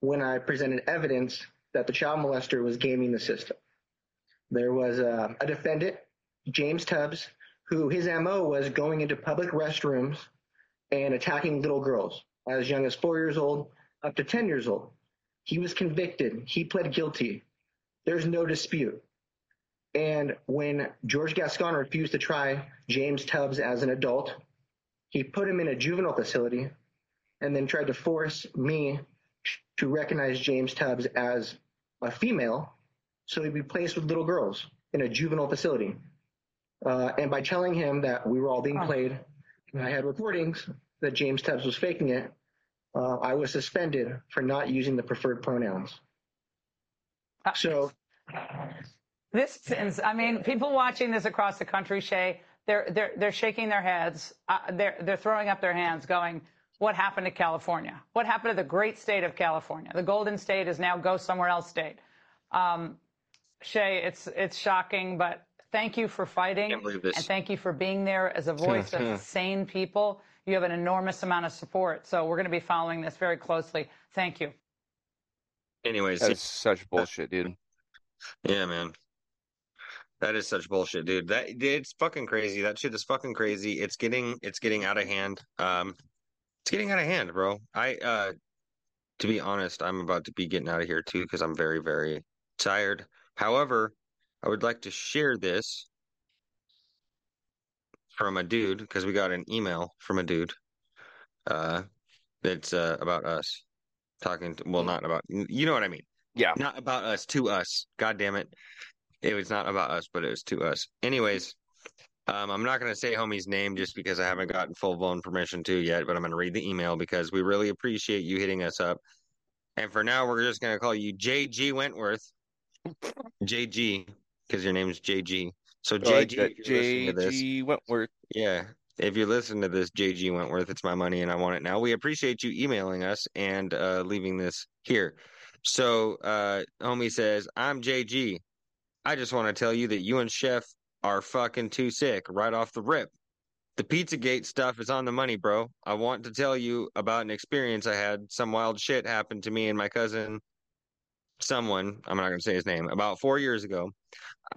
when I presented evidence that the child molester was gaming the system. There was a, a defendant, James Tubbs, who his MO was going into public restrooms and attacking little girls as young as four years old up to 10 years old. He was convicted. He pled guilty. There's no dispute. And when George Gascon refused to try James Tubbs as an adult, he put him in a juvenile facility and then tried to force me to recognize James Tubbs as a female so he'd be placed with little girls in a juvenile facility. Uh, and by telling him that we were all being played, and I had recordings that James Tubbs was faking it, uh, I was suspended for not using the preferred pronouns. So This is, I mean, people watching this across the country, Shea, they're they're they're shaking their heads, uh, they're they're throwing up their hands, going, "What happened to California? What happened to the great state of California? The Golden State is now go somewhere else state." Um, Shea, it's it's shocking, but thank you for fighting, Can't believe this. and thank you for being there as a voice of sane people. You have an enormous amount of support, so we're going to be following this very closely. Thank you. Anyways, That's such bullshit, dude. Yeah, man. That is such bullshit, dude. That it's fucking crazy. That shit is fucking crazy. It's getting it's getting out of hand. Um it's getting out of hand, bro. I uh to be honest, I'm about to be getting out of here too because I'm very very tired. However, I would like to share this from a dude because we got an email from a dude uh that's uh about us talking to, well not about you know what I mean. Yeah. Not about us to us. God damn it. It was not about us, but it was to us. Anyways, um, I'm not going to say homie's name just because I haven't gotten full blown permission to yet, but I'm going to read the email because we really appreciate you hitting us up. And for now, we're just going to call you JG Wentworth. JG, because your name's JG. So like JG, that. if you're listening to this, JG Wentworth. yeah. If you listen to this, JG Wentworth, it's my money and I want it now. We appreciate you emailing us and uh, leaving this here. So, uh, homie says, I'm JG. I just want to tell you that you and Chef are fucking too sick right off the rip. The Pizzagate stuff is on the money, bro. I want to tell you about an experience I had. Some wild shit happened to me and my cousin, someone, I'm not going to say his name, about four years ago.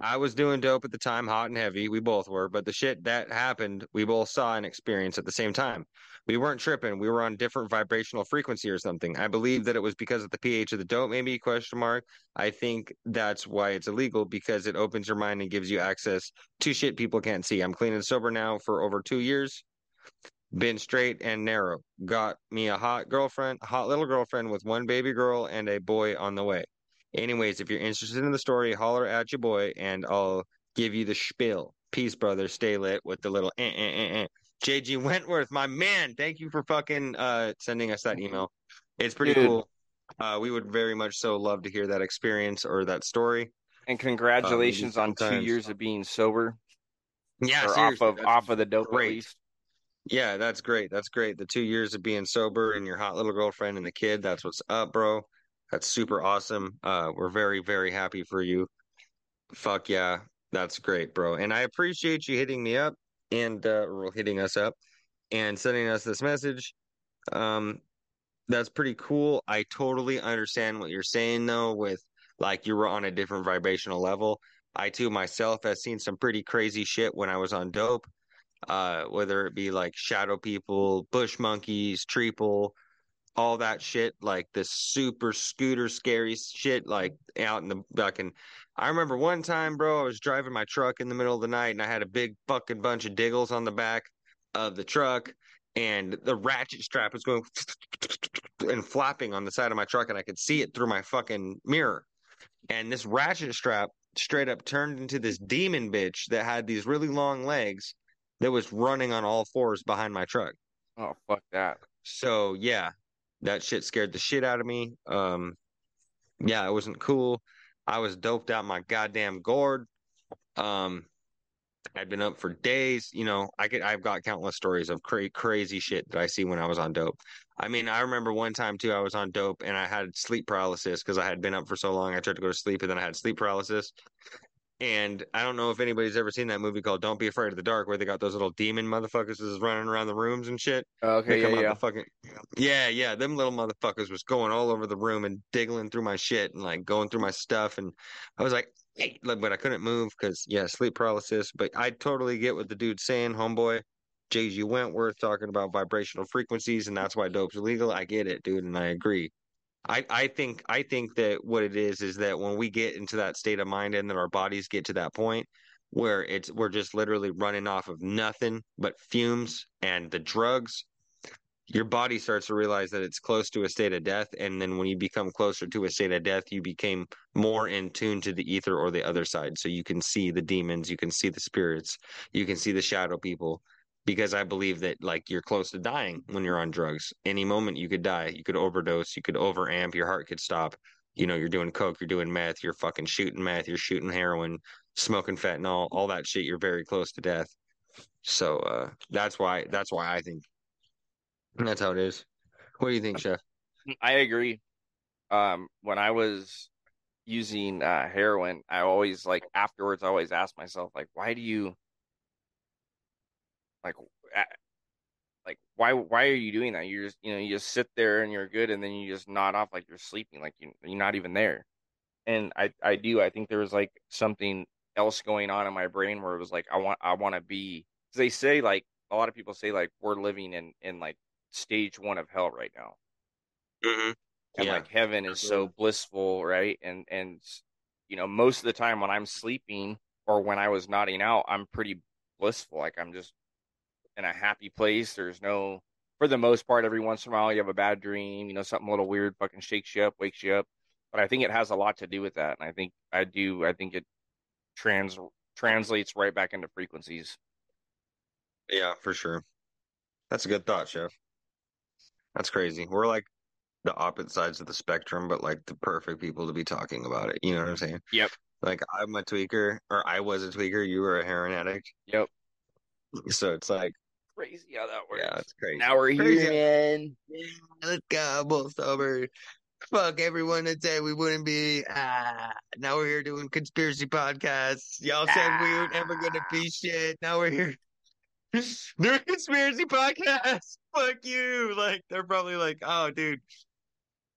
I was doing dope at the time, hot and heavy. We both were, but the shit that happened, we both saw and experienced at the same time. We weren't tripping. We were on different vibrational frequency or something. I believe that it was because of the pH of the dope, maybe question mark. I think that's why it's illegal because it opens your mind and gives you access to shit people can't see. I'm clean and sober now for over two years. Been straight and narrow. Got me a hot girlfriend, hot little girlfriend with one baby girl and a boy on the way. Anyways, if you're interested in the story, holler at your boy and I'll give you the spiel. Peace, brother. Stay lit with the little eh, eh, eh, eh. JG Wentworth, my man. Thank you for fucking uh, sending us that email. It's pretty Dude. cool. Uh, we would very much so love to hear that experience or that story. And congratulations on two years of being sober. Yeah, off of off of the dope at great. Yeah, that's great. That's great. The two years of being sober and your hot little girlfriend and the kid, that's what's up, bro. That's super awesome. Uh, we're very, very happy for you. Fuck yeah. That's great, bro. And I appreciate you hitting me up and uh hitting us up and sending us this message. Um that's pretty cool. I totally understand what you're saying though, with like you were on a different vibrational level. I too myself have seen some pretty crazy shit when I was on dope uh, whether it be like shadow people, bush monkeys, treeple, all that shit, like the super scooter scary shit, like out in the fucking. I remember one time, bro, I was driving my truck in the middle of the night and I had a big fucking bunch of diggles on the back of the truck and the ratchet strap was going and flapping on the side of my truck and I could see it through my fucking mirror. And this ratchet strap straight up turned into this demon bitch that had these really long legs that was running on all fours behind my truck. Oh fuck that. So yeah, that shit scared the shit out of me. Um yeah, it wasn't cool. I was doped out my goddamn gourd. Um I'd been up for days. You know, I could I've got countless stories of cra- crazy shit that I see when I was on dope. I mean, I remember one time too. I was on dope and I had sleep paralysis because I had been up for so long. I tried to go to sleep and then I had sleep paralysis. And I don't know if anybody's ever seen that movie called "Don't Be Afraid of the Dark," where they got those little demon motherfuckers running around the rooms and shit. Okay, They come yeah, out yeah. the fucking yeah, yeah. Them little motherfuckers was going all over the room and diggling through my shit and like going through my stuff. And I was like, hey, but I couldn't move because yeah, sleep paralysis. But I totally get what the dude's saying, homeboy. J.G. Wentworth talking about vibrational frequencies, and that's why dope's illegal. I get it, dude, and I agree. I, I think I think that what it is is that when we get into that state of mind and that our bodies get to that point where it's we're just literally running off of nothing but fumes and the drugs, your body starts to realize that it's close to a state of death. And then when you become closer to a state of death, you became more in tune to the ether or the other side. So you can see the demons, you can see the spirits, you can see the shadow people because I believe that like you're close to dying when you're on drugs. Any moment you could die, you could overdose, you could overamp, your heart could stop. You know, you're doing coke, you're doing meth, you're fucking shooting meth, you're shooting heroin, smoking fentanyl, all that shit. You're very close to death. So uh, that's why that's why I think that's how it is. What do you think, Chef? I agree. Um, when I was using uh, heroin, I always like afterwards. I always ask myself, like, why do you like, like, why why are you doing that? You just you know you just sit there and you're good, and then you just nod off like you're sleeping, like you you're not even there. And I I do. I think there was like something else going on in my brain where it was like I want I want to be. Cause they say like a lot of people say like we're living in in like stage one of hell right now Mm-hmm. and Yeah, like heaven is so blissful right and and you know most of the time when i'm sleeping or when i was nodding out i'm pretty blissful like i'm just in a happy place there's no for the most part every once in a while you have a bad dream you know something a little weird fucking shakes you up wakes you up but i think it has a lot to do with that and i think i do i think it trans translates right back into frequencies Yeah, for sure. That's a good thought, Chef. That's crazy. We're like the opposite sides of the spectrum, but like the perfect people to be talking about it. You know what I'm saying? Yep. Like I'm a tweaker, or I was a tweaker. You were a heroin addict. Yep. So it's like, crazy how that works yeah, it's crazy. now we're Crazy. here man Yeah, let's go, both sober. Fuck everyone that said we wouldn't be. Ah, now we're here doing conspiracy podcasts. Y'all said we weren't ever gonna be shit. Now we're here doing conspiracy podcasts. Fuck you. Like they're probably like, oh, dude,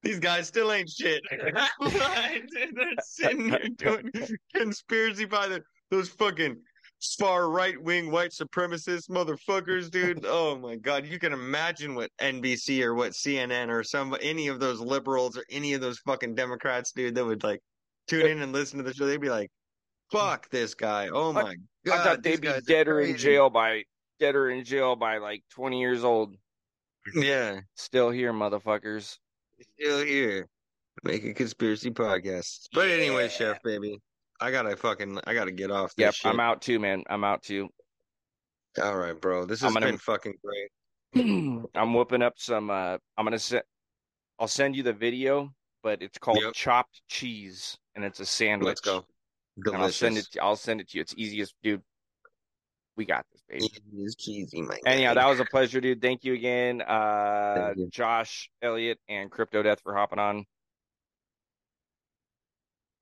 these guys still ain't shit. they're sitting here doing conspiracy pod. Those fucking far right wing white supremacist motherfuckers, dude. Oh my god, you can imagine what NBC or what CNN or some any of those liberals or any of those fucking Democrats, dude, that would like tune in and listen to the show. They'd be like, "Fuck this guy." Oh my god, I thought they'd be dead or in jail by dead or in jail by like 20 years old. Yeah, Still here, motherfuckers. still here making conspiracy podcasts. But anyway, Chef baby, I gotta fucking I gotta get off this Yep, shit. I'm out too, man. I'm out too. All right, bro. This has gonna- been fucking great. I'm whipping up some. Uh, I'm gonna send. I'll send you the video, but it's called Yep. chopped cheese, and it's a sandwich. Let's go. And I'll send it. I'll send it to you. It's easiest, dude. We got this, baby. It is cheesy, my Anyhow, that was a pleasure, dude. Thank you again, uh, Thank you. Josh, Elliot, and Crypto Death for hopping on.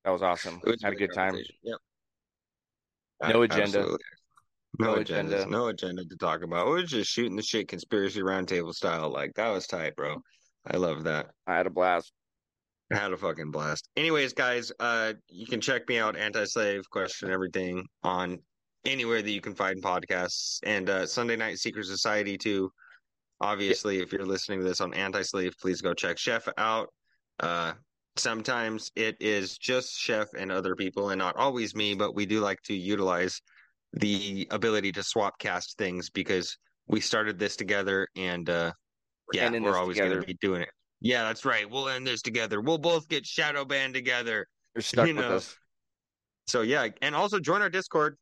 That was awesome. Was Had a good time. Yep. No agenda. absolutely. No, No agenda. No agenda to talk about. We are just shooting the shit conspiracy roundtable style. Like that was tight, bro. I love that. I had a blast. I had a fucking blast. Anyways, guys, uh, you can check me out, Anti-Slave, Question Everything, on anywhere that you can find podcasts, and uh, Sunday Night Secret Society too Obviously, if you're listening to this on Anti-Slave, please go check Chef out. Uh, sometimes it is just Chef and other people, and not always me. But we do like to utilize the ability to swap cast things because we started this together, and uh, yeah, ending we're always gonna be doing it. Yeah, that's right. We'll end this together. We'll both get shadow banned together. You're stuck You with know. us. So yeah, and also join our Discord.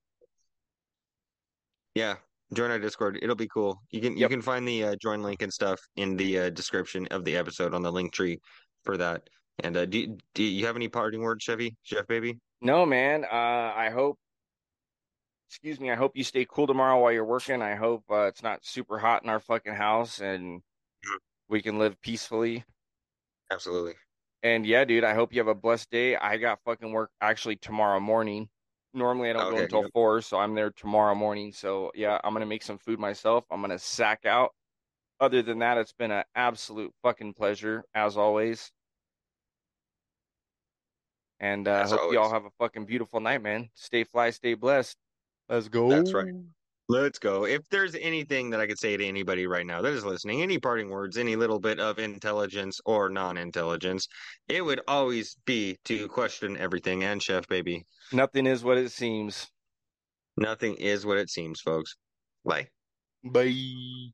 Yeah, join our Discord. It'll be cool. You can you can find the uh, join link and stuff in the uh, description of the episode on the link tree for that. And uh, do do you have any parting words, Chevy, Chef Baby? No, man. Uh, I hope. Excuse me. I hope you stay cool tomorrow while you're working. I hope uh, it's not super hot in our fucking house and we can live peacefully. Absolutely. And yeah, dude, I hope you have a blessed day. I got fucking work actually tomorrow morning. Normally I don't go until four, so I'm there tomorrow morning. So yeah, I'm gonna make some food myself. I'm gonna sack out. Other than that, it's been an absolute fucking pleasure as always. And uh, I As hope you all have a fucking beautiful night, man. Stay fly, stay blessed. Let's go. That's right. Let's go. If there's anything that I could say to anybody right now that is listening, any parting words, any little bit of intelligence or non-intelligence, it would always be to question everything. And Chef Baby, Nothing is what it seems. nothing is what it seems, folks. Bye. Bye.